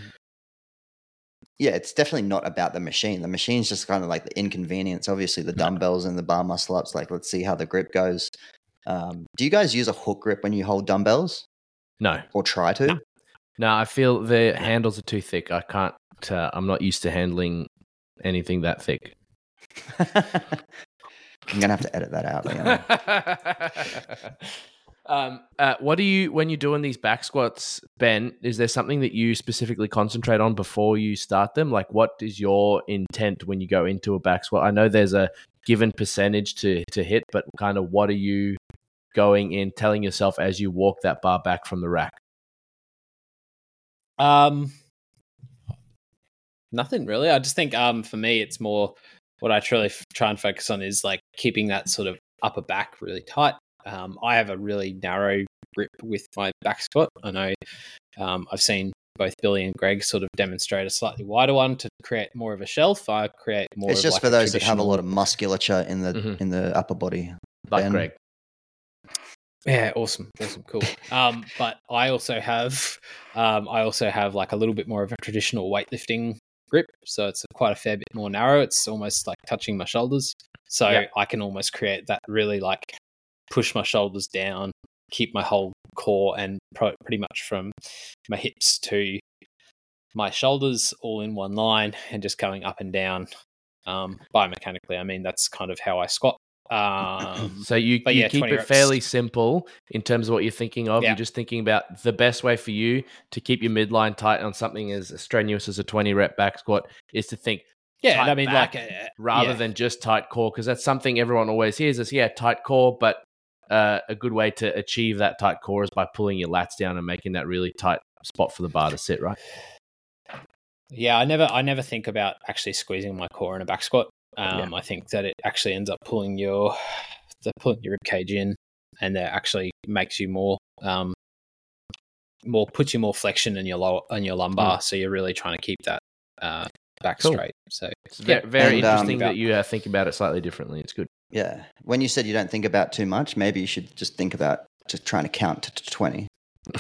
Speaker 2: yeah, it's definitely not about the machine. The machine's just kind of like the inconvenience. Obviously, the dumbbells and the bar muscle ups. Like, let's see how the grip goes. Um, do you guys use a hook grip when you hold dumbbells,
Speaker 1: no,
Speaker 2: or try to?
Speaker 3: No.
Speaker 1: No. I feel the handles are too thick. I can't. Uh, I'm not used to handling anything that thick.
Speaker 2: I'm gonna have to edit that out.
Speaker 1: Um, uh, what do you when you're doing these back squats, Ben? Is there something that you specifically concentrate on before you start them? Like, what is your intent when you go into a back squat? I know there's a given percentage to to hit, but kind of what are you going in, telling yourself as you walk that bar back from the rack?
Speaker 3: Um, nothing really. I just think um for me, it's more what I truly f- try and focus on is like keeping that sort of upper back really tight. Um, I have a really narrow grip with my back squat. I know um, I've seen both Billy and Greg sort of demonstrate a slightly wider one to create more of a shelf. I create more.
Speaker 2: it's
Speaker 3: of
Speaker 2: just
Speaker 3: like
Speaker 2: for
Speaker 3: a
Speaker 2: those that have a lot of musculature in the
Speaker 1: Mhm.
Speaker 2: in the upper body.
Speaker 1: Like
Speaker 2: Ben?
Speaker 1: Greg.
Speaker 3: Yeah, awesome, awesome, cool. Um, but I also have, um, I also have like a little bit more of a traditional weightlifting grip, so it's quite a fair bit more narrow. It's almost like touching my shoulders, so. I can almost create that really like push my shoulders down, keep my whole core and pro- pretty much from my hips to my shoulders all in one line and just going up and down um, biomechanically. I mean, that's kind of how I squat. Um,
Speaker 1: So you, you
Speaker 3: yeah,
Speaker 1: keep it
Speaker 3: reps.
Speaker 1: fairly simple in terms of what you're thinking of.
Speaker 3: Yeah.
Speaker 1: You're just thinking about the best way for you to keep your midline tight on something as strenuous as a 20 rep back squat is to think
Speaker 3: yeah, I mean, like uh,
Speaker 1: rather
Speaker 3: yeah.
Speaker 1: than just tight core because that's something everyone always hears is yeah tight core, but uh, a good way to achieve that tight core is by pulling your lats down and making that really tight spot for the bar to sit right.
Speaker 3: Yeah, I never I never think about actually squeezing my core in a back squat. Um, I think that it actually ends up pulling your the pulling your rib cage in, and that actually makes you more um more puts you more flexion in your lower in your lumbar. So you're really trying to keep that uh back
Speaker 1: Cool.
Speaker 3: straight. So
Speaker 1: It's
Speaker 3: Yeah,
Speaker 1: very, very
Speaker 2: and, um,
Speaker 1: interesting that you uh, think about it slightly differently. It's good.
Speaker 2: Yeah. When you said you don't think about too much, maybe you should just think about just trying to count to, to 20.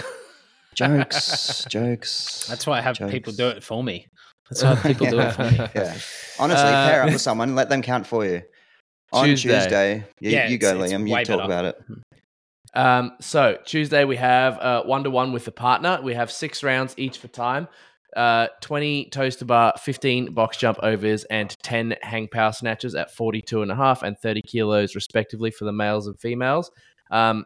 Speaker 2: jokes, jokes.
Speaker 3: that's why I have people do it for me. That's why people do it for me.
Speaker 2: Yeah. Honestly,
Speaker 1: Uh,
Speaker 2: pair up with someone, let them count for you. On
Speaker 1: Tuesday.
Speaker 2: Tuesday, you,
Speaker 3: Yeah,
Speaker 2: you go,
Speaker 3: it's- it's
Speaker 2: Liam. You talk
Speaker 3: better.
Speaker 2: about it.
Speaker 1: Um, so Tuesday we have one to one with the partner. We have six rounds each for time. Uh, 20 toes to bar, 15 box jump overs, and 10 hang power snatches at 42 and a half and 30 kilos respectively for the males and females. Um,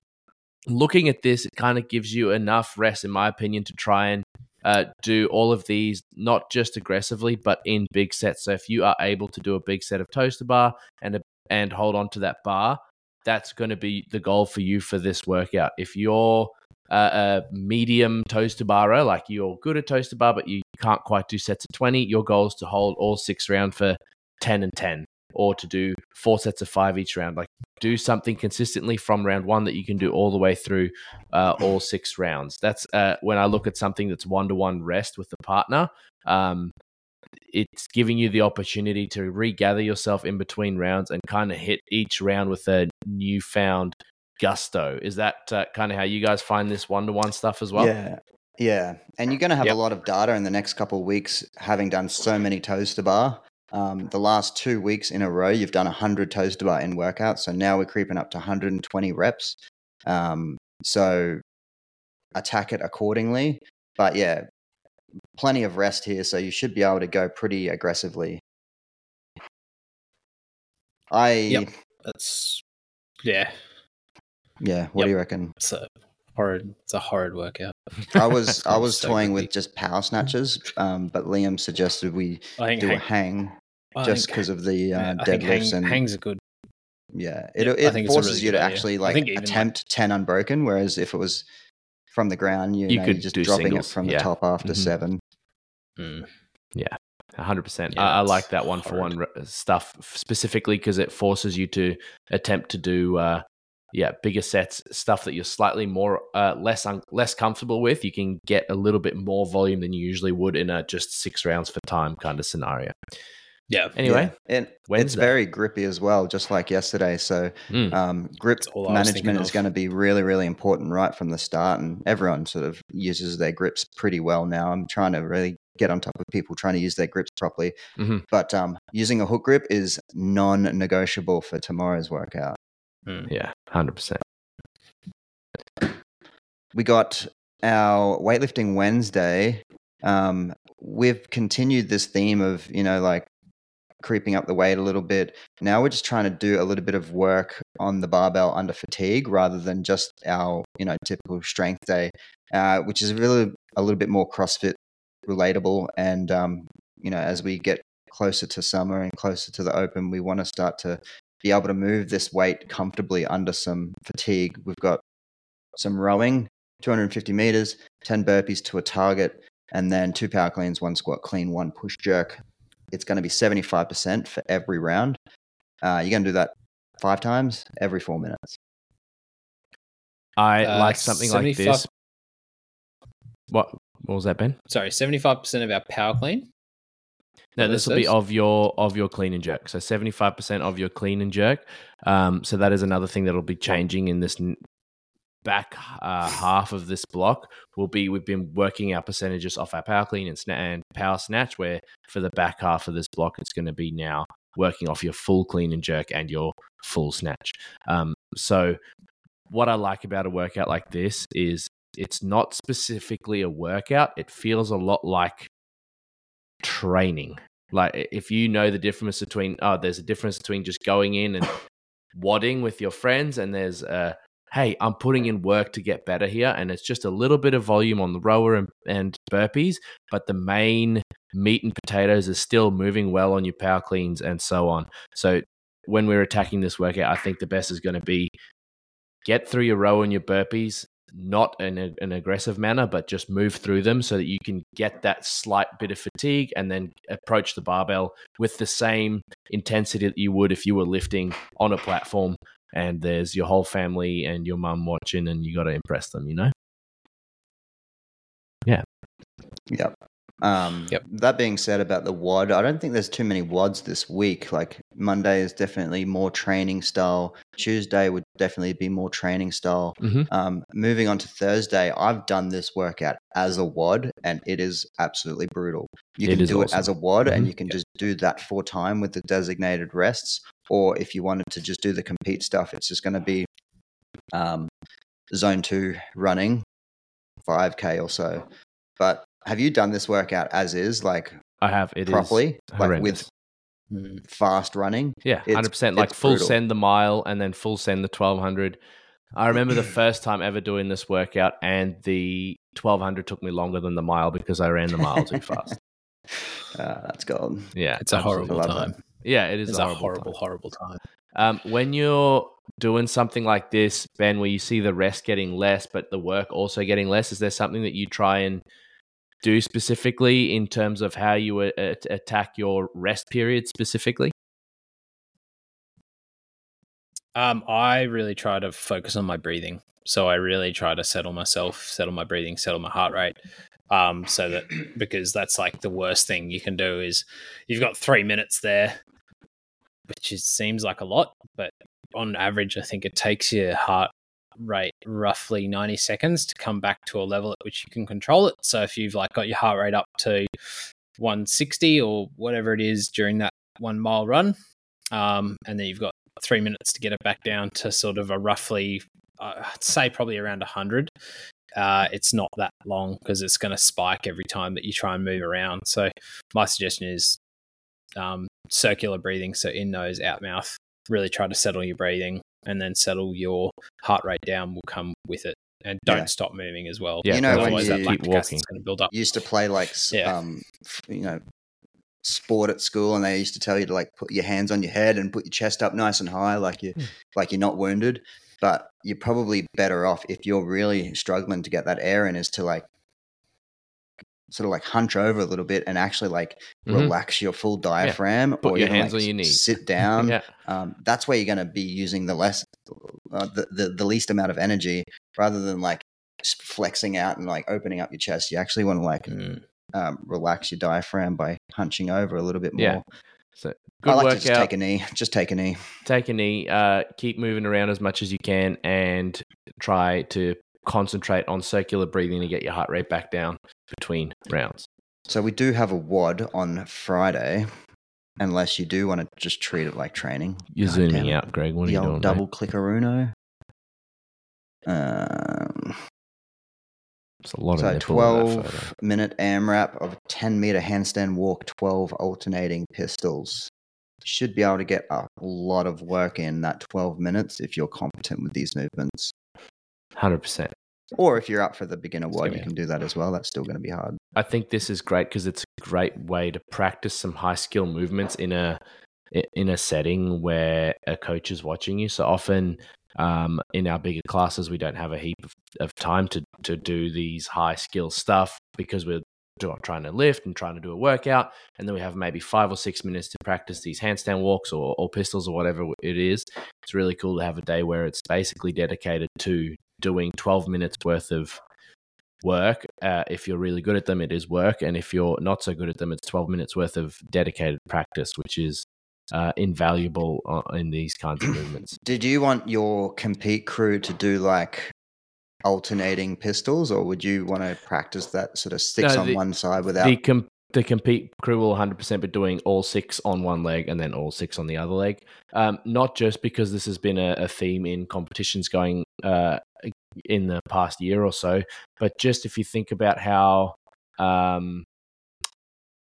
Speaker 1: looking at this, it kind of gives you enough rest, in my opinion, to try and uh, do all of these not just aggressively, but in big sets. So if you are able to do a big set of toes to bar and a, and hold on to that bar, that's going to be the goal for you for this workout. If you're uh, a medium toaster barrer, like you're good at toes to bar, but you can't quite do sets of 20, your goal is to hold all six round for 10 and 10 or to do four sets of five each round. Like do something consistently from round one that you can do all the way through uh, all six rounds. That's uh, when I look at something that's one to one rest with the partner. Um, it's giving you the opportunity to regather yourself in between rounds and kind of hit each round with a newfound gusto. Is that uh, kind of how you guys find this one to one stuff as well?
Speaker 2: Yeah. Yeah. And you're going to have
Speaker 1: Yep.
Speaker 2: a lot of data in the next couple of weeks, having done so many toes to bar. Um, the last two weeks in a row, you've done 100 toes to bar in workouts. So now we're creeping up to 120 reps. Um, so attack it accordingly. But yeah, plenty of rest here. So you should be able to go pretty aggressively. I,
Speaker 3: Yep. That's yeah.
Speaker 2: yeah, what do you reckon?
Speaker 3: It's a horrid. It's a horrid workout.
Speaker 2: I was I was
Speaker 3: So
Speaker 2: toying with just power snatches, um, but Liam suggested we do a
Speaker 3: hang,
Speaker 2: hang
Speaker 3: I
Speaker 2: just because of the uh,
Speaker 3: yeah,
Speaker 2: deadlifts
Speaker 3: hang,
Speaker 2: and
Speaker 3: hangs are good.
Speaker 2: yeah, it
Speaker 3: Yeah,
Speaker 2: it
Speaker 3: think it's a
Speaker 2: forces
Speaker 3: really
Speaker 2: you to
Speaker 3: idea.
Speaker 2: actually like
Speaker 3: think even, like-
Speaker 2: attempt ten unbroken. Whereas if it was from the ground, you,
Speaker 1: You
Speaker 2: know,
Speaker 1: could
Speaker 2: you're just dropping
Speaker 1: singles,
Speaker 2: it from the top after
Speaker 1: Mhm.
Speaker 2: seven.
Speaker 3: Mm.
Speaker 1: hundred percent.
Speaker 3: Yeah,
Speaker 1: I, I like that one for one stuff specifically because it forces you to attempt to do, uh, yeah, bigger sets, stuff that you're slightly more uh, less un- less comfortable with. You can get a little bit more volume than you usually would in a just six rounds for time kind of scenario.
Speaker 3: Yeah.
Speaker 1: Anyway,
Speaker 2: Yeah. and it's very grippy as well, just like yesterday. So
Speaker 1: Mm.
Speaker 2: um, grip
Speaker 3: all I was thinking
Speaker 2: management is going to be really, really important right from the start. And everyone sort of uses their grips pretty well now. I'm trying to really get on top of people trying to use their grips properly.
Speaker 1: Mhm.
Speaker 2: But um, using a hook grip is non negotiable for tomorrow's workout.
Speaker 3: Mm.
Speaker 1: yeah, hundred percent.
Speaker 2: We got our weightlifting Wednesday. Um, we've continued this theme of, you know, like creeping up the weight a little bit. Now we're just trying to do a little bit of work on the barbell under fatigue rather than just our, you know, typical strength day, uh, which is really a little bit more CrossFit relatable. And, um, you know, as we get closer to summer and closer to the open, we want to start to be able to move this weight comfortably under some fatigue. We've got some rowing, 250 meters, 10 burpees to a target, and then two power cleans, one squat clean, one push jerk. It's going to be 75% for every round. Uh, you're going to do that five times every four minutes.
Speaker 1: I
Speaker 3: Uh,
Speaker 1: like something like this. What? What was that, Ben?
Speaker 3: Sorry, seventy-five percent of our power clean.
Speaker 1: No, this will be of your of your clean and jerk. So seventy five percent of your clean and jerk. Um, so that is another thing that'll be changing in this n- back uh, half of this block. Will be we've been working our percentages off our power clean and, sna- and power snatch. Where for the back half of this block, it's going to be now working off your full clean and jerk and your full snatch. Um, so what I like about a workout like this is it's not specifically a workout. It feels a lot like training. Like if you know the difference between oh, there's a difference between just going in and wadding with your friends, and there's uh, hey, I'm putting in work to get better here, and it's just a little bit of volume on the rower and, and burpees, but the main meat and potatoes is still moving well on your power cleans and so on. So when we're attacking this workout, I think the best is going to be get through your row and your burpees, not in a, an aggressive manner, but just move through them so that you can get that slight bit of fatigue and then approach the barbell with the same intensity that you would if you were lifting on a platform and there's your whole family and your mum watching and you got to impress them, you know? Yeah.
Speaker 2: Yep. Um,
Speaker 3: Yep.
Speaker 2: That being said about the WOD, I don't think there's too many WODs this week. Like Monday is definitely more training style. Tuesday would definitely be more training style.
Speaker 1: Mhm.
Speaker 2: Um, moving on to Thursday, I've done this workout as a WOD and it is absolutely brutal. You
Speaker 1: It
Speaker 2: can
Speaker 1: is
Speaker 2: do it as a WOD and
Speaker 1: Mhm.
Speaker 2: you can just do that for time with the designated rests. Or if you wanted to just do the compete stuff, it's just going to be um, zone two running, 5K or so. But have you done this workout as is, like
Speaker 1: I have it
Speaker 2: properly, like with
Speaker 3: Mm.
Speaker 2: fast running?
Speaker 1: Yeah, hundred percent. Like full
Speaker 2: brutal.
Speaker 1: send the mile and then full send the twelve hundred. I remember the first time ever doing this workout, and the 1200 took me longer than the mile because I ran the mile too fast.
Speaker 2: Uh, that's gold.
Speaker 1: Yeah,
Speaker 3: It's a horrible
Speaker 2: love that.
Speaker 3: time.
Speaker 1: Yeah, it is
Speaker 3: It's
Speaker 1: a
Speaker 3: a
Speaker 1: horrible,
Speaker 3: horrible,
Speaker 1: time.
Speaker 3: horrible time.
Speaker 1: Um, when you're doing something like this, Ben, where you see the rest getting less, but the work also getting less, is there something that you try and do specifically in terms of how you uh, attack your rest period specifically?
Speaker 3: Um, I really try to focus on my breathing. So I really try to settle myself, settle my breathing, settle my heart rate. Um, so that because that's like the worst thing you can do is you've got three minutes there, which is, seems like a lot, but on average, I think it takes your heart rate roughly 90 seconds to come back to a level at which you can control it. So if you've like got your heart rate up to 160 or whatever it is during that one mile run, um, and then you've got three minutes to get it back down to sort of a roughly, uh, I'd say probably around 100. Uh, it's not that long because it's going to spike every time that you try and move around. So, my suggestion is um, circular breathing. So, in nose, out mouth. Really try to settle your breathing and then settle your heart rate down will come with it. And don't
Speaker 2: Yeah.
Speaker 3: stop moving as well.
Speaker 1: Yeah,
Speaker 2: You know, when
Speaker 3: otherwise that
Speaker 2: you-
Speaker 1: Keep
Speaker 3: acid's
Speaker 1: walking.
Speaker 3: going to build up.
Speaker 2: used to play like
Speaker 3: Yeah.
Speaker 2: um you know sport at school and they used to tell you to like put your hands on your head and put your chest up nice and high like you
Speaker 1: Hmm.
Speaker 2: like you're not wounded but you're probably better off if you're really struggling to get that air in is to like sort of like hunch over a little bit and actually like
Speaker 1: Mhm.
Speaker 2: relax your full diaphragm
Speaker 1: Put
Speaker 2: or
Speaker 1: your hands
Speaker 2: like,
Speaker 1: on your knees.
Speaker 2: sit down
Speaker 1: yeah,
Speaker 2: um, that's where you're going to be using the less uh, the, the the least amount of energy rather than like flexing out and like opening up your chest you actually want to like
Speaker 3: Mm.
Speaker 2: Um, relax your diaphragm by hunching over a little bit more
Speaker 1: Yeah. so good
Speaker 2: I like
Speaker 1: workout.
Speaker 2: to just take a knee just take a knee
Speaker 1: take a knee, uh, keep moving around as much as you can, and try to concentrate on circular breathing to get your heart rate back down between rounds.
Speaker 2: so we do have a WOD on Friday unless you do want to just treat it like training
Speaker 1: You're
Speaker 2: God
Speaker 1: zooming out, Greg. What are
Speaker 2: the
Speaker 1: you
Speaker 2: old
Speaker 1: doing?
Speaker 2: double clickeruno um,
Speaker 1: It's a lot
Speaker 2: So
Speaker 1: of nipple in that photo.
Speaker 2: 12 minute AMRAP of 10 meter handstand walk, 12 alternating pistols. Should be able to get a lot of work in that 12 minutes if you're competent with these movements.
Speaker 1: Hundred percent.
Speaker 2: Or if you're up for the beginner
Speaker 3: It's
Speaker 2: you can do that as well. That's still going to be hard.
Speaker 1: I think this is great because it's a great way to practice some high skill movements in a in a setting where a coach is watching you. So often um, in our bigger classes, we don't have a heap of, of time to to do these high skill stuff because we're trying to lift and trying to do a workout, and then we have maybe five or six minutes to practice these handstand walks or, or pistols or whatever it is. It's really cool to have a day where it's basically dedicated to doing 12 minutes worth of work. Uh, if you're really good at them, it is work. And if you're not so good at them, it's 12 minutes worth of dedicated practice, which is uh, invaluable uh, in these kinds of movements.
Speaker 2: Did you want your compete crew to do like alternating pistols, or would you want to practice that sort of six
Speaker 1: No,
Speaker 2: on
Speaker 1: the-
Speaker 2: one side without?
Speaker 1: The, com- the compete crew will 100% be doing all six on one leg and then all six on the other leg. Um, not just because this has been a, a theme in competitions going uh, in the past year or so, but just if you think about how um,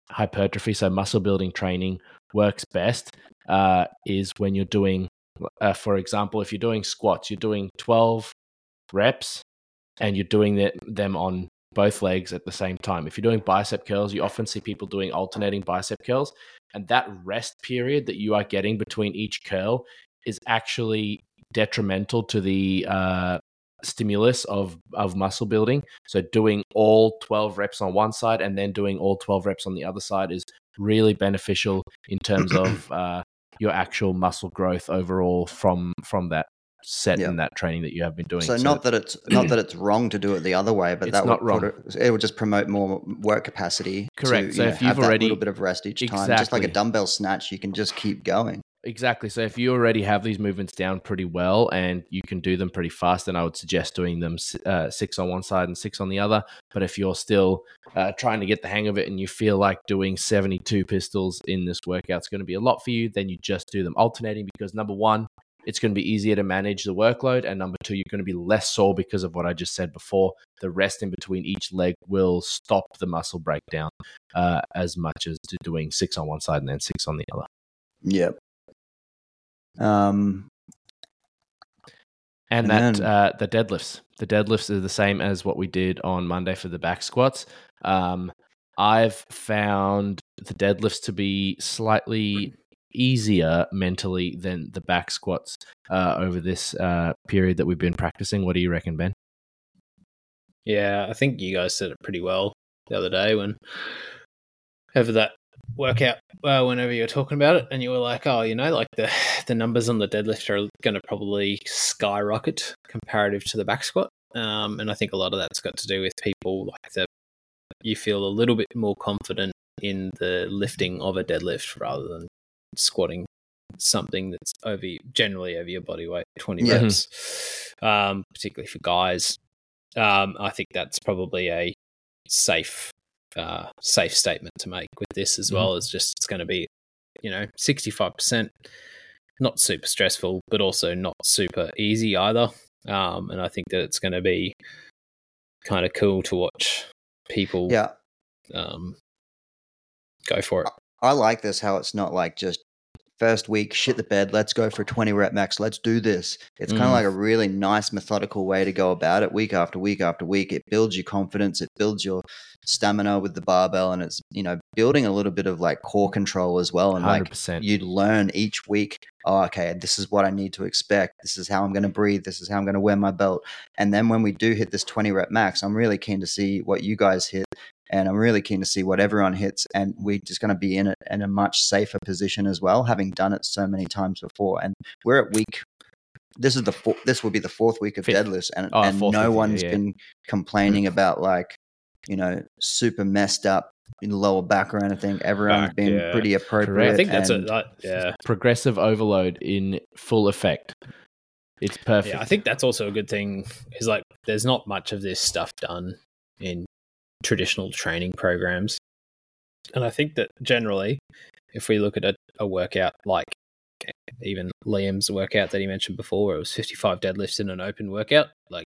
Speaker 1: hypertrophy, so muscle building training, works best, uh, is when you're doing, uh, for example, if you're doing squats, you're doing 12 reps and you're doing that, them on both legs at the same time. If you're doing bicep curls, you often see people doing alternating bicep curls, and that rest period that you are getting between each curl is actually detrimental to the uh, stimulus of of muscle building. So doing all 12 reps on one side and then doing all 12 reps on the other side is really beneficial in terms of uh, your actual muscle growth overall from from that set
Speaker 2: Yeah.
Speaker 1: and that training that you have been doing.
Speaker 2: so not that it's not that it's wrong to do it the other way, but
Speaker 1: It's
Speaker 2: that
Speaker 1: not
Speaker 2: would put it, it would just promote more work capacity.
Speaker 1: Correct.
Speaker 2: To,
Speaker 1: So
Speaker 2: you know,
Speaker 1: if you've already-
Speaker 2: little bit of rest each time, just like a dumbbell snatch, you can just keep going.
Speaker 1: Exactly. So if you already have these movements down pretty well and you can do them pretty fast, then I would suggest doing them uh, six on one side and six on the other. But if you're still uh, trying to get the hang of it and you feel like doing 72 pistols in this workout is going to be a lot for you, then you just do them alternating because number one, it's going to be easier to manage the workload. And number two, you're going to be less sore because of what I just said before. The rest in between each leg will stop the muscle breakdown uh, as much as doing six on one side and then six on the other.
Speaker 2: Yep. Um,
Speaker 1: and,
Speaker 2: And
Speaker 1: that
Speaker 2: then-
Speaker 1: uh, the deadlifts. The deadlifts are the same as what we did on Monday for the back squats. Um, I've found the deadlifts to be slightly easier mentally than the back squats uh, over this uh, period that we've been practicing. What do you reckon, Ben?
Speaker 3: Yeah, I think you guys said it pretty well the other day when over that workout, well, whenever you were talking about it, and you were like, "Oh, you know, like the the numbers on the deadlift are going to probably skyrocket comparative to the back squat." Um, and I think a lot of that's got to do with people like the you feel a little bit more confident in the lifting of a deadlift rather than squatting something that's over generally over your body weight 20
Speaker 2: Yeah.
Speaker 3: reps um, particularly for guys um, I think that's probably a safe uh, safe statement to make with this as
Speaker 1: Mhm.
Speaker 3: well as just it's going to be you know 65% not super stressful but also not super easy either. Um, and I think that it's going to be kind of cool to watch people
Speaker 2: Yeah,
Speaker 3: um, go for it.
Speaker 2: I like this how it's not like just first week shit the bed let's go for a 20 rep max let's do this. It's kind
Speaker 1: Mm.
Speaker 2: of like a really nice methodical way to go about it week after week after week. It builds your confidence it builds your stamina with the barbell and it's you know building a little bit of like core control as well and
Speaker 1: Hundred
Speaker 2: like you'd learn each week oh okay this is what i need to expect. This is how i'm going to breathe. This is how i'm going to wear my belt. And then when we do hit this 20 rep max i'm really keen to see what you guys hit and i'm really keen to see what everyone hits and we're just going to be in it in a much safer position as well having done it so many times before and we're at week this is the four, this will be the fourth week of
Speaker 1: Fifth.
Speaker 2: deadlifts and,
Speaker 1: Oh,
Speaker 2: and no
Speaker 1: week, yeah,
Speaker 2: one's
Speaker 1: yeah.
Speaker 2: been complaining mm. about like you know super messed up in the lower back or anything everyone's
Speaker 3: Back,
Speaker 2: been
Speaker 3: yeah.
Speaker 2: pretty appropriate
Speaker 3: I think that's a that, yeah
Speaker 1: Progressive overload in full effect. It's perfect.
Speaker 3: yeah I think that's also a good thing is like there's not much of this stuff done in traditional training programs. And I think that generally if we look at a, a workout like even Liam's workout that he mentioned before where it was 55 deadlifts in an open workout like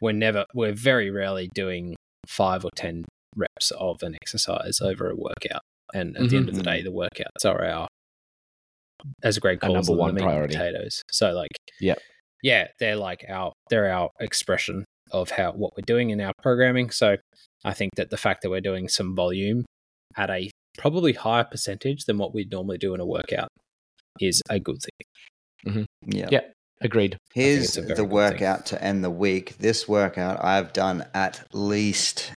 Speaker 3: we're never we're very rarely doing 5 or 10 reps of an exercise over a workout. And at the end of the mm-hmm. day the workouts are our as Greg
Speaker 1: Our
Speaker 3: calls
Speaker 1: number
Speaker 3: them,
Speaker 1: one
Speaker 3: the
Speaker 1: priority.
Speaker 3: potatoes. So like
Speaker 1: yeah,
Speaker 3: yeah they're like our they're our expression of how what we're doing in our programming so I think that the fact that we're doing some volume at a probably higher percentage than what we'd normally do in a workout is a good thing. Mm-hmm.
Speaker 2: yeah
Speaker 1: Yeah. Agreed.
Speaker 2: Here's
Speaker 3: it's a very
Speaker 2: the
Speaker 3: good thing.
Speaker 2: workout to end the week. This workout I've done at least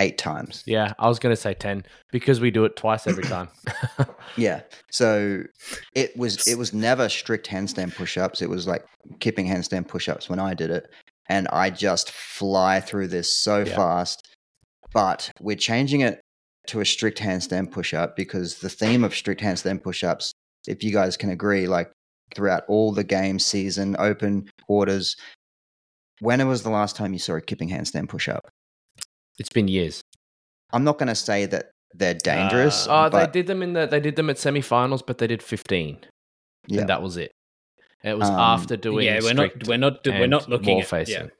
Speaker 2: eight times.
Speaker 1: Yeah, I was going to say 10 because we do it twice every time.
Speaker 2: Yeah. So it was it was never strict handstand push-ups. It was like kipping handstand push-ups when I did it. And I just fly through this so
Speaker 1: Yeah.
Speaker 2: fast. But we're changing it to a strict handstand push-up because the theme of strict handstand push-ups, if you guys can agree, like throughout all the game season, open quarters, when was the last time you saw a kipping handstand push-up?
Speaker 1: It's been years.
Speaker 2: I'm not going to say that they're dangerous.
Speaker 3: Uh,
Speaker 1: Oh,
Speaker 2: but
Speaker 1: they did them in the they did them at semifinals, but they did 15.
Speaker 2: yeah.
Speaker 1: And that was it. It was
Speaker 2: Um,
Speaker 1: after doing
Speaker 3: yeah, we're not we're not we're not looking
Speaker 1: wall
Speaker 3: at
Speaker 1: facing.
Speaker 3: yeah,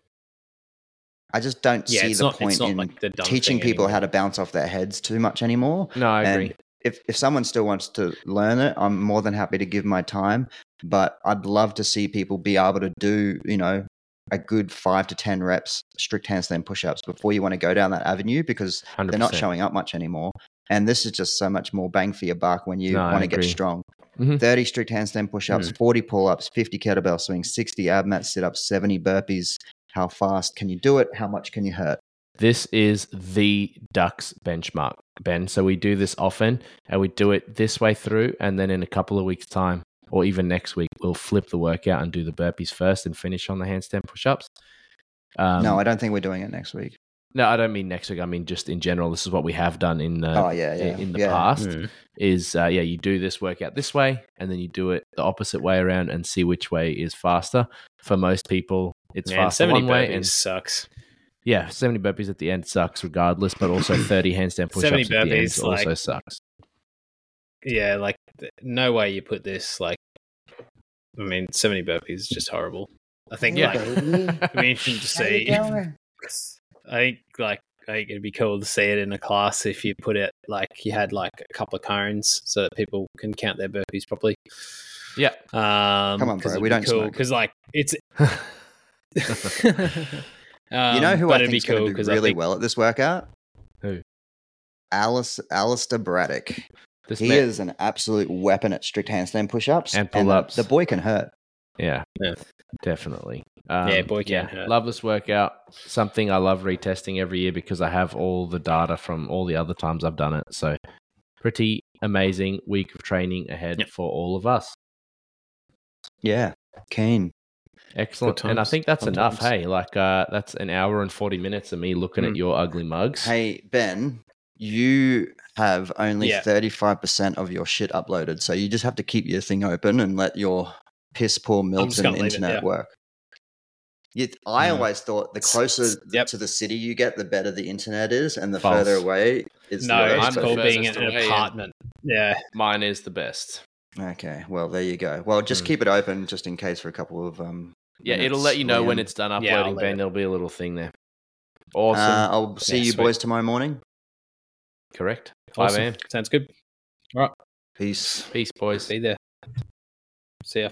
Speaker 2: I just don't
Speaker 3: yeah
Speaker 2: see the
Speaker 3: not
Speaker 2: point in
Speaker 3: like the
Speaker 2: teaching
Speaker 3: thing
Speaker 2: people how to bounce off their heads too much anymore.
Speaker 1: No, I agree.
Speaker 2: If if someone still wants to learn it, I'm more than happy to give my time. But I'd love to see people be able to do, you know, a good five to ten reps strict handstand push-ups before you want to go down that avenue because
Speaker 1: 100%.
Speaker 2: they're not showing up much anymore. And this is just so much more bang for your buck when you
Speaker 1: No,
Speaker 2: want to get strong.
Speaker 1: Mhm.
Speaker 2: 30 strict handstand push-ups, 40 pull-ups, 50 kettlebell swings, 60 ab mat sit-ups, 70 burpees. How fast can you do it? How much can you hurt?
Speaker 1: This is the Ducks benchmark, Ben. So we do this often and we do it this way through. And then in a couple of weeks' time, or even next week, we'll flip the workout and do the burpees first and finish on the handstand push ups. Um,
Speaker 2: no, I don't think we're doing it next week.
Speaker 1: no, I don't mean next week. I mean just in general. This is what we have done in the
Speaker 2: oh yeah, yeah.
Speaker 1: in the
Speaker 2: yeah.
Speaker 1: past.
Speaker 3: Mm.
Speaker 1: Is uh, yeah, you do this workout this way, and then you do it the opposite way around, and see which way is faster. For most people, it's
Speaker 3: Man,
Speaker 1: faster one way, and
Speaker 3: sucks.
Speaker 1: yeah, 70 burpees at the end sucks regardless, but also 30 handstand push-ups at the end
Speaker 3: burpees,
Speaker 1: also
Speaker 3: like-
Speaker 1: sucks.
Speaker 3: Yeah, like no way you put this like. I mean, seventy burpees is just horrible. I think
Speaker 1: Yeah.
Speaker 3: like it'd be interesting to see. I think like I think it'd be cool to see it in a class if you put it like you had like a couple of cones so that people can count their burpees properly.
Speaker 1: Yeah.
Speaker 3: Um,
Speaker 2: Come on, bro, we don't smoke.
Speaker 3: because like it's. um,
Speaker 2: you know who I
Speaker 3: it'd
Speaker 2: think's
Speaker 3: cool
Speaker 2: going to do really
Speaker 3: think,
Speaker 2: well at this workout?
Speaker 1: Who?
Speaker 2: Alice, Alistair Braddock.
Speaker 1: This
Speaker 2: He
Speaker 1: man-
Speaker 2: is an absolute weapon at strict handstand push-ups
Speaker 1: And pull-ups.
Speaker 2: The, boy can hurt.
Speaker 1: Yeah,
Speaker 3: Yeah.
Speaker 1: definitely. Um,
Speaker 3: Yeah, boy can hurt.
Speaker 1: Love this workout. Something I love retesting every year because I have all the data from all the other times I've done it. So, pretty amazing week of training ahead
Speaker 3: Yep.
Speaker 1: for all of us.
Speaker 2: Yeah, keen.
Speaker 1: Excellent.
Speaker 3: Good
Speaker 1: And I think that's
Speaker 3: Fun
Speaker 1: enough.
Speaker 3: times.
Speaker 1: Hey, like uh, that's an hour and 40 minutes of me looking at
Speaker 3: Mm.
Speaker 1: your ugly mugs.
Speaker 2: Hey Ben, you have only
Speaker 3: Yeah.
Speaker 2: thirty-five percent of your shit uploaded, so you just have to keep your thing open and let your piss poor Milton
Speaker 3: gonna it,
Speaker 2: internet
Speaker 3: yeah.
Speaker 2: work. You, I
Speaker 3: Mm.
Speaker 2: always thought the closer
Speaker 3: Yep.
Speaker 2: to the city you get, the better the internet is, and the
Speaker 1: False.
Speaker 2: further away is
Speaker 3: no,
Speaker 2: the
Speaker 3: it's
Speaker 1: I'm the
Speaker 3: called being in an apartment. Yeah,
Speaker 1: Mine is the best.
Speaker 2: Okay, well there you go. Well, just
Speaker 1: Mm.
Speaker 2: keep it open just in case for a couple of um.
Speaker 1: Yeah, it'll let you know when it's done uploading,
Speaker 3: let
Speaker 1: Ben.
Speaker 3: it-
Speaker 1: There'll be a little thing there. Awesome.
Speaker 2: Uh, I'll see
Speaker 3: Yeah,
Speaker 2: you
Speaker 3: sweet.
Speaker 2: boys tomorrow morning.
Speaker 1: Correct. 5
Speaker 3: awesome.
Speaker 1: a.m.
Speaker 3: Sounds good. All right.
Speaker 2: Peace.
Speaker 1: Peace, boys.
Speaker 3: Be there. See ya.